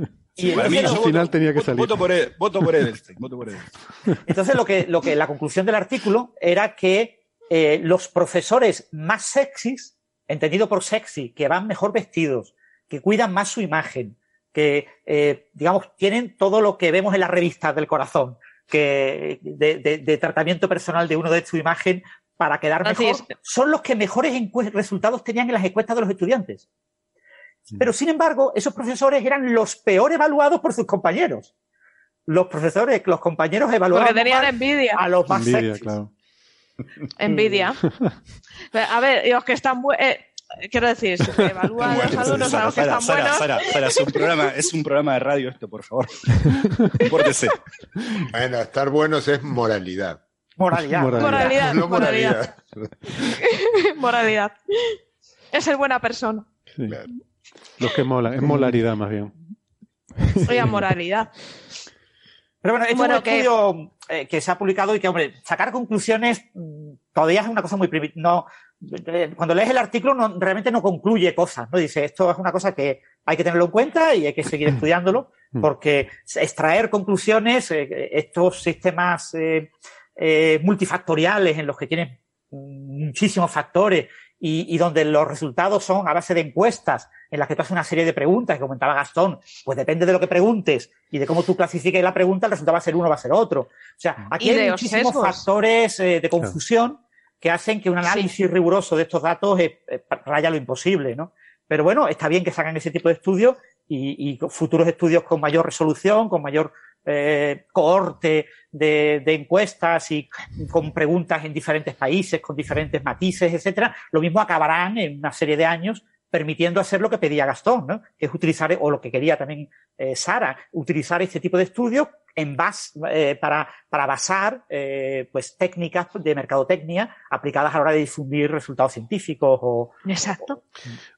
Y al final tenía que salir. Voto por, él, voto por él, voto por él. Entonces, lo que, lo que la conclusión del artículo era que los profesores más sexys, entendido por sexy, que van mejor vestidos, que cuidan más su imagen, que, eh, digamos, tienen todo lo que vemos en las revistas del corazón, que de, tratamiento personal de uno de su imagen para quedar mejor, son los que mejores resultados tenían en las encuestas de los estudiantes. Pero, sin embargo, esos profesores eran los peor evaluados por sus compañeros. Los profesores, los compañeros evaluaban envidia. a los más envidia, Envidia. a ver, los que están... Eh, quiero decir, se evalúa a los alumnos a los que están buenos. Sara, Sara, es, un programa, es un programa de radio esto, por favor. Pórtese. Bueno, estar buenos es moralidad. Moralidad. Moralidad. Moralidad. Moralidad. Es ser buena persona. Sí. Los que molan, es molaridad más bien. Oye, moralidad. Pero bueno, es un estudio eh, que se ha publicado y que, hombre, sacar conclusiones mm, todavía es una cosa muy no cuando lees el artículo no, realmente no concluye cosas, ¿no? Dice, esto es una cosa que hay que tenerlo en cuenta y hay que seguir estudiándolo, mm. porque extraer conclusiones, eh, estos sistemas eh, eh, multifactoriales en los que tienen muchísimos factores y, y, donde los resultados son a base de encuestas en las que tú haces una serie de preguntas, que comentaba Gastón, pues depende de lo que preguntes y de cómo tú clasifiques la pregunta, el resultado va a ser uno o va a ser otro. O sea, aquí hay muchísimos factores de confusión que hacen que un análisis riguroso de estos datos raya lo imposible, ¿no? Pero bueno, está bien que se hagan ese tipo de estudios y, futuros estudios con mayor resolución, con mayor eh, cohorte de, encuestas y con preguntas en diferentes países, con diferentes matices, etcétera, lo mismo acabarán en una serie de años permitiendo hacer lo que pedía Gastón, ¿no? que es utilizar, o lo que quería también eh, Sara, utilizar este tipo de estudios en base, eh, para, para basar eh, pues técnicas de mercadotecnia aplicadas a la hora de difundir resultados científicos o exacto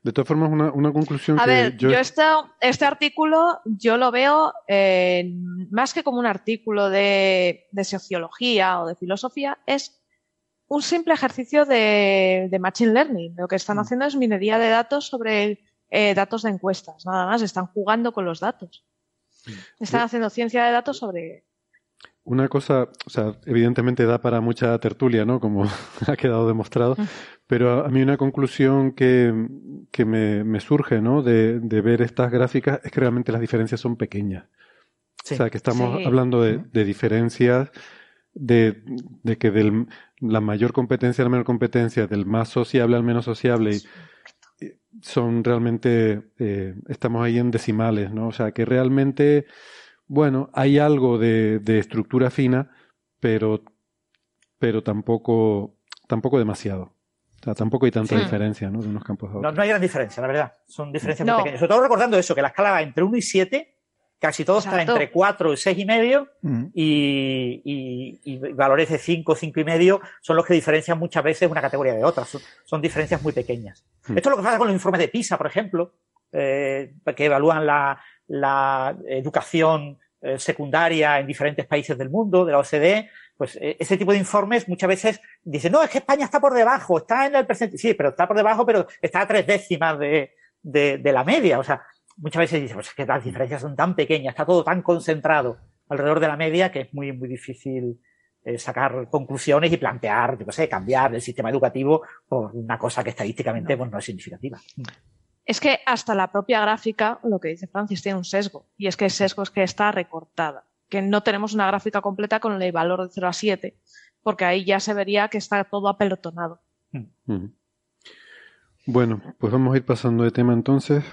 de todas formas una, una conclusión a que ver yo, yo este, este artículo yo lo veo eh, más que como un artículo de, de, sociología o de filosofía es un simple ejercicio de, de machine learning lo que están mm. haciendo es minería de datos sobre eh, datos de encuestas nada más están jugando con los datos están haciendo ciencia de datos sobre. Una cosa, o sea, evidentemente da para mucha tertulia, ¿no? Como ha quedado demostrado. Pero a, mí una conclusión que, que me, me, surge, ¿no? De, de, ver estas gráficas es que realmente las diferencias son pequeñas. O sea, que estamos sí. hablando de, de diferencias de, de, que del, la mayor competencia a la menor competencia, del más sociable al menos sociable, y, son realmente, eh, estamos ahí en decimales, ¿no? O sea, que realmente, bueno, hay algo de, de estructura fina, pero, pero tampoco, tampoco demasiado. O sea, tampoco hay tanta sí. diferencia, ¿no? De unos campos a otros. No, no hay gran diferencia, la verdad. Son diferencias no. muy pequeñas. Sobre todo recordando eso, que la escala va entre 1 y 7, casi todo está entre 4 y 6 y medio, mm. y, y, y, valores de 5, 5 y medio son los que diferencian muchas veces una categoría de otra. Son, son diferencias muy pequeñas. Mm. Esto es lo que pasa con los informes de PISA, por ejemplo, eh, que evalúan la, la educación eh, secundaria en diferentes países del mundo, de la OCDE, pues eh, ese tipo de informes muchas veces dicen, no, es que España está por debajo, está en el presente, sí, pero está por debajo, pero está a tres décimas de, de, de la media. O sea, muchas veces dicen, pues es que las diferencias son tan pequeñas, está todo tan concentrado alrededor de la media que es muy, muy difícil eh, sacar conclusiones y plantear, yo sé, cambiar el sistema educativo por una cosa que estadísticamente no. Pues, no es significativa. Es que hasta la propia gráfica, lo que dice Francis, tiene un sesgo. Y es que el sesgo es que está recortada. Que no tenemos una gráfica completa con el valor de 0 a 7, porque ahí ya se vería que está todo apelotonado. Mm. Bueno, pues vamos a ir pasando de tema entonces,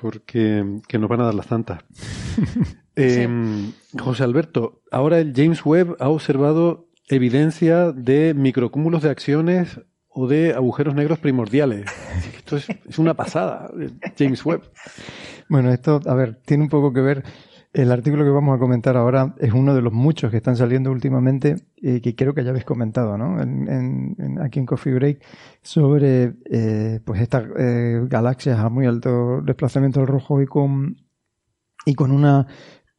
porque que nos van a dar las tantas. eh, sí. José Alberto, ahora el James Webb ha observado evidencia de microcúmulos de acciones o de agujeros negros primordiales. Esto es, es una pasada, James Webb. Bueno, esto, a ver, tiene un poco que ver el artículo que vamos a comentar ahora es uno de los muchos que están saliendo últimamente y que creo que ya habéis comentado, ¿no? En, en, en, aquí en Coffee Break sobre eh, pues estas eh, galaxias a muy alto desplazamiento del rojo y con y con una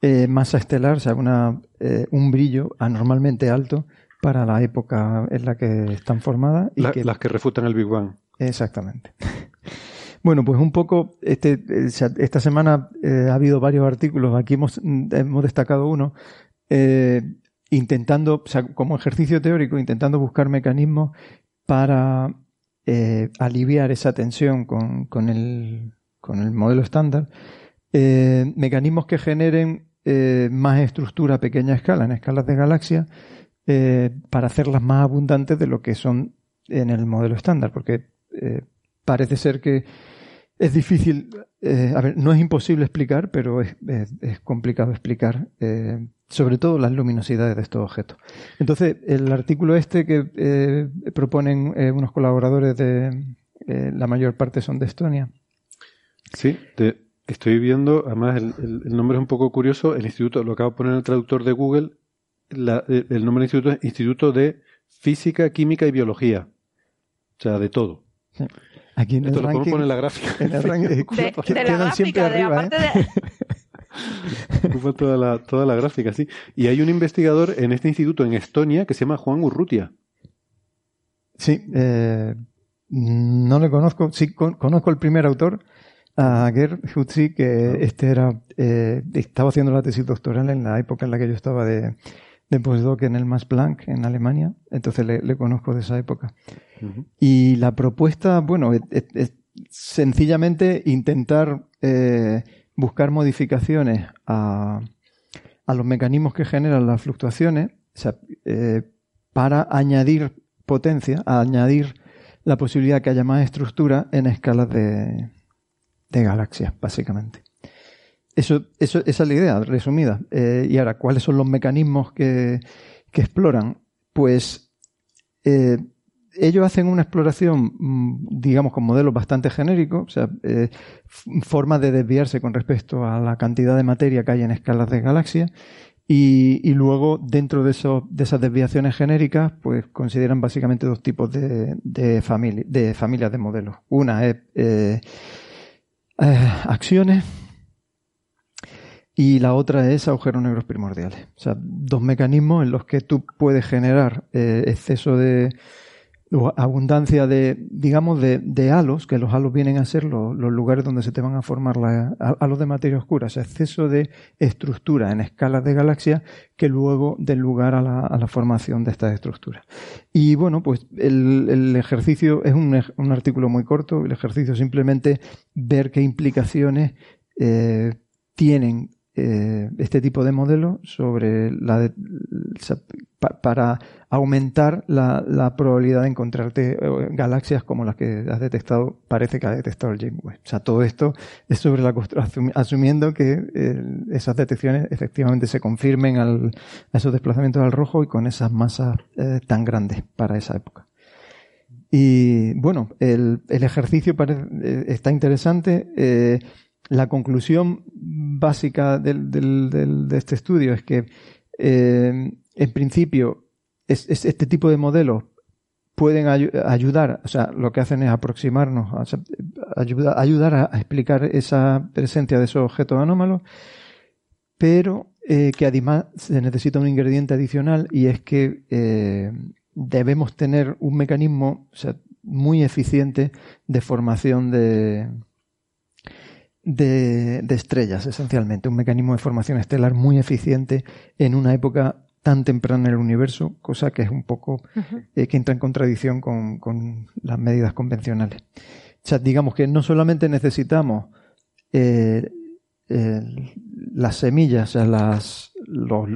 eh, masa estelar, o sea, una, eh, un brillo anormalmente alto para la época en la que están formadas. Y la, que, las que refutan el Big Bang. Exactamente. Bueno, pues un poco, este, esta semana eh, ha habido varios artículos, aquí hemos, hemos destacado uno, eh, intentando, o sea, como ejercicio teórico, intentando buscar mecanismos para eh, aliviar esa tensión con, con, el, con el modelo estándar, eh, mecanismos que generen eh, más estructura a pequeña escala, en escalas de galaxias, para hacerlas más abundantes de lo que son en el modelo estándar, porque parece ser que es difícil, eh, a ver, no es imposible explicar, pero es, es, es complicado explicar, eh, sobre todo las luminosidades de estos objetos. Entonces, el artículo este que eh, proponen unos colaboradores de, la mayor parte son de Estonia. Sí, te, estoy viendo, además el, el, el, nombre es un poco curioso, el instituto, lo acabo de poner en el traductor de Google, la, el nombre del instituto es Instituto de Física, Química y Biología. O sea, de todo. Sí. Aquí en Esto el lo ranking, en la gráfica. En el ranking, de, de la gráfica, de, arriba, ¿eh? de... Ocupa toda la, toda la gráfica, sí. Y hay un investigador en este instituto en Estonia que se llama Juan Urrutia. Sí, eh, no le conozco. Sí, con, conozco el primer autor, a Gerd Hutzi, que este era, eh, estaba haciendo la tesis doctoral en la época en la que yo estaba de, de postdoc en el Max Planck en Alemania, entonces le, le conozco de esa época. Uh -huh. Y la propuesta, bueno, es, sencillamente intentar eh, buscar modificaciones a, a, los mecanismos que generan las fluctuaciones, o sea, eh, para añadir potencia, a añadir la posibilidad que haya más estructura en escalas de, de galaxias, básicamente. Eso, eso, esa es la idea, resumida. Eh, y ahora, ¿cuáles son los mecanismos que, que exploran? Pues eh, ellos hacen una exploración, mm, digamos, con modelos bastante genéricos, o sea, eh, formas de desviarse con respecto a la cantidad de materia que hay en escalas de galaxias. Y, luego, dentro de, eso, de esas desviaciones genéricas, pues consideran básicamente dos tipos de, de, de familias de modelos. Una es acciones y la otra es agujeros negros primordiales. O sea, dos mecanismos en los que tú puedes generar exceso de, abundancia de, digamos, de, de, halos, que los halos vienen a ser los, lugares donde se te van a formar la, halos de materia oscura, o sea, exceso de estructura en escalas de galaxias que luego den lugar a la, a la formación de estas estructuras. Y bueno, pues el, ejercicio es un, un, artículo muy corto, el ejercicio simplemente ver qué implicaciones eh, tienen eh, este tipo de modelo sobre la para aumentar la, probabilidad de encontrarte eh, galaxias como las que has detectado, parece que ha detectado el James Webb. O sea, todo esto es sobre la asumiendo que eh, esas detecciones efectivamente se confirmen a esos desplazamientos al rojo y con esas masas tan grandes para esa época. Y bueno, el, el ejercicio está interesante la conclusión básica de este estudio es que, eh, en principio, es, este tipo de modelos pueden ayudar, o sea, lo que hacen es aproximarnos, ayudar a explicar esa presencia de esos objetos anómalos, pero eh, que además se necesita un ingrediente adicional y es que eh, debemos tener un mecanismo muy eficiente de formación de, de, estrellas, esencialmente. Un mecanismo de formación estelar muy eficiente en una época tan temprana en el universo, cosa que es un poco eh, que entra en contradicción con, las medidas convencionales. O sea, digamos que no solamente necesitamos eh, las semillas, o sea, las, los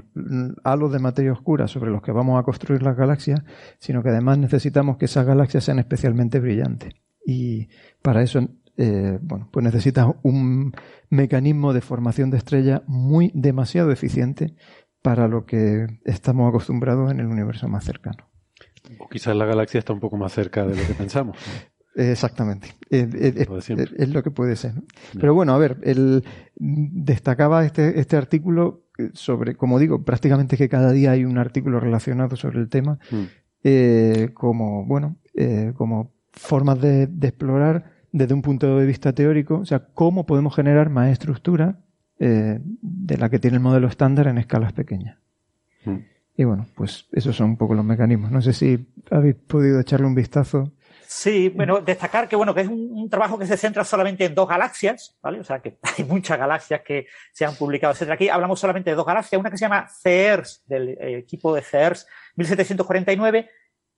halos de materia oscura sobre los que vamos a construir las galaxias, sino que además necesitamos que esas galaxias sean especialmente brillantes. Y para eso eh, bueno, pues necesitas un mecanismo de formación de estrella muy demasiado eficiente para lo que estamos acostumbrados en el universo más cercano. O quizás la galaxia está un poco más cerca de lo que pensamos. Exactamente. Es, lo que puede ser. Pero bueno, a ver, el, destacaba este, este artículo sobre, como digo, prácticamente que cada día hay un artículo relacionado sobre el tema, mm. eh, como, bueno, eh, como formas de, de explorar desde un punto de vista teórico, o sea, cómo podemos generar más estructura eh, de la que tiene el modelo estándar en escalas pequeñas. Hmm. Y bueno, pues esos son un poco los mecanismos. No sé si habéis podido echarle un vistazo. Sí, bueno, destacar que bueno, que es un, trabajo que se centra solamente en dos galaxias, ¿vale? O sea que hay muchas galaxias que se han publicado, etcétera. Aquí hablamos solamente de dos galaxias, una que se llama CERS, del eh, equipo de CERS 1749,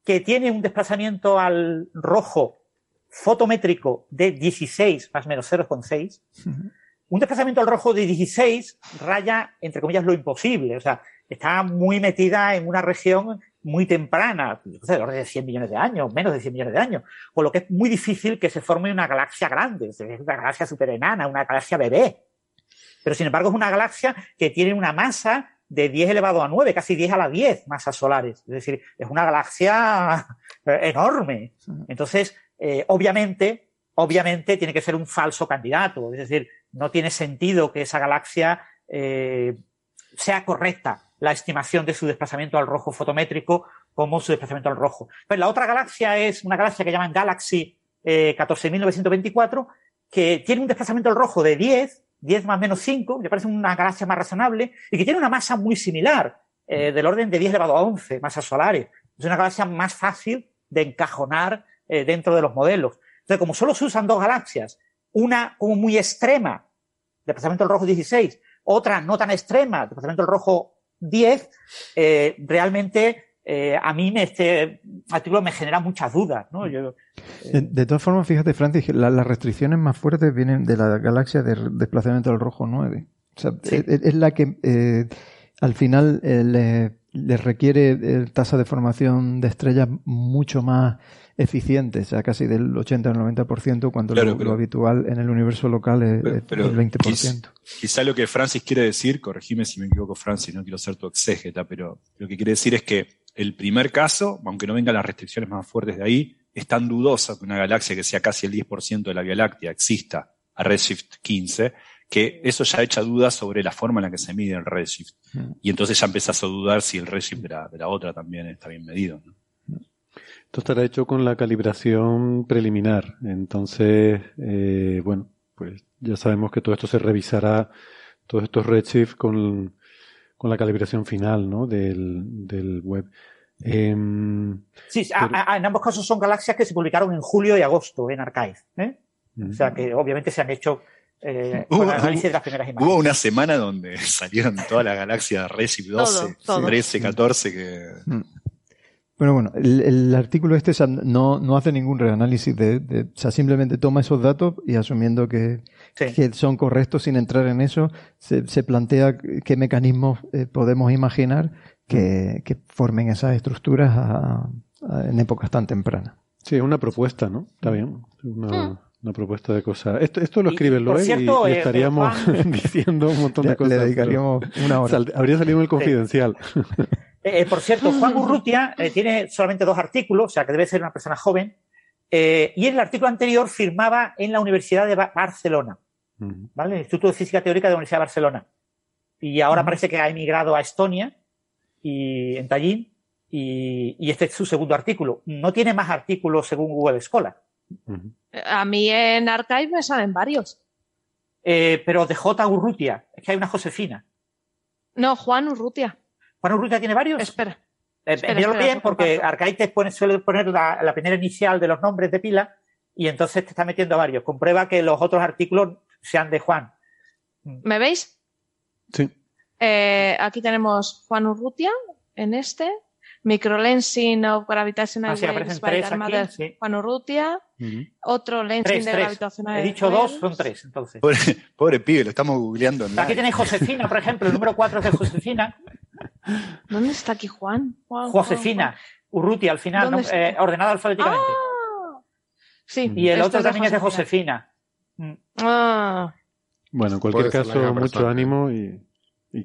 que tiene un desplazamiento al rojo fotométrico de 16 más o menos 0,6, un desplazamiento al rojo de 16 raya, entre comillas, lo imposible. O sea, está muy metida en una región muy temprana, de orden de 100 millones de años, menos de 100 millones de años, con lo que es muy difícil que se forme una galaxia grande, una galaxia super enana, una galaxia bebé. Pero sin embargo es una galaxia que tiene una masa de 10 elevado a 9, casi 10 a la 10 masas solares. Es decir, es una galaxia enorme. Entonces, eh, obviamente, obviamente tiene que ser un falso candidato. Es decir, no tiene sentido que esa galaxia eh, sea correcta la estimación de su desplazamiento al rojo fotométrico como su desplazamiento al rojo. Pues la otra galaxia es una galaxia que llaman Galaxy 14924, eh, que tiene un desplazamiento al rojo de 10, 10 más menos 5, que parece una galaxia más razonable, y que tiene una masa muy similar, del orden de 10 elevado a 11 masas solares. Es una galaxia más fácil de encajonar eh, dentro de los modelos. Entonces, como solo se usan dos galaxias, una como muy extrema, desplazamiento del rojo 16, otra no tan extrema, desplazamiento del rojo 10, eh, realmente eh, a mí este artículo me genera muchas dudas. ¿no? Yo, de, todas formas, fíjate, Francis, las restricciones más fuertes vienen de la galaxia de desplazamiento del rojo 9. O sea, es, la que al final le, le, requiere tasa de formación de estrellas mucho más eficiente, o sea, casi del 80 al 90%, cuando lo, habitual en el universo local es, el 20%. Quizá, lo que Francis quiere decir, corregime si me equivoco Francis, no quiero ser tu exégeta, pero lo que quiere decir es que el primer caso, aunque no vengan las restricciones más fuertes de ahí, es tan dudosa que una galaxia que sea casi el 10% de la Vía Láctea exista a Redshift 15, que eso ya echa dudas sobre la forma en la que se mide el Redshift. Mm. Y entonces ya empezás a dudar si el Redshift de la, otra también está bien medido. Esto estará hecho con la calibración preliminar. Entonces, eh, bueno, pues ya sabemos que todo esto se revisará, todos estos Redshift con, con la calibración final ¿no? del, del web. Em, sí, en ambos casos son galaxias que se publicaron en julio y agosto en Archive. ¿eh? O sea que obviamente se han hecho eh, hubo, análisis de las primeras imágenes. Hubo una semana donde salieron todas las galaxias Redshift 12, 13, 14 que... Mm. Bueno, bueno, el, artículo este no, no, hace ningún reanálisis de, o sea, simplemente toma esos datos y asumiendo que, que son correctos sin entrar en eso, se, se plantea qué mecanismos eh, podemos imaginar que, que, formen esas estructuras en épocas tan tempranas. Sí, es una propuesta, ¿no? Está bien. Una, hmm. una propuesta de cosas. Esto, esto lo escribe Loe y, y, eh, estaríamos diciendo un montón de cosas. Le dedicaríamos una hora. habría salido en el confidencial. eh, por cierto, Juan Urrutia eh, tiene solamente dos artículos, o sea que debe ser una persona joven, y en el artículo anterior firmaba en la Universidad de Barcelona, ¿vale? El Instituto de Física Teórica de la Universidad de Barcelona. Y ahora parece que ha emigrado a Estonia, y en Tallinn, y, este es su segundo artículo. No tiene más artículos según Google Scholar. A mí en Archive me salen varios. pero de J. Urrutia, es que hay una Josefina. No, Juan Urrutia. Juan Urrutia tiene varios. Espera. Eh, bien porque Arcaites suele poner la, primera inicial de los nombres de pila y entonces te está metiendo varios. Comprueba que los otros artículos sean de Juan. ¿Me veis? Sí. Eh, aquí tenemos Juan Urrutia en este. Microlensing of Gravitational ah, Waves by aquí, Juan Urrutia. Otro lensing de gravitacional He dicho dos, son tres, entonces. Pobre, pibe, lo estamos googleando. Aquí tenéis Josefina, por ejemplo, el número 4 es de Josefina. ¿Dónde está aquí Juan? Josefina, Urrutia al final, eh, ordenado alfabéticamente. Ah, sí. Y el otro también es de Josefina. Mm. Ah. Bueno, en cualquier caso, mucho ánimo y,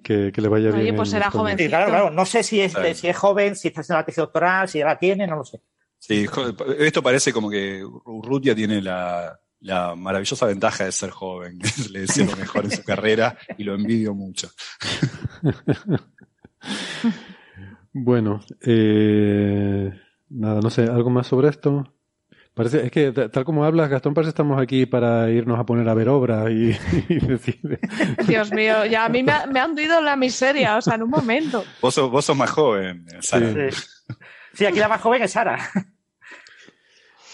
que, le vaya bien. Oye, pues será joven. claro, claro. No sé si es, si es joven, si está haciendo la tesis doctoral, si ya la tiene, no lo sé. Sí, esto parece como que Urrutia tiene la, la maravillosa ventaja de ser joven. Le deseo lo mejor en su carrera y lo envidio mucho. bueno, eh, nada, no sé, ¿algo más sobre esto? Parece, es que tal como hablas, Gastón, parece que estamos aquí para irnos a poner a ver obra y, decir... Dios mío, ya a mí me, me, han duido la miseria, o sea, en un momento. Vos sos, vos sos más joven, Sara. Sí. aquí la más joven es Sara.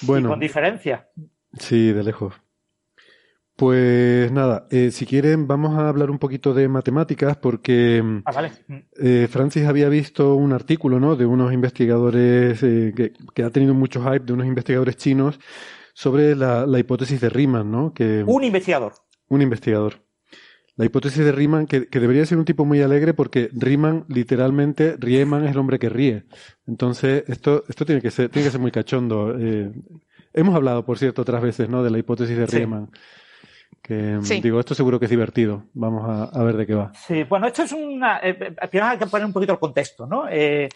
Bueno. con diferencia. Sí, de lejos. Pues nada, eh, si quieren vamos a hablar un poquito de matemáticas porque ah, vale. eh, Francis había visto un artículo ¿no? de unos investigadores eh, que, que, ha tenido mucho hype, de unos investigadores chinos sobre la, la hipótesis de Riemann, ¿no? Que, un investigador. Un investigador. La hipótesis de Riemann, que, que, debería ser un tipo muy alegre porque Riemann, literalmente, Riemann es el hombre que ríe. Entonces, esto, esto tiene que ser, tiene que ser muy cachondo. Eh, hemos hablado, por cierto, otras veces, ¿no? De la hipótesis de Riemann. Que digo, esto seguro que es divertido. Vamos a, ver de qué va. Sí, bueno, esto es una. Eh, primero hay que poner un poquito el contexto, ¿no? Eh,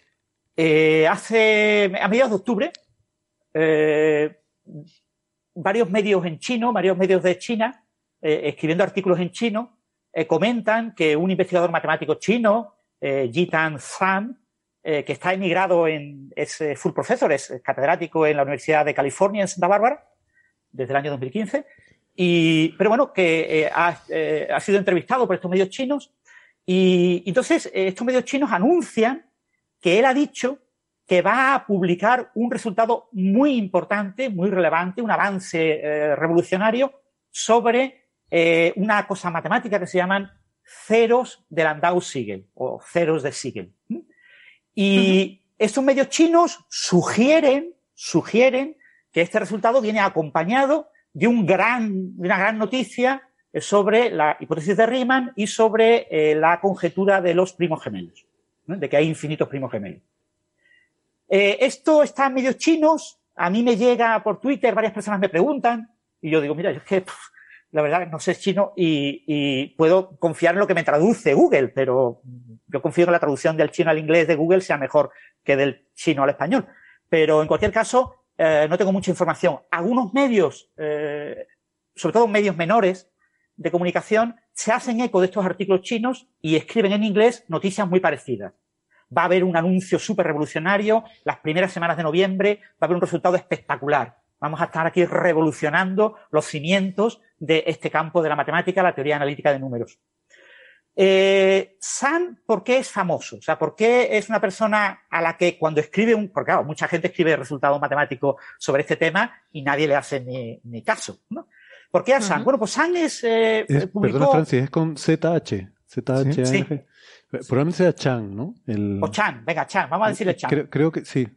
eh, hace. A mediados de octubre, varios medios en chino, varios medios de China, escribiendo artículos en chino, comentan que un investigador matemático chino, Jitan Zhang, que está emigrado en. es full professor, es catedrático en la Universidad de California en Santa Bárbara, desde el año 2015 y, pero bueno, que eh, eh, ha, sido entrevistado por estos medios chinos y entonces eh, estos medios chinos anuncian que él ha dicho que va a publicar un resultado muy importante, muy relevante, un avance revolucionario sobre una cosa matemática que se llaman ceros de Landau-Siegel o ceros de Siegel. Y estos medios chinos sugieren, sugieren que este resultado viene acompañado de un gran, una gran noticia sobre la hipótesis de Riemann y sobre eh, la conjetura de los primos gemelos, de que hay infinitos primos gemelos. Eh, esto está en medios chinos, a mí me llega por Twitter, varias personas me preguntan, y yo digo, mira, yo es que la verdad no sé chino y, puedo confiar en lo que me traduce Google, pero yo confío que la traducción del chino al inglés de Google sea mejor que del chino al español. Pero en cualquier caso, eh, no tengo mucha información. Algunos medios, eh, sobre todo medios menores de comunicación, se hacen eco de estos artículos chinos y escriben en inglés noticias muy parecidas. Va a haber un anuncio súper revolucionario las primeras semanas de noviembre, va a haber un resultado espectacular. Vamos a estar aquí revolucionando los cimientos de este campo de la matemática, la teoría analítica de números. Eh, Sam, ¿por qué es famoso? O sea, ¿por qué es una persona a la que cuando escribe un, porque claro, mucha gente escribe resultados matemáticos sobre este tema y nadie le hace ni, caso, ¿no? ¿Por qué a Sam? Bueno, pues Sam es, eh, Perdona, Francis, es con ZH. ZH. Sí. Probablemente sea Chan, ¿no? O Chan, venga, Chan, vamos a decirle Chan. creo que sí,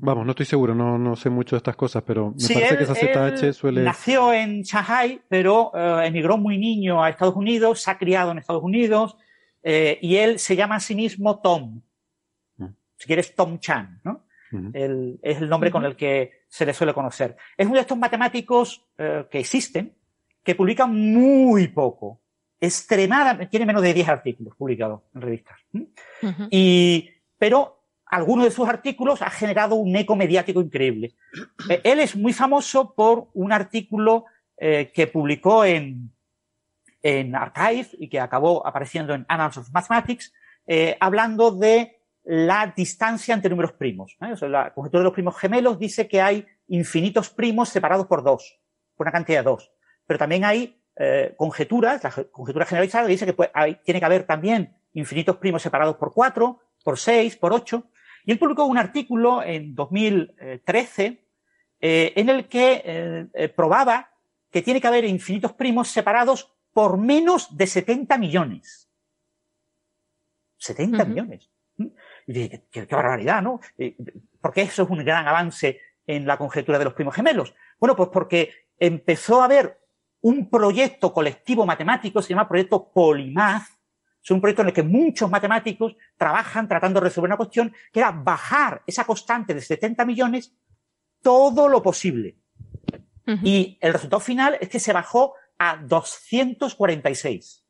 Vamos, no estoy seguro, no, no sé mucho de estas cosas, pero me parece que esa ZH suele. Nació en Shanghai, pero eh, emigró muy niño a Estados Unidos, se ha criado en Estados Unidos, eh, y él se llama a sí mismo Tom. Mm. Si quieres, Tom Chan, ¿no? es el nombre con el que se le suele conocer. Es uno de estos matemáticos eh, que existen, que publican muy poco. Extremadamente, tiene menos de 10 artículos publicados en revistas. Y, pero algunos de sus artículos ha generado un eco mediático increíble. Eh, él es muy famoso por un artículo eh, que publicó en, en Archive y que acabó apareciendo en Annals of Mathematics, eh, hablando de la distancia entre números primos. la conjetura de los primos gemelos dice que hay infinitos primos separados por dos, por una cantidad de dos. Pero también hay conjeturas, la conjetura generalizada dice que tiene que haber también infinitos primos separados por cuatro, por seis, por ocho. Y él publicó un artículo en 2013 eh, en el que eh, eh, probaba que tiene que haber infinitos primos separados por menos de 70 millones. 70 millones. ¿Mm? Y dije, qué, barbaridad, ¿no? Porque eso es un gran avance en la conjetura de los primos gemelos. Bueno, pues porque empezó a haber un proyecto colectivo matemático, se llama Proyecto Polymath, es un proyecto en el que muchos matemáticos trabajan tratando de resolver una cuestión que era bajar esa constante de 70 millones todo lo posible. Y el resultado final es que se bajó a 246.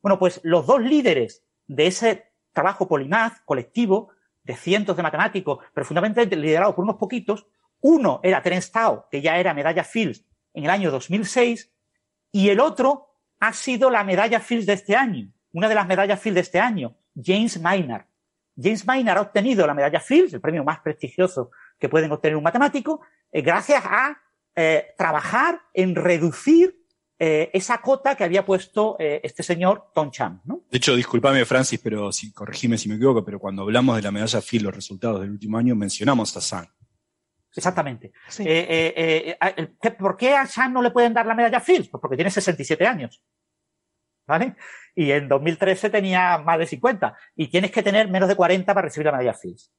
Bueno, pues los dos líderes de ese trabajo polimaz colectivo de cientos de matemáticos, pero fundamentalmente liderado por unos poquitos, uno era Terence Tao, que ya era medalla Fields en el año 2006, y el otro ha sido la medalla Fields de este año, una de las medallas Fields de este año, James Maynard. James Maynard ha obtenido la medalla Fields, el premio más prestigioso que pueden obtener un matemático, eh, gracias a eh, trabajar en reducir eh, esa cota que había puesto este señor Tom Chan. De hecho, discúlpame, Francis, pero si corregime si me equivoco, pero cuando hablamos de la medalla Fields, los resultados del último año, mencionamos a San. Exactamente. ¿Por qué a San no le pueden dar la medalla Fields? Pues porque tiene 67 años. ¿Vale? y en 2013 tenía más de 50 y tienes que tener menos de 40 para recibir la medalla Fields.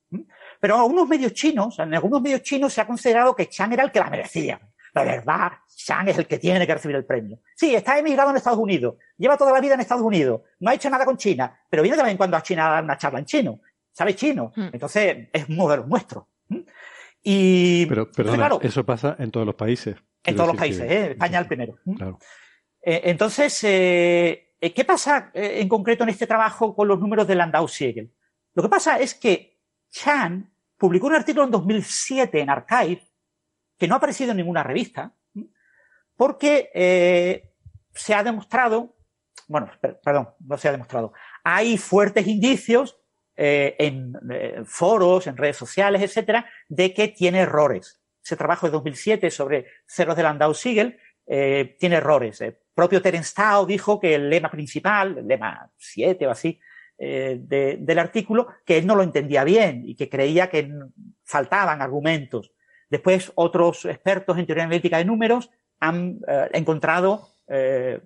Pero en algunos medios chinos, en algunos medios chinos se ha considerado que Chang era el que la merecía. La verdad, Chang es el que tiene que recibir el premio. Sí, está emigrado en Estados Unidos, lleva toda la vida en Estados Unidos, no ha hecho nada con China, pero viene también cuando a China a dar una charla en chino, sabe chino, hmm. entonces es un modelo nuestro. Y, pero, perdona, eso pasa en todos los países. En todos los países, ¿eh? España el primero. Claro. Eh, entonces, eh, eh, ¿Qué pasa eh, en concreto en este trabajo con los números de Landau-Siegel? Lo que pasa es que Chan publicó un artículo en 2007 en Archive que no ha aparecido en ninguna revista porque eh, se ha demostrado, bueno, perdón, no se ha demostrado, hay fuertes indicios en foros, en redes sociales, etcétera, de que tiene errores. Ese trabajo de 2007 sobre ceros de Landau-Siegel tiene errores propio Terence Tao dijo que el lema principal, el lema 7 o así, eh, del artículo, que él no lo entendía bien y que creía que faltaban argumentos. Después, otros expertos en teoría analítica de números han eh, encontrado eh,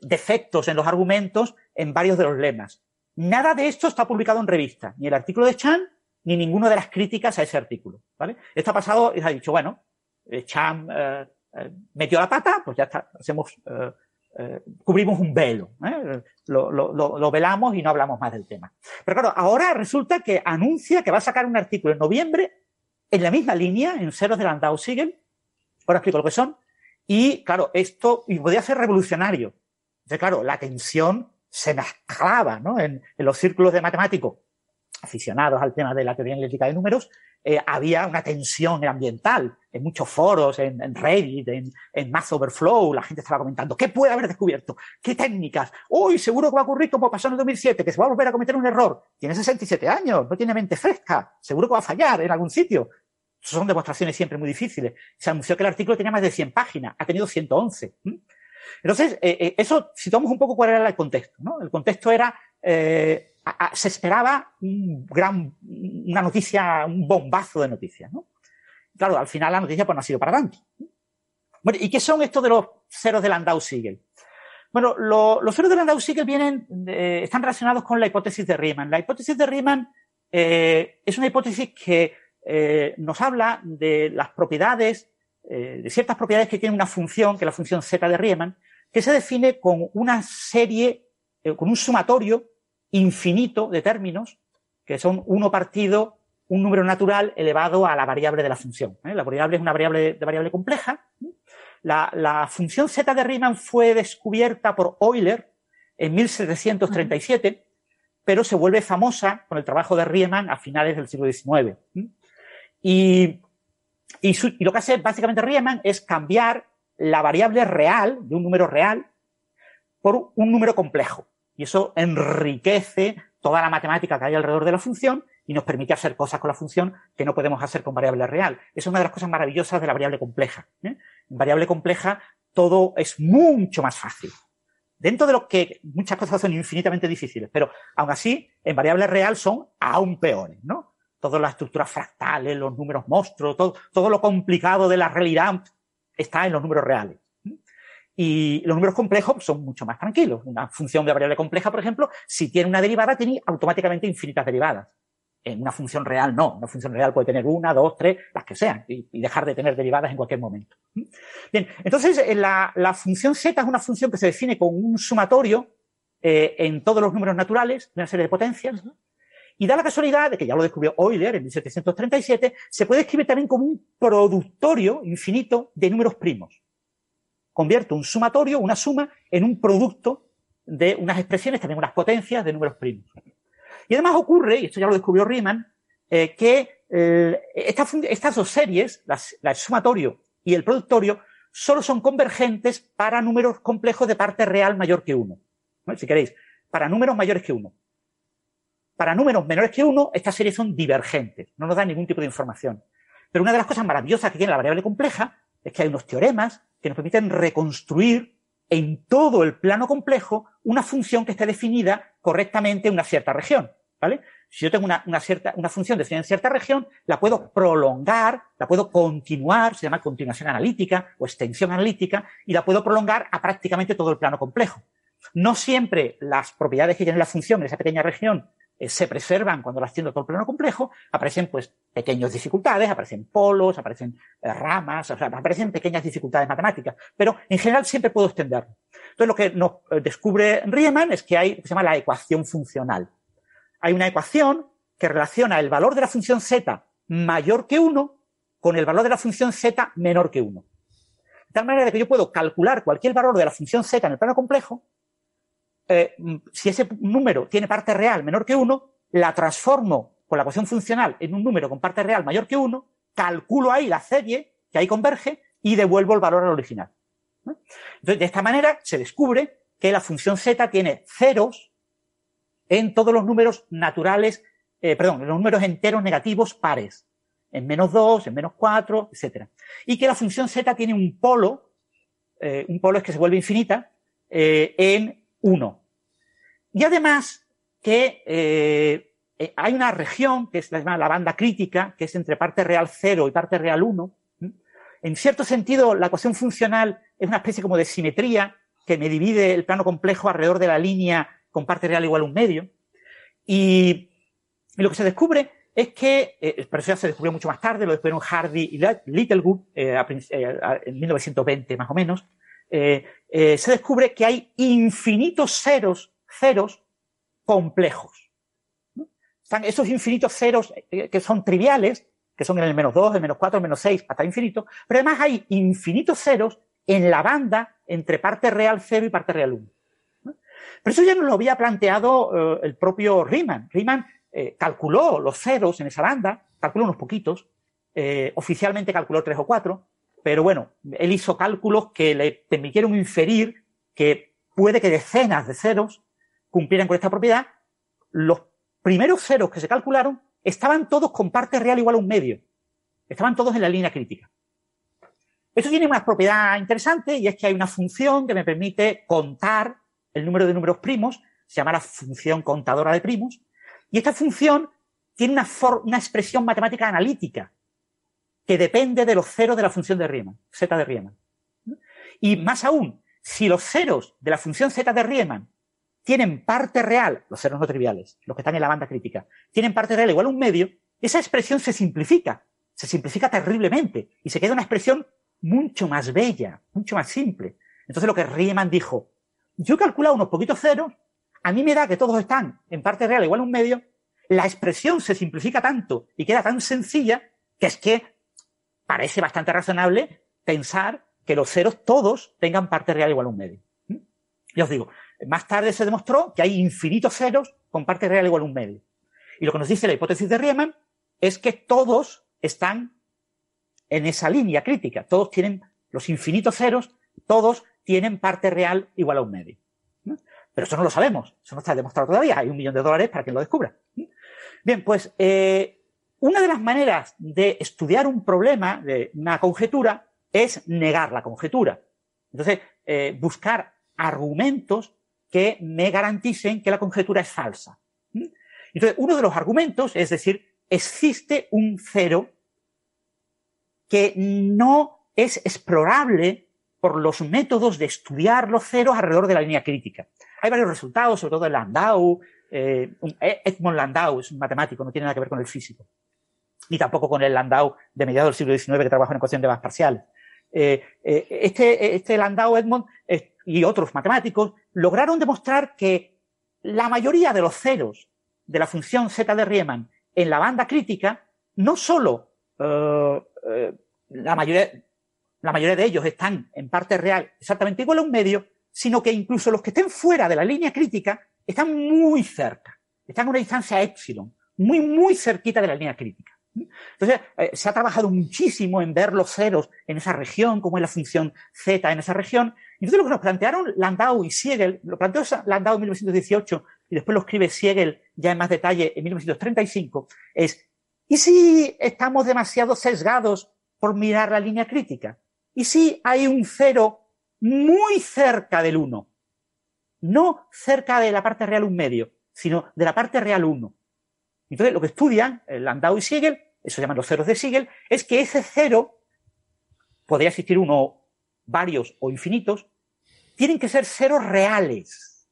defectos en los argumentos en varios de los lemas. Nada de esto está publicado en revista, ni el artículo de Chan, ni ninguna de las críticas a ese artículo. ¿vale? Esto ha pasado y se ha dicho, bueno, Chan eh, metió la pata, pues ya está, hacemos, eh, eh, cubrimos un velo, lo, lo, lo, velamos y no hablamos más del tema. Pero claro, ahora resulta que anuncia que va a sacar un artículo en noviembre en la misma línea, en ceros de Landau Siegel, ahora explico lo que son, y claro, esto y podría ser revolucionario. Entonces, claro, la tensión se mezclaba ¿no? en, los círculos de matemáticos aficionados al tema de la teoría analítica de números, eh, había una tensión ambiental en muchos foros, en, Reddit, en, en Math Overflow, la gente estaba comentando, ¿qué puede haber descubierto? ¿Qué técnicas? Uy, seguro que va a ocurrir como pasó en el 2007, que se va a volver a cometer un error. Tiene 67 años, no tiene mente fresca, seguro que va a fallar en algún sitio. Son demostraciones siempre muy difíciles. Se anunció que el artículo tenía más de 100 páginas, ha tenido 111. Entonces, eh, eh, eso, si tomamos un poco cuál era el contexto, ¿no? El contexto era, eh, se esperaba un gran, una noticia, un bombazo de noticias, ¿no? Claro, al final la noticia pues no ha sido para tanto. Bueno, ¿y qué son estos de los ceros de Landau-Siegel? Bueno, los ceros de Landau-Siegel vienen, están relacionados con la hipótesis de Riemann. La hipótesis de Riemann es una hipótesis que eh, nos habla de las propiedades, eh, de ciertas propiedades que tiene una función, que es la función z de Riemann, que se define con una serie, eh, con un sumatorio infinito de términos, que son uno partido un número natural elevado a la variable de la función. La variable es una variable, de variable compleja. La, función z de Riemann fue descubierta por Euler en 1737, pero se vuelve famosa con el trabajo de Riemann a finales del siglo XIX. Y, lo que hace básicamente Riemann es cambiar la variable real de un número real por un número complejo. Y eso enriquece toda la matemática que hay alrededor de la función y nos permite hacer cosas con la función que no podemos hacer con variable real. Es una de las cosas maravillosas de la variable compleja. ¿eh? En variable compleja todo es mucho más fácil. Dentro de lo que muchas cosas son infinitamente difíciles, pero aún así, en variable real son aún peores, ¿no? todas las estructuras fractales, los números monstruos, todo, todo lo complicado de la realidad está en los números reales. Y los números complejos son mucho más tranquilos. Una función de variable compleja, por ejemplo, si tiene una derivada, tiene automáticamente infinitas derivadas. En una función real no. Una función real puede tener una, dos, tres, las que sean, y, dejar de tener derivadas en cualquier momento. Bien, entonces eh, la, la, función z es una función que se define con un sumatorio eh, en todos los números naturales, una serie de potencias, y da la casualidad de que ya lo descubrió Euler en 1737, se puede escribir también como un productorio infinito de números primos. Convierto un sumatorio, una suma, en un producto de unas expresiones, también unas potencias de números primos. Y además ocurre, y esto ya lo descubrió Riemann, eh, que eh, estas dos series, el sumatorio y el productorio, solo son convergentes para números complejos de parte real mayor que uno. Si queréis, para números mayores que uno. Para números menores que uno, estas series son divergentes, no nos dan ningún tipo de información. Pero una de las cosas maravillosas que tiene la variable compleja es que hay unos teoremas que nos permiten reconstruir en todo el plano complejo una función que esté definida correctamente en una cierta región. ¿Vale? Si yo tengo una, cierta, una función definida en cierta región, la puedo prolongar, la puedo continuar, se llama continuación analítica o extensión analítica, y la puedo prolongar a prácticamente todo el plano complejo. No siempre las propiedades que tiene la función en esa pequeña región eh, se preservan cuando las tiendo todo el plano complejo, aparecen pues pequeñas dificultades, aparecen polos, aparecen eh, ramas, aparecen pequeñas dificultades matemáticas, pero en general siempre puedo extenderlo. Entonces lo que nos eh, descubre Riemann es que hay, se llama la ecuación funcional. Hay una ecuación que relaciona el valor de la función z mayor que 1 con el valor de la función z menor que 1. De tal manera que yo puedo calcular cualquier valor de la función z en el plano complejo eh, si ese número tiene parte real menor que 1, la transformo con la ecuación funcional en un número con parte real mayor que 1, calculo ahí la serie que ahí converge y devuelvo el valor al original. Entonces, de esta manera se descubre que la función z tiene ceros en todos los números naturales, eh, perdón, en los números enteros negativos pares, en menos 2, en menos 4, etc. Y que la función z tiene un polo, eh, un polo es que se vuelve infinita, en 1. Y además que eh, eh, hay una región, que es la, la banda crítica, que es entre parte real 0 y parte real 1. En cierto sentido, la ecuación funcional es una especie como de simetría que me divide el plano complejo alrededor de la línea con parte real igual a un medio. Y, lo que se descubre es que, eh, pero eso ya se descubrió mucho más tarde, lo descubrieron Hardy y Littlewood en 1920 más o menos, se descubre que hay infinitos ceros ceros complejos. Están esos infinitos ceros eh, que son triviales, que son en el menos 2, el menos 4, el menos 6, hasta infinito, pero además hay infinitos ceros en la banda entre parte real 0 y parte real 1. Pero eso ya nos lo había planteado eh, el propio Riemann. Riemann eh, calculó los ceros en esa banda, calculó unos poquitos, eh, oficialmente calculó tres o cuatro, pero bueno, él hizo cálculos que le permitieron inferir que puede que decenas de ceros cumplieran con esta propiedad. Los primeros ceros que se calcularon estaban todos con parte real igual a un medio. Estaban todos en la línea crítica. Esto tiene una propiedad interesante y es que hay una función que me permite contar el número de números primos, se llama la función contadora de primos, y esta función tiene una, una expresión matemática analítica que depende de los ceros de la función de Riemann, z de Riemann. Y más aún, si los ceros de la función z de Riemann tienen parte real, los ceros no triviales, los que están en la banda crítica, tienen parte real igual a un medio, esa expresión se simplifica, se simplifica terriblemente y se queda una expresión mucho más bella, mucho más simple. Entonces lo que Riemann dijo, yo he calculado unos poquitos ceros, a mí me da que todos están en parte real igual a un medio, la expresión se simplifica tanto y queda tan sencilla que es que parece bastante razonable pensar que los ceros todos tengan parte real igual a un medio. ¿Mm? Ya os digo, más tarde se demostró que hay infinitos ceros con parte real igual a un medio. Y lo que nos dice la hipótesis de Riemann es que todos están en esa línea crítica. Todos tienen los infinitos ceros, todos tienen parte real igual a un medio. Pero eso no lo sabemos, eso no está demostrado todavía. Hay un millón de dólares para quien lo descubra. Bien, pues eh, una de las maneras de estudiar un problema, de una conjetura, es negar la conjetura. Entonces, eh, buscar argumentos que me garanticen que la conjetura es falsa. Entonces, uno de los argumentos es decir, existe un cero que no es explorable por los métodos de estudiar los ceros alrededor de la línea crítica. Hay varios resultados, sobre todo en Landau, eh, eh, Edmond Landau es un matemático, no tiene nada que ver con el físico, ni tampoco con el Landau de mediados del siglo XIX que trabajó en ecuación de bandas parciales. Eh, este, este Landau, Edmond y otros matemáticos lograron demostrar que la mayoría de los ceros de la función z de Riemann en la banda crítica, no solo la, mayoría, la mayoría de ellos están en parte real exactamente igual a un medio, sino que incluso los que estén fuera de la línea crítica están muy cerca, están a una distancia epsilon, muy, muy cerquita de la línea crítica. Entonces, eh, se ha trabajado muchísimo en ver los ceros en esa región, como es la función z en esa región. Y entonces lo que nos plantearon Landau y Siegel, lo planteó Landau en 1918 y después lo escribe Siegel ya en más detalle en 1935, es, ¿y si estamos demasiado sesgados por mirar la línea crítica? ¿Y si hay un cero muy cerca del 1? no cerca de la parte real un medio, sino de la parte real 1. Entonces, lo que estudian eh, Landau y Siegel, eso llaman los ceros de Siegel, es que ese cero, podría existir uno, varios o infinitos, tienen que ser ceros reales.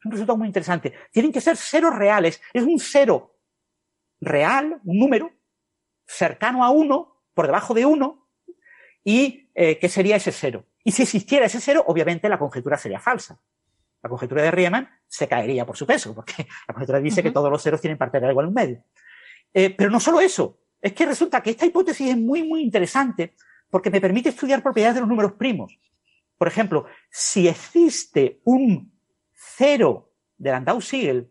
Es un resultado muy interesante. Tienen que ser ceros reales. Es un cero real, un número, cercano a uno, por debajo de uno, y eh, ¿qué sería ese cero? Y si existiera ese cero, obviamente la conjetura sería falsa. La conjetura de Riemann se caería por su peso, porque la conjetura dice que todos los ceros tienen parte real igual a un medio. Eh, pero no solo eso, es que resulta que esta hipótesis es muy, muy interesante porque me permite estudiar propiedades de los números primos. Por ejemplo, si existe un cero de Landau-Siegel,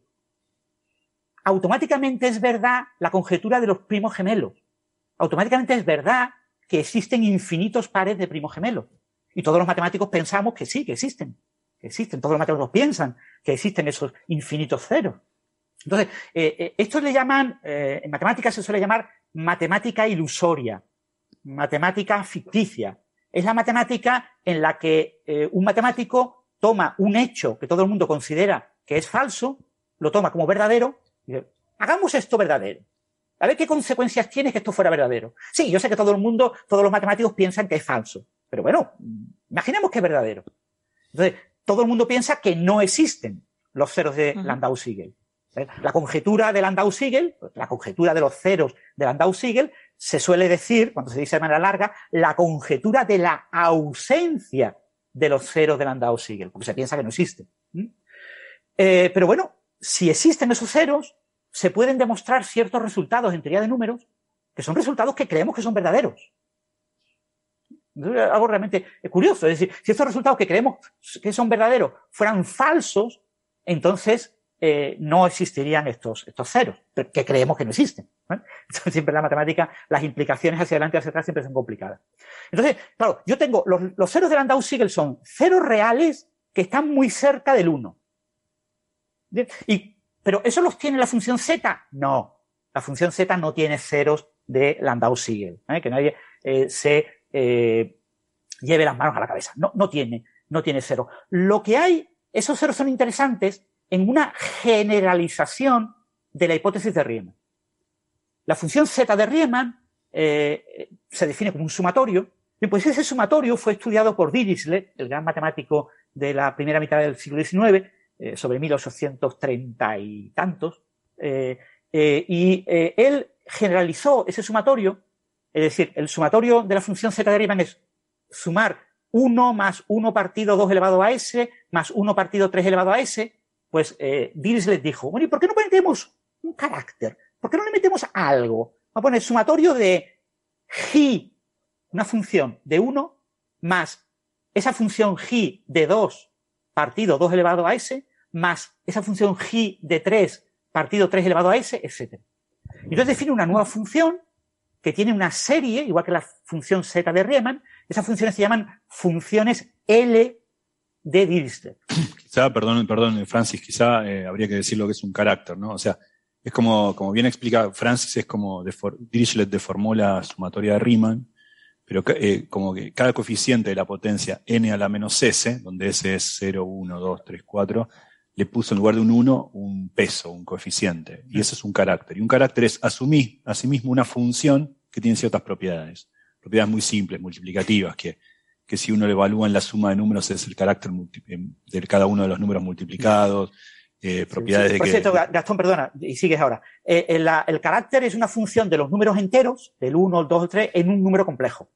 automáticamente es verdad la conjetura de los primos gemelos. Automáticamente es verdad que existen infinitos pares de primos gemelos. Y todos los matemáticos pensamos que sí, que existen existen, todos los matemáticos piensan que existen esos infinitos ceros. Entonces, eh, eh, esto le llaman, eh, en matemáticas se suele llamar matemática ilusoria, matemática ficticia. Es la matemática en la que un matemático toma un hecho que todo el mundo considera que es falso, lo toma como verdadero y dice, hagamos esto verdadero. A ver qué consecuencias tiene que esto fuera verdadero. Sí, yo sé que todo el mundo, todos los matemáticos piensan que es falso, pero bueno, imaginemos que es verdadero. Entonces, todo el mundo piensa que no existen los ceros de Landau-Siegel. ¿Eh? La conjetura de Landau-Siegel, la conjetura de los ceros de Landau-Siegel, se suele decir, cuando se dice de manera larga, la conjetura de la ausencia de los ceros de Landau-Siegel, porque se piensa que no existen. Eh, pero bueno, si existen esos ceros, se pueden demostrar ciertos resultados en teoría de números que son resultados que creemos que son verdaderos algo realmente curioso. Es decir, si estos resultados que creemos que son verdaderos fueran falsos, entonces eh, no existirían estos, estos ceros, que creemos que no existen. Siempre en la matemática las implicaciones hacia adelante y hacia atrás siempre son complicadas. Entonces, claro, yo tengo los, los ceros de Landau-Siegel son ceros reales que están muy cerca del 1. Y, pero ¿eso los tiene la función z? No. La función z no tiene ceros de Landau-Siegel. ¿eh? Que nadie eh, se eh, lleve las manos a la cabeza. No, no tiene, no tiene cero. Lo que hay, esos ceros son interesantes en una generalización de la hipótesis de Riemann. La función z de Riemann eh, se define como un sumatorio. Y pues ese sumatorio fue estudiado por Dirichlet, el gran matemático de la primera mitad del siglo XIX, eh, sobre 1830 y tantos. Eh, y él generalizó ese sumatorio, es decir, el sumatorio de la función z de Riemann es sumar 1 más 1 partido 2 elevado a s más 1 partido 3 elevado a s, pues eh, Dirichlet dijo, bueno, ¿y por qué no metemos un carácter? ¿Por qué no le metemos algo? Vamos a poner sumatorio de g, una función de 1, más esa función g de 2 partido 2 elevado a s, más esa función g de 3 partido 3 elevado a s, etc. Entonces define una nueva función que tiene una serie, igual que la función z de Riemann. Esas funciones se llaman funciones L de Dirichlet. Quizá, perdón, perdón, Francis, quizá eh, habría que decir lo que es un carácter, ¿no? O sea, es como, como bien explica Francis, es como Dirichlet deformó la sumatoria de Riemann, pero eh, como que cada coeficiente de la potencia n a la menos s, donde s es 0, 1, 2, 3, 4, le puso en lugar de un 1 un peso, un coeficiente. Y eso es un carácter. Y un carácter es asumir a sí mismo una función que tiene ciertas propiedades. Propiedades muy simples, multiplicativas, que que si uno le evalúa en la suma de números es el carácter de cada uno de los números multiplicados, eh, propiedades de Por cierto, Gastón, perdona, y sigues ahora. Eh, el, carácter es una función de los números enteros, del 1, el 2, el 3, en un número complejo.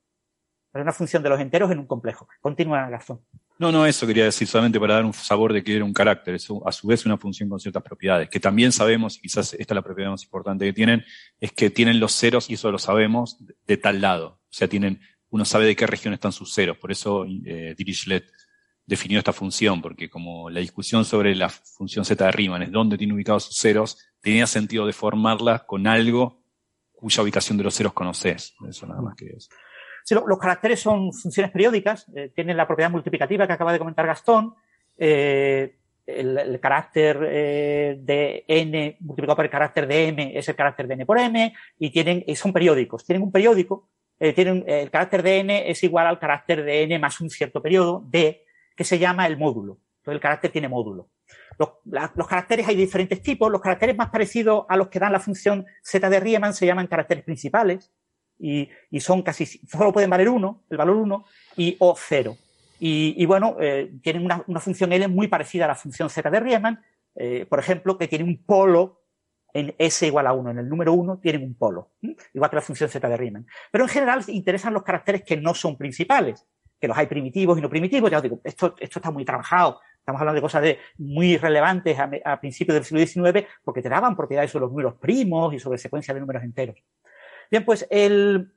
Es una función de los enteros en un complejo. Continúa, Gastón. No, no, eso quería decir, solamente para dar un sabor de que era un carácter. Es a su vez una función con ciertas propiedades, que también sabemos, y quizás esta es la propiedad más importante que tienen, es que tienen los ceros, y eso lo sabemos, de tal lado. O sea, tienen uno sabe de qué región están sus ceros. Por eso eh, Dirichlet definió esta función, porque como la discusión sobre la función z de Riemann es dónde tiene ubicados sus ceros, tenía sentido deformarla con algo cuya ubicación de los ceros conoces. Eso nada más que eso. Sí, los caracteres son funciones periódicas, eh, tienen la propiedad multiplicativa que acaba de comentar Gastón. Eh, el, carácter eh, de n multiplicado por el carácter de m es el carácter de n por m y tienen, y son periódicos. Tienen un periódico eh, tiene el carácter de n es igual al carácter de n más un cierto periodo, d, que se llama el módulo. Entonces el carácter tiene módulo. Los, caracteres hay diferentes tipos. Los caracteres más parecidos a los que dan la función z de Riemann se llaman caracteres principales y, son casi, solo pueden valer uno, el valor 1, y o 0. Y, bueno, eh, tienen una, función L muy parecida a la función z de Riemann, eh, por ejemplo, que tiene un polo en S igual a 1, en el número 1, tienen un polo, igual que la función z de Riemann. Pero en general interesan los caracteres que no son principales, que los hay primitivos y no primitivos. Ya os digo, esto, esto está muy trabajado. Estamos hablando de cosas de, muy relevantes a, principios del siglo XIX porque te daban propiedades sobre los números primos y sobre secuencia de números enteros. Bien, pues el...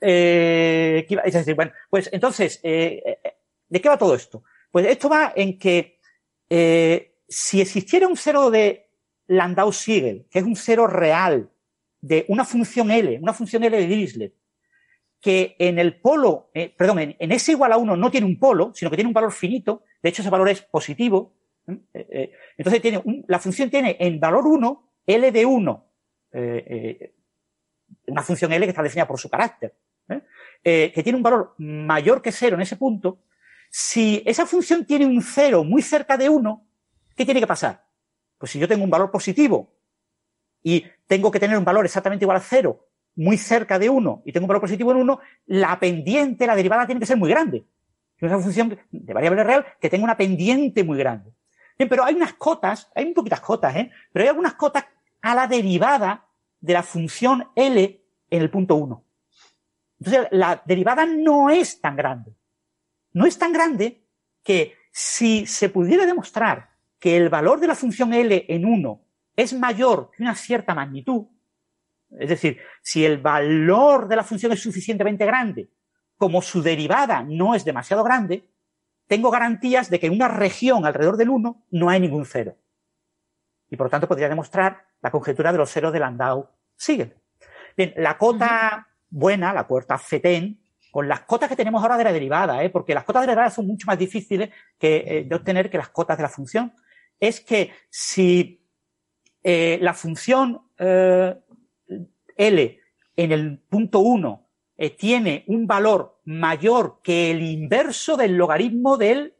Eh, es decir, bueno, pues entonces, eh, eh, ¿de qué va todo esto? Pues esto va en que eh, si existiera un cero de Landau-Siegel, que es un cero real de una función L, una función L de Dirichlet, que en el polo, eh, perdón, en, S igual a 1 no tiene un polo, sino que tiene un valor finito, de hecho ese valor es positivo, ¿eh? Eh, entonces tiene la función tiene en valor 1, L de 1, una función L que está definida por su carácter, que tiene un valor mayor que 0 en ese punto, si esa función tiene un 0 muy cerca de 1, ¿qué tiene que pasar? Pues si yo tengo un valor positivo y tengo que tener un valor exactamente igual a cero, muy cerca de 1, y tengo un valor positivo en 1, la pendiente, la derivada tiene que ser muy grande. Es una función de variable real que tenga una pendiente muy grande. Bien, pero hay unas cotas, hay muy poquitas cotas, ¿eh? Pero hay algunas cotas a la derivada de la función L en el punto 1. Entonces, la derivada no es tan grande. No es tan grande que si se pudiera demostrar que el valor de la función L en 1 es mayor que una cierta magnitud, es decir, si el valor de la función es suficientemente grande, como su derivada no es demasiado grande, tengo garantías de que en una región alrededor del 1 no hay ningún cero. Y por lo tanto podría demostrar la conjetura de los ceros de Landau. La cota buena, la cota FETEN, con las cotas que tenemos ahora de la derivada, ¿eh? porque las cotas de la derivada son mucho más difíciles que, eh, de obtener que las cotas de la función, es que si eh, la función eh, L en el punto 1 eh, tiene un valor mayor que el inverso del logaritmo del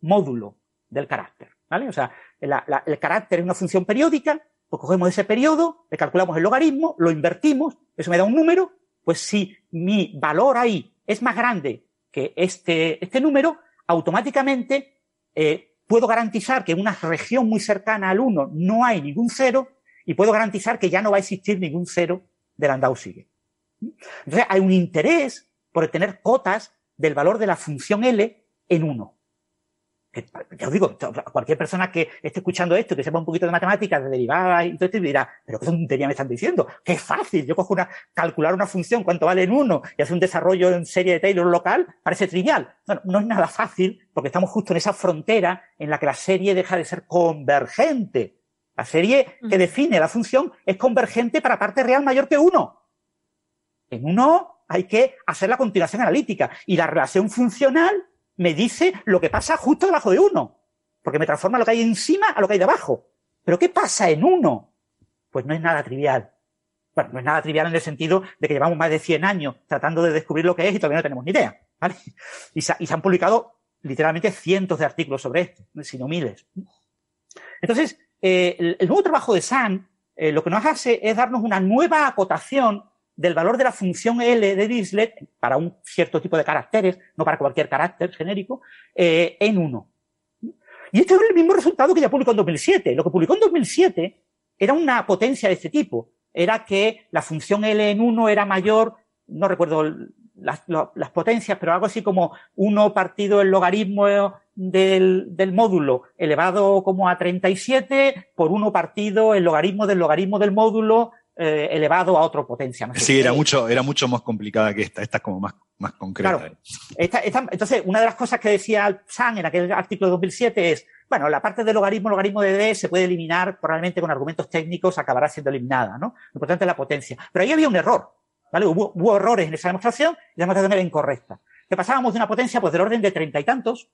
módulo del carácter. ¿vale? O sea, el carácter es una función periódica, pues cogemos ese periodo, le calculamos el logaritmo, lo invertimos, eso me da un número, pues si mi valor ahí es más grande que este, este número, automáticamente eh, puedo garantizar que en una región muy cercana al 1 no hay ningún cero y puedo garantizar que ya no va a existir ningún cero del Landau sigue. Entonces, hay un interés por tener cotas del valor de la función L en 1. Ya os digo, cualquier persona que esté escuchando esto, que sepa un poquito de matemáticas, de derivadas y todo esto, dirá, pero qué tontería me están diciendo, qué fácil, yo cojo una, calcular una función, cuánto vale en uno, y hacer un desarrollo en serie de Taylor local, parece trivial. No, no es nada fácil, porque estamos justo en esa frontera en la que la serie deja de ser convergente. La serie que define la función es convergente para parte real mayor que uno. En uno hay que hacer la continuación analítica y la relación funcional me dice lo que pasa justo debajo de uno, porque me transforma lo que hay encima a lo que hay debajo. Pero ¿qué pasa en uno? Pues no es nada trivial. Bueno, no es nada trivial en el sentido de que llevamos más de 100 años tratando de descubrir lo que es y todavía no tenemos ni idea. ¿vale? Y, se, han publicado literalmente cientos de artículos sobre esto, si no miles. Entonces, eh, el, nuevo trabajo de San eh, lo que nos hace es darnos una nueva acotación del valor de la función L de Dirichlet para un cierto tipo de caracteres, no para cualquier carácter genérico, eh, en 1. Y este es el mismo resultado que ya publicó en 2007. Lo que publicó en 2007 era una potencia de este tipo. Era que la función L en 1 era mayor, no recuerdo las, las, potencias, pero algo así como 1 partido el logaritmo del, del, módulo elevado como a 37 por 1 partido el logaritmo del logaritmo del módulo eh, elevado a otra potencia. sí, era mucho, era mucho más complicada que esta, esta es como más, más concreta. Claro, entonces, una de las cosas que decía San en aquel artículo de 2007 es, bueno, la parte del logaritmo, logaritmo de D se puede eliminar, probablemente con argumentos técnicos acabará siendo eliminada, ¿no? Lo importante es la potencia. Pero ahí había un error, ¿vale? Hubo, hubo errores en esa demostración y la demostración era incorrecta. Que pasábamos de una potencia pues del orden de treinta y tantos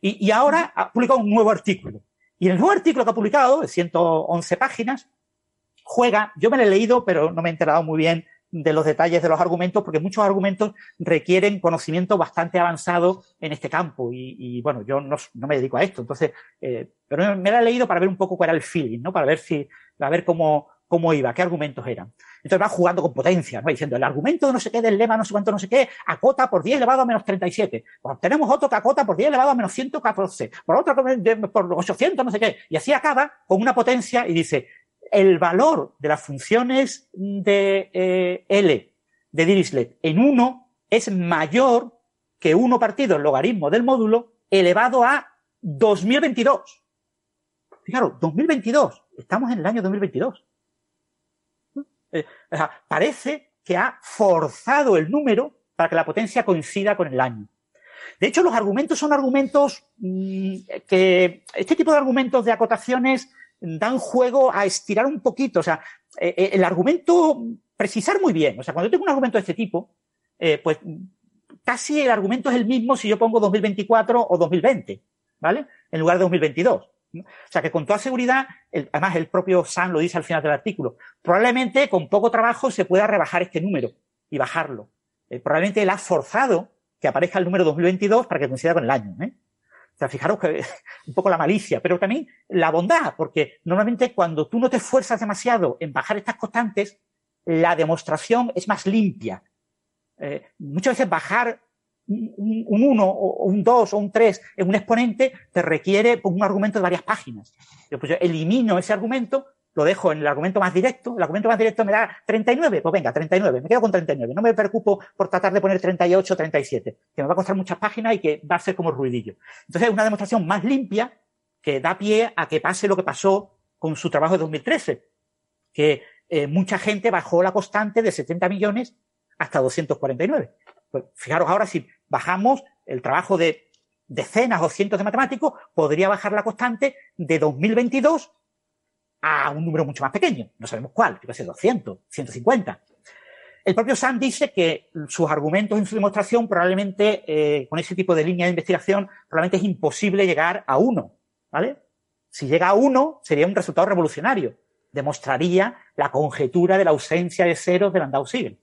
y, y ahora ha publicado un nuevo artículo. Y en el nuevo artículo que ha publicado, de 111 páginas, juega, yo me lo he leído, pero no me he enterado muy bien de los detalles de los argumentos, porque muchos argumentos requieren conocimiento bastante avanzado en este campo. Y, bueno, yo no, me dedico a esto, entonces, eh, pero me lo he leído para ver un poco cuál era el feeling, ¿no? Para ver si, para ver cómo, cómo iba, qué argumentos eran. Entonces va jugando con potencia, ¿no? Diciendo, el argumento no sé qué del lema, no sé cuánto, no sé qué, acota por 10 elevado a menos 37. Pues tenemos otro que acota por 10 elevado a menos 114. Por otro por 800, no sé qué. Y así acaba con una potencia y dice, el valor de las funciones de eh, L de Dirichlet en 1 es mayor que 1 partido el logaritmo del módulo elevado a 2022. Fijaros, 2022. Estamos en el año 2022. Eh, parece que ha forzado el número para que la potencia coincida con el año. De hecho, los argumentos son argumentos mm, que, este tipo de argumentos de acotaciones dan juego a estirar un poquito. O sea, eh, eh, el argumento, precisar muy bien. O sea, cuando yo tengo un argumento de este tipo, eh, pues casi el argumento es el mismo si yo pongo 2024 o 2020, ¿vale? En lugar de 2022. O sea que con toda seguridad, además el propio Sam lo dice al final del artículo, probablemente con poco trabajo se pueda rebajar este número y bajarlo. probablemente él ha forzado que aparezca el número 2022 para que coincida con el año. ¿eh? O sea, fijaros que un poco la malicia, pero también la bondad, porque normalmente cuando tú no te esfuerzas demasiado en bajar estas constantes, la demostración es más limpia. Eh, muchas veces bajar un 1 o un 2 o un 3 en un exponente te requiere un argumento de varias páginas. Yo, pues yo elimino ese argumento lo dejo en el argumento más directo, el argumento más directo me da 39, pues venga, 39, me quedo con 39, no me preocupo por tratar de poner 38 o 37, que me va a costar muchas páginas y que va a ser como ruidillo. Entonces es una demostración más limpia que da pie a que pase lo que pasó con su trabajo de 2013, que eh, mucha gente bajó la constante de 70 millones hasta 249. Pues fijaros ahora si bajamos el trabajo de decenas o cientos de matemáticos, podría bajar la constante de 2022 a un número mucho más pequeño. No sabemos cuál, va a ser 200, 150. El propio Sam dice que sus argumentos en su demostración probablemente, eh, con ese tipo de línea de investigación, probablemente es imposible llegar a uno, ¿vale? Si llega a uno, sería un resultado revolucionario. Demostraría la conjetura de la ausencia de ceros del Landau-Siegel.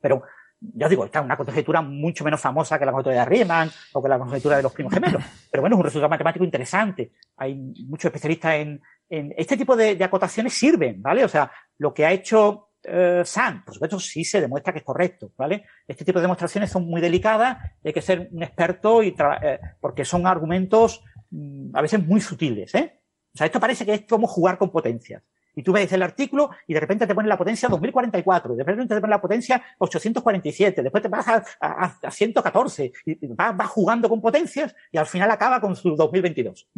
Pero, ya os digo, esta es una conjetura mucho menos famosa que la conjetura de Riemann o que la conjetura de los primos gemelos. Pero bueno, es un resultado matemático interesante. Hay muchos especialistas en, en este tipo de, acotaciones sirven, ¿vale? O sea, lo que ha hecho eh, San, por supuesto, sí se demuestra que es correcto, ¿vale? Este tipo de demostraciones son muy delicadas, hay que ser un experto y eh, porque son argumentos mm, a veces muy sutiles, ¿eh? O sea, esto parece que es como jugar con potencias. Y tú ves el artículo y de repente te pone la potencia 2044, de repente te pone la potencia 847, después te vas a, 114, y vas, jugando con potencias y al final acaba con su 2022.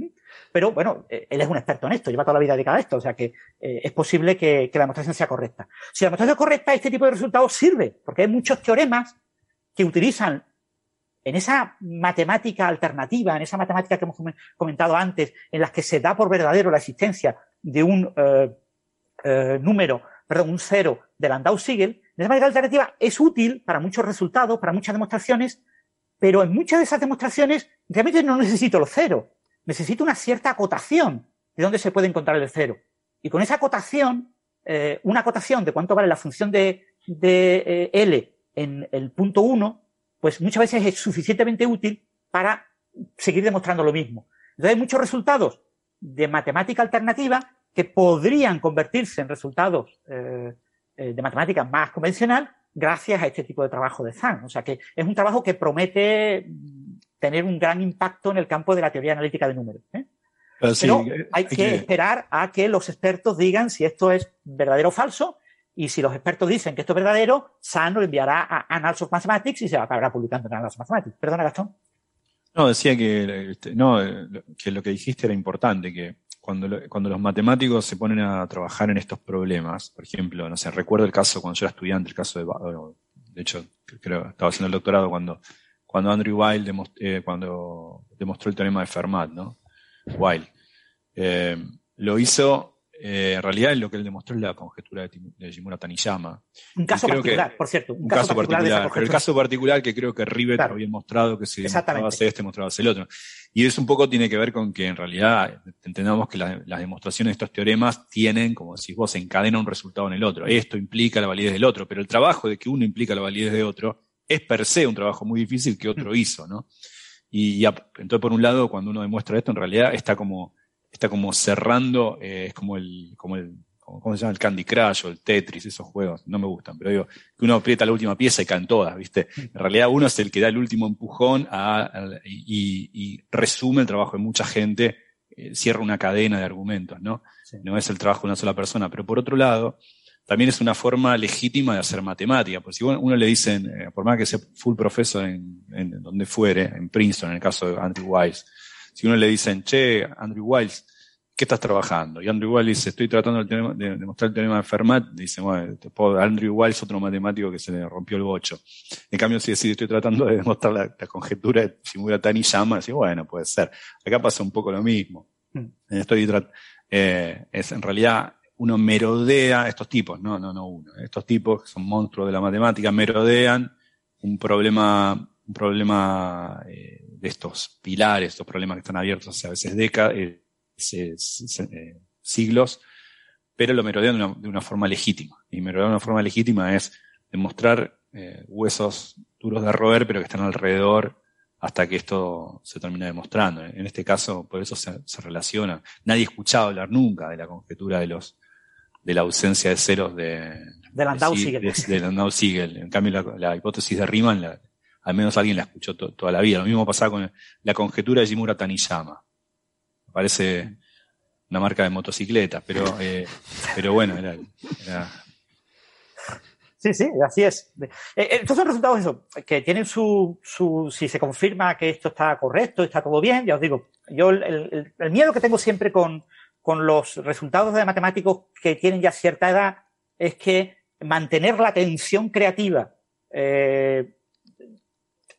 Pero bueno, eh, él es un experto en esto, lleva toda la vida dedicada a esto, o sea que eh, es posible que, que la demostración sea correcta. Si la demostración es correcta, este tipo de resultados sirve, porque hay muchos teoremas que utilizan en esa matemática alternativa, en esa matemática que hemos comentado antes, en las que se da por verdadero la existencia de un eh, eh, número, perdón, un cero de Landau-Siegel, esa manera alternativa es útil para muchos resultados, para muchas demostraciones, pero en muchas de esas demostraciones realmente no necesito los ceros, necesito una cierta acotación de dónde se puede encontrar el cero. Y con esa acotación, eh, una acotación de cuánto vale la función de, de eh, L en el punto 1, pues muchas veces es suficientemente útil para seguir demostrando lo mismo. Entonces hay muchos resultados de matemática alternativa que podrían convertirse en resultados eh, eh, de matemáticas más convencional gracias a este tipo de trabajo de Zhang. O sea que es un trabajo que promete tener un gran impacto en el campo de la teoría analítica de números. ¿eh? Pero, hay, que, esperar a que los expertos digan si esto es verdadero o falso. Y si los expertos dicen que esto es verdadero, Zhang lo enviará a Annals of Mathematics y se acabará publicando en Annals of Mathematics. Perdona, Gastón. No, decía que, este, no, que lo que dijiste era importante, que cuando, cuando los matemáticos se ponen a trabajar en estos problemas, por ejemplo, no sé, recuerdo el caso cuando yo era estudiante, el caso de, de hecho, creo estaba haciendo el doctorado cuando, cuando Andrew Weil eh, cuando demostró el teorema de Fermat, ¿no? Weil. Eh, lo hizo eh, en realidad lo que él demostró es la conjetura de, de Shimura Taniyama. Un caso particular, por cierto. Un, caso, particular, pero el caso particular que creo que Rivet había mostrado que si demostraba hacer este, mostraba hacer el otro. Y eso un poco tiene que ver con que en realidad entendamos que las demostraciones de estos teoremas tienen, como decís vos, encadena un resultado en el otro. Esto implica la validez del otro, pero el trabajo de que uno implica la validez de otro es per se un trabajo muy difícil que otro mm. hizo, ¿no? Y, y entonces, por un lado, cuando uno demuestra esto, en realidad está como está como cerrando, eh, es como el, como el, ¿cómo se llama? El Candy Crush o el Tetris, esos juegos, no me gustan, pero digo, que uno aprieta la última pieza y caen todas, ¿viste? En realidad uno es el que da el último empujón a, y, resume el trabajo de mucha gente, eh, cierra una cadena de argumentos, ¿no? No es el trabajo de una sola persona, pero por otro lado, también es una forma legítima de hacer matemática, porque si uno, le dicen, eh, por más que sea full profesor en, en, donde fuere, en Princeton, en el caso de Andrew Wise, si uno le dicen, che, Andrew Wiles, ¿qué estás trabajando? Y Andrew Wiles dice, estoy tratando de, demostrar el teorema de Fermat, dice, bueno, Andrew Wiles, otro matemático que se le rompió el bocho. En cambio, si decís, estoy tratando de demostrar la, conjetura de Shimura-Tani llama, dice, bueno, puede ser. Acá pasa un poco lo mismo. Mm. Estoy eh, es en realidad uno merodea estos tipos, no, no, no uno. Estos tipos que son monstruos de la matemática merodean un problema, un problema eh, de estos pilares, estos problemas que están abiertos a veces décadas, eh, eh, siglos, pero lo merodean de una, de una, forma legítima. Y merodear de una forma legítima es demostrar eh, huesos duros de roer, pero que están alrededor hasta que esto se termina demostrando. En este caso, por eso se, relaciona. Nadie escuchado hablar nunca de la conjetura de los de la ausencia de ceros de, de Landau-Siegel. De, Landau-Siegel. En cambio, la, la, hipótesis de Riemann la, al menos alguien la escuchó toda la vida. Lo mismo pasaba con la conjetura de Jimura Taniyama. Parece una marca de motocicleta, pero, eh, pero bueno, era, Sí, sí, así es. Eh, eh, estos son resultados eso, que tienen su, su, si se confirma que esto está correcto, está todo bien, ya os digo, yo el, miedo que tengo siempre con, con los resultados de matemáticos que tienen ya cierta edad es que mantener la tensión creativa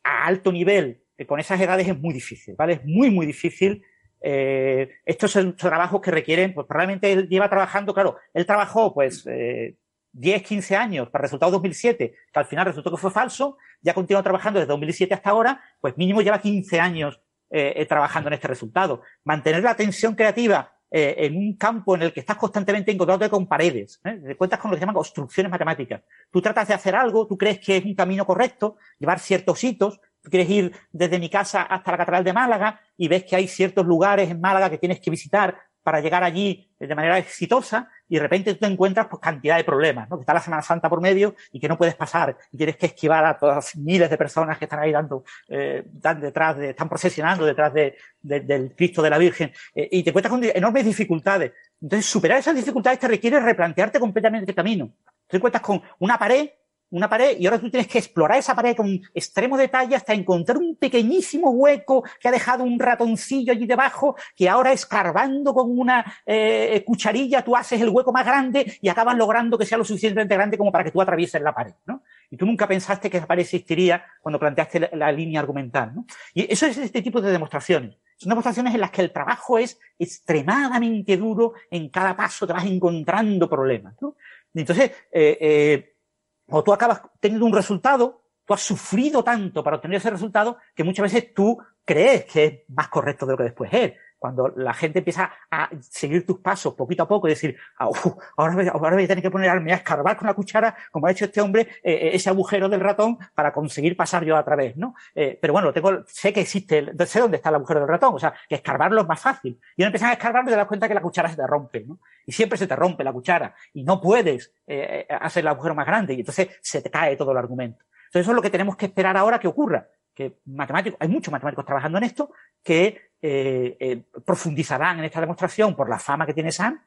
a alto nivel eh, con esas edades es muy difícil, ¿vale? Es muy, muy difícil. Eh, estos son trabajos que requieren, pues probablemente él lleva trabajando, claro, él trabajó pues eh, 10, 15 años para el resultado 2007, que al final resultó que fue falso, ya continúa trabajando desde 2007 hasta ahora, pues mínimo lleva 15 años eh, trabajando en este resultado. Mantener la tensión creativa eh, en un campo en el que estás constantemente encontrándote con paredes. ¿eh? Cuentas con lo que se llaman construcciones matemáticas. Tú tratas de hacer algo, tú crees que es un camino correcto, llevar ciertos hitos, tú quieres ir desde mi casa hasta la Catedral de Málaga y ves que hay ciertos lugares en Málaga que tienes que visitar para llegar allí de manera exitosa y de repente tú te encuentras pues cantidad de problemas, ¿no? Que está la Semana Santa por medio y que no puedes pasar y tienes que esquivar a todas miles de personas que están ahí dando, eh, dan detrás de, están procesionando detrás de, de, del Cristo de la Virgen eh, y te encuentras con enormes dificultades. Entonces superar esas dificultades te requiere replantearte completamente el camino. Te encuentras con una pared una pared y ahora tú tienes que explorar esa pared con extremo detalle hasta encontrar un pequeñísimo hueco que ha dejado un ratoncillo allí debajo, que ahora escarbando con una eh, cucharilla tú haces el hueco más grande y acabas logrando que sea lo suficientemente grande como para que tú atravieses la pared, ¿no? Y tú nunca pensaste que esa pared existiría cuando planteaste la, la línea argumental, ¿no? Y eso es este tipo de demostraciones. Son demostraciones en las que el trabajo es extremadamente duro, en cada paso te vas encontrando problemas, ¿no? Entonces, eh, eh, o tú acabas teniendo un resultado, tú has sufrido tanto para obtener ese resultado que muchas veces tú crees que es más correcto de lo que después es. Cuando la gente empieza a seguir tus pasos poquito a poco y decir, ah, ahora, voy, a tener que ponerme a escarbar con la cuchara, como ha hecho este hombre, eh, eh, ese agujero del ratón para conseguir pasar yo a través, ¿no? Eh, pero bueno, tengo, sé que existe, sé dónde está el agujero del ratón, o sea, que escarbarlo es más fácil. Y uno empieza a escarbarlo y te das cuenta que la cuchara se te rompe, ¿no? Y siempre se te rompe la cuchara y no puedes hacer el agujero más grande y entonces se te cae todo el argumento. Entonces eso es lo que tenemos que esperar ahora que ocurra que matemáticos, hay muchos matemáticos trabajando en esto, que eh, eh, profundizarán en esta demostración por la fama que tiene Sam.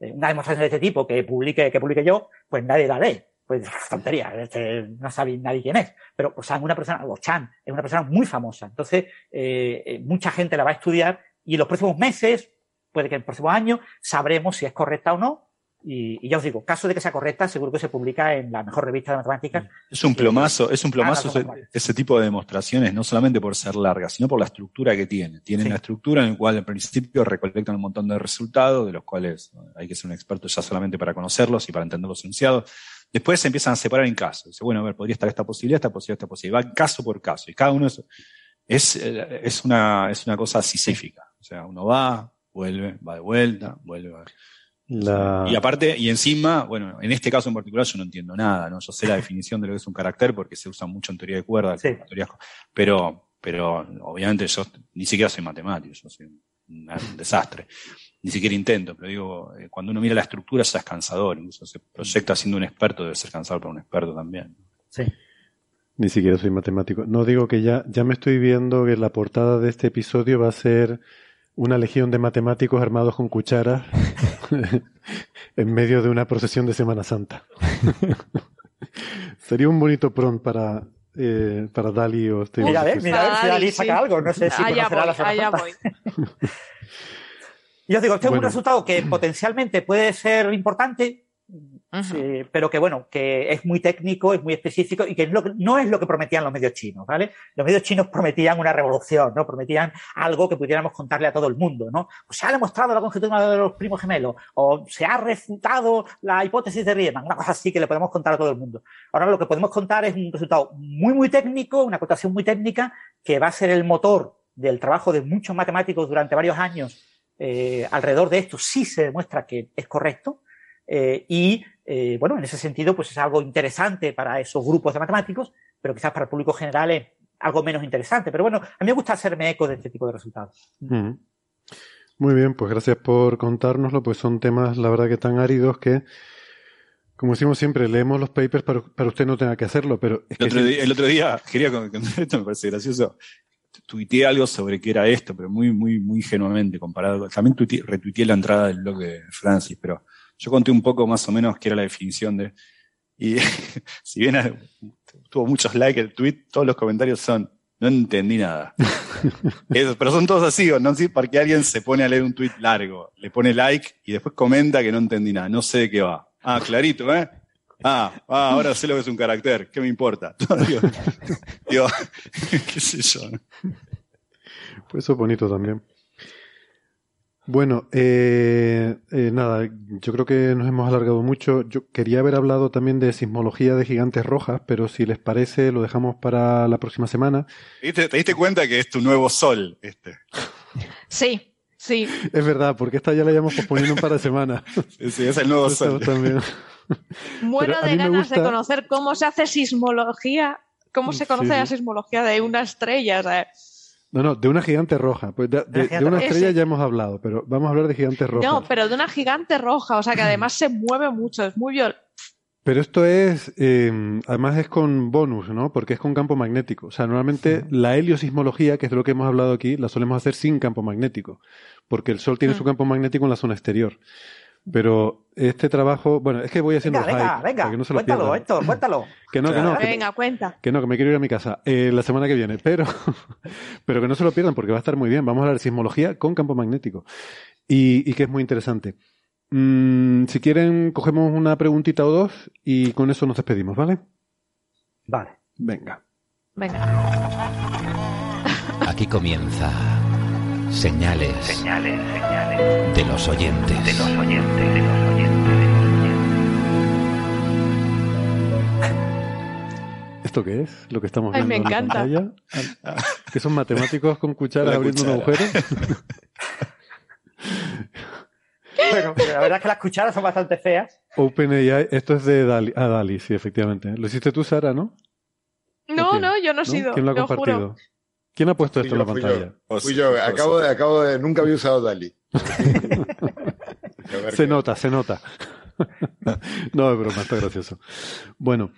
Eh, una demostración de este tipo que publique, que publique yo, pues nadie la lee. Pues tontería, este, no sabe nadie quién es. Pero o sea, una persona, o Chan, es una persona muy famosa. Entonces, eh, eh, mucha gente la va a estudiar y en los próximos meses, puede que en el próximo año, sabremos si es correcta o no y, y, ya os digo, caso de que sea correcta, seguro que se publica en la mejor revista de matemáticas. Es un plomazo, es un plomazo ese, ese, tipo de demostraciones, no solamente por ser largas, sino por la estructura que tiene. Tiene sí. una estructura en la cual al principio recolectan un montón de resultados, de los cuales hay que ser un experto ya solamente para conocerlos y para entender los enunciados. Después se empiezan a separar en casos. Dice, bueno, a ver, podría estar esta posibilidad, esta posibilidad, esta posibilidad. Va caso por caso. Y cada uno es, es, es, una, es una cosa sisífica. O sea, uno va, vuelve, va de vuelta, vuelve, va. La... Y aparte, y encima, bueno, en este caso en particular yo no entiendo nada, ¿no? Yo sé la definición de lo que es un carácter porque se usa mucho en teoría de cuerdas, sí. teorías, pero, pero obviamente yo ni siquiera soy matemático, yo soy un, un desastre. Ni siquiera intento, pero digo, eh, cuando uno mira la estructura ya es cansador, incluso se proyecta siendo un experto, debe ser cansador para un experto también. Sí. Ni siquiera soy matemático. No digo que ya, ya me estoy viendo que la portada de este episodio va a ser una legión de matemáticos armados con cucharas en medio de una procesión de Semana Santa. Sería un bonito prompt para, eh, para Dali o Steve. Mira, a ver, mira a ver si Dali sí. saca algo. No sé si allá conocerá voy, la Semana allá Santa. voy. Y os digo, este es un resultado que potencialmente puede ser importante, sí, pero que bueno, que es muy técnico, es muy específico y que, no es lo que prometían los medios chinos, ¿vale? Los medios chinos prometían una revolución, ¿no? Prometían algo que pudiéramos contarle a todo el mundo, ¿no? O se ha demostrado la conjetura de los primos gemelos, o se ha refutado la hipótesis de Riemann, una cosa así que le podemos contar a todo el mundo. Ahora lo que podemos contar es un resultado muy, muy técnico, una acotación muy técnica, que va a ser el motor del trabajo de muchos matemáticos durante varios años eh, alrededor de esto sí se demuestra que es correcto eh, y eh, bueno, en ese sentido pues es algo interesante para esos grupos de matemáticos, pero quizás para el público general es algo menos interesante. Pero bueno, a mí me gusta hacerme eco de este tipo de resultados. Mm. Muy bien, pues gracias por contárnoslo, pues son temas, la verdad, que tan áridos que, como decimos siempre, leemos los papers para, para usted no tenga que hacerlo, pero... Es El que otro, día, el otro día, quería contar esto, me parece gracioso. Tuiteé algo sobre qué era esto, pero muy, muy, muy ingenuamente comparado. También tuiteé- retuiteé la entrada del blog de Francis, pero yo conté un poco más o menos qué era la definición de. Y si bien tuvo muchos likes el tweet, todos los comentarios son, no entendí nada. Es- pero son todos así, ¿o no sé, porque alguien se pone a leer un tweet largo, le pone like y después comenta que no entendí nada, no sé de qué va. Ah, clarito, ¿eh? Ah, ah, ahora sé lo que es un carácter, ¿qué me importa? digo, qué sé yo. Pues eso es bonito también. Bueno, eh, eh, nada, yo creo que nos hemos alargado mucho. Yo quería haber hablado también de sismología de gigantes rojas, pero si les parece, lo dejamos para la próxima semana. ¿Te, diste cuenta que es tu nuevo sol este? Sí, sí. Es verdad, porque esta ya la llevamos posponiendo un par de semanas. Sí, es el nuevo sol. También. Muero de ganas de conocer cómo se hace sismología, cómo se conoce la sismología de una estrella. No, no, de una gigante roja. Pues de, una estrella ya hemos hablado, pero vamos a hablar de gigantes rojas. No, pero de una gigante roja, o sea que además se mueve mucho, es muy viol. Pero esto es, em, además es con bonus, ¿no? Porque es con campo magnético. O sea, normalmente la heliosismología, que es de lo que hemos hablado aquí, la solemos hacer sin campo magnético, porque el Sol tiene su campo magnético en la zona exterior. Pero este trabajo, bueno, es que voy haciendo venga, venga, venga, que no se lo cuéntalo, Héctor, cuéntalo. Que no, que no. venga, cuenta. Que no, que me quiero ir a mi casa eh, la semana que viene, pero, pero que no se lo pierdan porque va a estar muy bien. Vamos a hablar de sismología con campo magnético y, y que es muy interesante. Mm, si quieren, cogemos una preguntita o dos y con eso nos despedimos, ¿vale? Vale. Venga. Venga. Aquí comienza Señales, señales, señales de los oyentes. De los oyentes, de los oyentes. ¿Esto qué es? Lo que estamos viendo Ay, me encanta. en pantalla. ¿Que son matemáticos con cucharas abriendo un agujero? bueno, la verdad es que las cucharas son bastante feas. OpenAI, esto es de Dali, ah, Dali, sí, efectivamente. Lo hiciste tú, Sara, ¿no? No, no, yo no he sido. ¿Quién lo ha compartido? Juro. ¿Quién ha puesto esto en la pantalla? Fui yo, acabo de, acabo de, nunca había usado Dali. se nota, se nota. no, es broma, está gracioso. Bueno,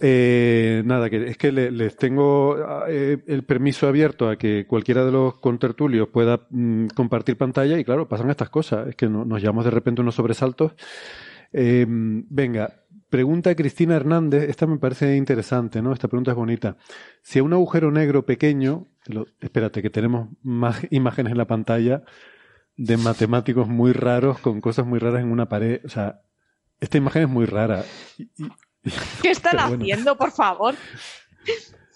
eh, nada, que es que les tengo eh, el permiso abierto a que cualquiera de los contertulios pueda mm, compartir pantalla y claro, pasan estas cosas. Es que nos llevamos de repente unos sobresaltos. Eh, venga, Pregunta Cristina Hernández, esta me parece interesante, ¿no? Esta pregunta es bonita. Si a un agujero negro pequeño, espérate, que tenemos más imágenes en la pantalla de matemáticos muy raros con cosas muy raras en una pared. O sea, esta imagen es muy rara. ¿Qué están haciendo, por favor?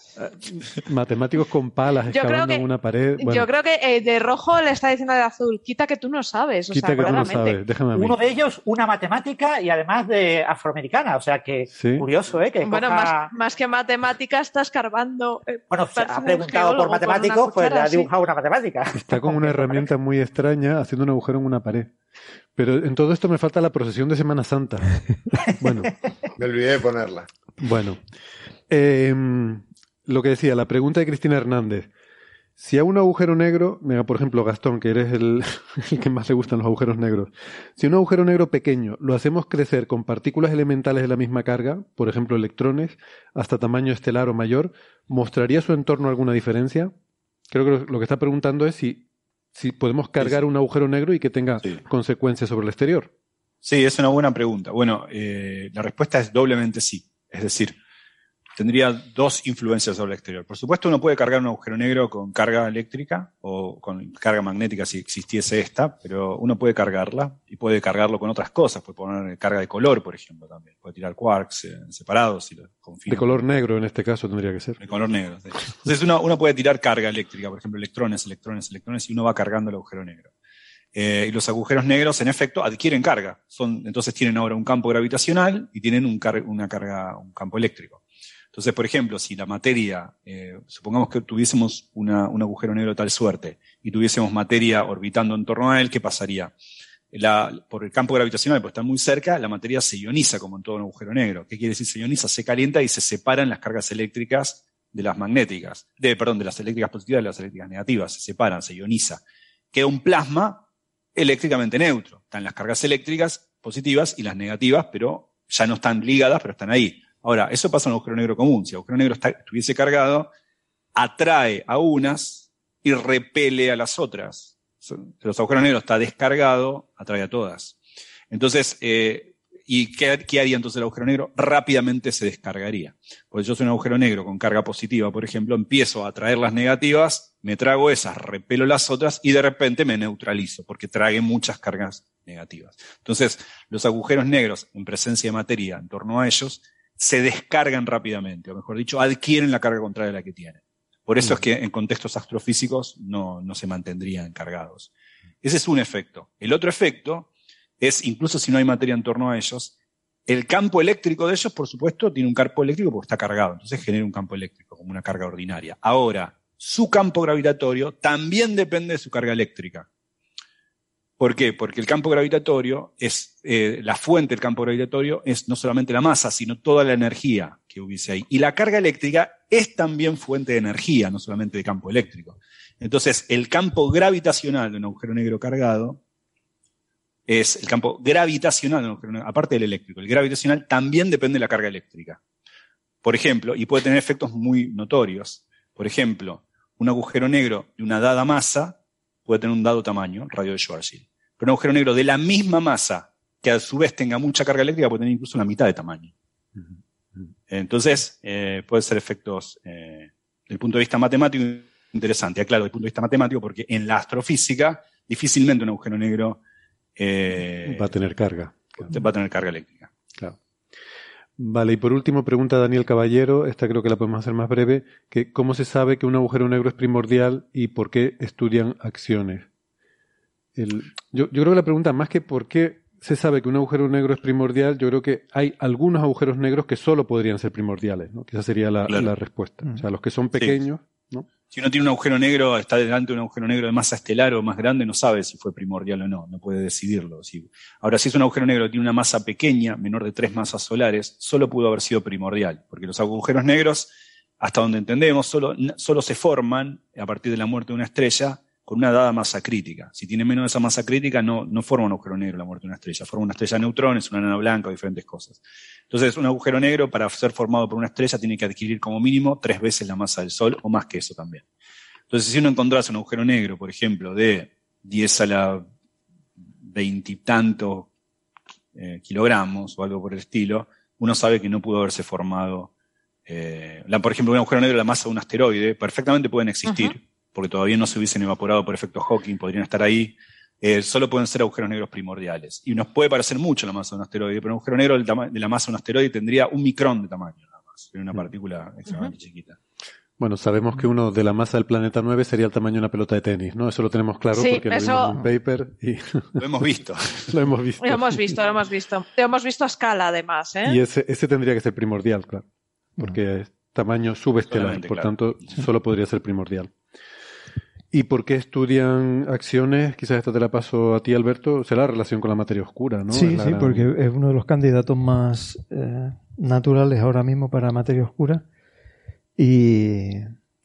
matemáticos con palas excavando en una pared. Yo creo que eh, de rojo le está diciendo de azul, quita que tú no sabes. quita que tú no sabes, déjame a mí. Uno de ellos, una matemática y además de afroamericana, o sea que curioso, ¿eh? Que bueno, más, que matemática está escarbando. Eh, bueno, ha preguntado por matemáticos, pues le ha dibujado una matemática. Está con una herramienta muy extraña haciendo un agujero en una pared. Pero en todo esto me falta la procesión de Semana Santa. Bueno. me olvidé de ponerla. Bueno. Eh, lo que decía, la pregunta de Cristina Hernández. Si a un agujero negro, mira, por ejemplo, Gastón, que eres el, que más le gustan los agujeros negros, si un agujero negro pequeño lo hacemos crecer con partículas elementales de la misma carga, por ejemplo, electrones, hasta tamaño estelar o mayor, ¿mostraría su entorno alguna diferencia? Creo que lo que está preguntando es si, si podemos cargar un agujero negro y que tenga consecuencias sobre el exterior. Sí, es una buena pregunta. Bueno, eh, la respuesta es doblemente sí. Es decir, tendría dos influencias sobre el exterior. Por supuesto, uno puede cargar un agujero negro con carga eléctrica o con carga magnética si existiese esta, pero uno puede cargarla y puede cargarlo con otras cosas. Puede poner carga de color, por ejemplo, también. Puede tirar quarks eh, separados. Si lo de color negro en este caso tendría que ser. De color negro. Entonces uno, uno, puede tirar carga eléctrica, por ejemplo, electrones, electrones, electrones, y uno va cargando el agujero negro. Eh, y los agujeros negros, en efecto, adquieren carga. Son, entonces tienen ahora un campo gravitacional y tienen un, una carga, un campo eléctrico. Entonces, por ejemplo, si la materia, eh, supongamos que tuviésemos un agujero negro de tal suerte y tuviésemos materia orbitando en torno a él, ¿qué pasaría? por el campo gravitacional, por estar muy cerca, la materia se ioniza como en todo un agujero negro. ¿Qué quiere decir se ioniza? Se calienta y se separan las cargas eléctricas de las magnéticas, de, perdón, de las eléctricas positivas y de las eléctricas negativas, se separan, se ioniza. Queda un plasma eléctricamente neutro. Están las cargas eléctricas positivas y las negativas, pero ya no están ligadas, pero están ahí. Ahora, eso pasa en un agujero negro común. Si el agujero negro estuviese cargado, atrae a unas y repele a las otras. Si los agujeros negros está descargado, atrae a todas. Entonces, eh, ¿Y qué, haría entonces el agujero negro? Rápidamente se descargaría. Porque yo soy un agujero negro con carga positiva, por ejemplo, empiezo a atraer las negativas, me trago esas, repelo las otras y de repente me neutralizo porque trague muchas cargas negativas. Entonces, los agujeros negros en presencia de materia en torno a ellos se descargan rápidamente, o mejor dicho, adquieren la carga contraria de la que tienen. Por eso es que en contextos astrofísicos no, no se mantendrían cargados. Ese es un efecto. El otro efecto es, incluso si no hay materia en torno a ellos, el campo eléctrico de ellos, por supuesto, tiene un campo eléctrico porque está cargado, entonces genera un campo eléctrico como una carga ordinaria. Ahora, su campo gravitatorio también depende de su carga eléctrica. ¿Por qué? Porque el campo gravitatorio es, eh, la fuente del campo gravitatorio es no solamente la masa, sino toda la energía que hubiese ahí. Y la carga eléctrica es también fuente de energía, no solamente de campo eléctrico. Entonces, el campo gravitacional de un agujero negro cargado es el campo gravitacional, aparte del eléctrico, el gravitacional también depende de la carga eléctrica. Por ejemplo, y puede tener efectos muy notorios. Por ejemplo, un agujero negro de una dada masa puede tener un dado tamaño, radio de Schwarzschild. Pero un agujero negro de la misma masa, que a su vez tenga mucha carga eléctrica, puede tener incluso la mitad de tamaño. Entonces, eh, puede ser efectos, eh, desde el punto de vista matemático, interesante. Aclaro, desde el punto de vista matemático, porque en la astrofísica, difícilmente un agujero negro eh, va a tener carga. Va a tener carga eléctrica. Claro. Vale, y por último pregunta Daniel Caballero, esta creo que la podemos hacer más breve, que ¿cómo se sabe que un agujero negro es primordial y por qué estudian acciones? Yo, yo creo que la pregunta, más que por qué se sabe que un agujero negro es primordial, yo creo que hay algunos agujeros negros que solo podrían ser primordiales, ¿no? Que esa sería la, respuesta. O sea, los que son pequeños, ¿no? Si uno tiene un agujero negro, está delante de un agujero negro de masa estelar o más grande, no sabe si fue primordial o no, no puede decidirlo. Ahora, si es un agujero negro que tiene una masa pequeña, menor de tres masas solares, solo pudo haber sido primordial, porque los agujeros negros, hasta donde entendemos, solo, solo se forman a partir de la muerte de una estrella con una dada masa crítica. Si tiene menos de esa masa crítica, no, no forma un agujero negro la muerte de una estrella, forma una estrella de neutrones, una nana blanca diferentes cosas. Entonces, un agujero negro, para ser formado por una estrella, tiene que adquirir como mínimo tres veces la masa del Sol o más que eso también. Entonces, si uno encontrase un agujero negro, por ejemplo, de 10 a la veintitantos eh, kilogramos o algo por el estilo, uno sabe que no pudo haberse formado. Eh, por ejemplo, un agujero negro la masa de un asteroide, perfectamente pueden existir porque todavía no se hubiesen evaporado por efecto Hawking, podrían estar ahí, eh, solo pueden ser agujeros negros primordiales. Y nos puede parecer mucho la masa de un asteroide, pero un agujero negro de la masa de un asteroide tendría un micrón de tamaño nada más, una partícula extremadamente chiquita. Bueno, sabemos que uno de la masa del planeta 9 sería el tamaño de una pelota de tenis, ¿no? Eso lo tenemos claro porque lo vimos en un paper y... Lo hemos visto. lo hemos visto. Lo hemos visto, lo hemos visto. Lo hemos visto a escala, además, ¿eh? Y ese, ese tendría que ser primordial, claro. Porque es tamaño subestelar, por tanto, solo podría ser primordial. ¿Y por qué estudian acciones? Quizás esto te la paso a ti, Alberto. Será la relación con la materia oscura, ¿no? Sí, sí, porque es uno de los candidatos más eh, naturales ahora mismo para materia oscura. Y,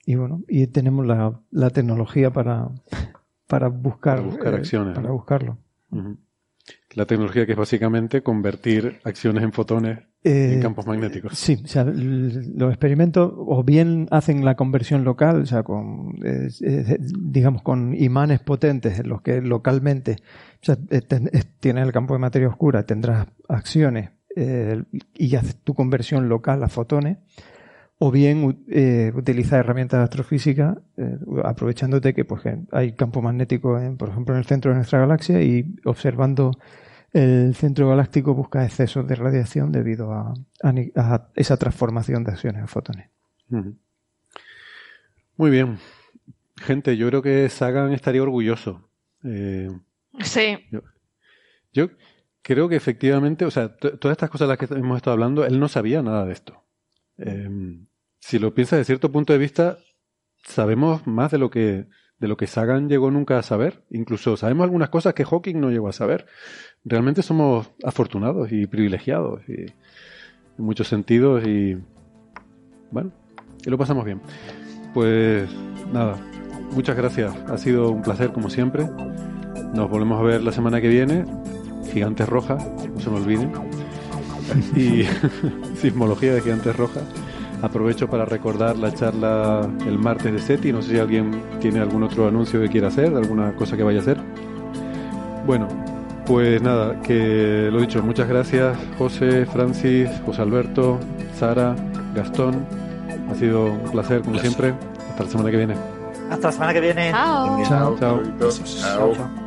y bueno, y tenemos la, la tecnología para, para buscar, para buscar acciones. para buscarlo. La tecnología que es básicamente convertir acciones en fotones en eh, campos magnéticos. Sí, o sea, los experimentos o bien hacen la conversión local, o sea, con, digamos, con imanes potentes en los que localmente, o sea, tienes el campo de materia oscura, tendrás acciones eh, y haces tu conversión local a fotones, o bien eh, utiliza herramientas de astrofísica eh, aprovechándote que, pues, hay campo magnético, en, por ejemplo, en el centro de nuestra galaxia y observando el centro galáctico busca excesos de radiación debido a, esa transformación de acciones a fotones. Muy bien. Gente, yo creo que Sagan estaría orgulloso. Eh, sí. Yo, creo que efectivamente, o sea, todas estas cosas de las que hemos estado hablando, él no sabía nada de esto. Em, si lo piensas de cierto punto de vista, sabemos más de lo que de lo que Sagan llegó nunca a saber. Incluso sabemos algunas cosas que Hawking no llegó a saber. Realmente somos afortunados y privilegiados y, en muchos sentidos y bueno, y lo pasamos bien. Pues nada, muchas gracias. Ha sido un placer como siempre. Nos volvemos a ver la semana que viene. Gigantes Rojas, no se me olviden. Y sismología de Gigantes Rojas. Aprovecho para recordar la charla el martes de SETI. No sé si alguien tiene algún otro anuncio que quiera hacer, alguna cosa que vaya a hacer. Bueno, Pues nada, que lo dicho, muchas gracias José, Francis, José Alberto, Sara, Gastón. Ha sido un placer, como siempre. Hasta la semana que viene. Hasta la semana que viene. Chao. Chao. Chao. Chao.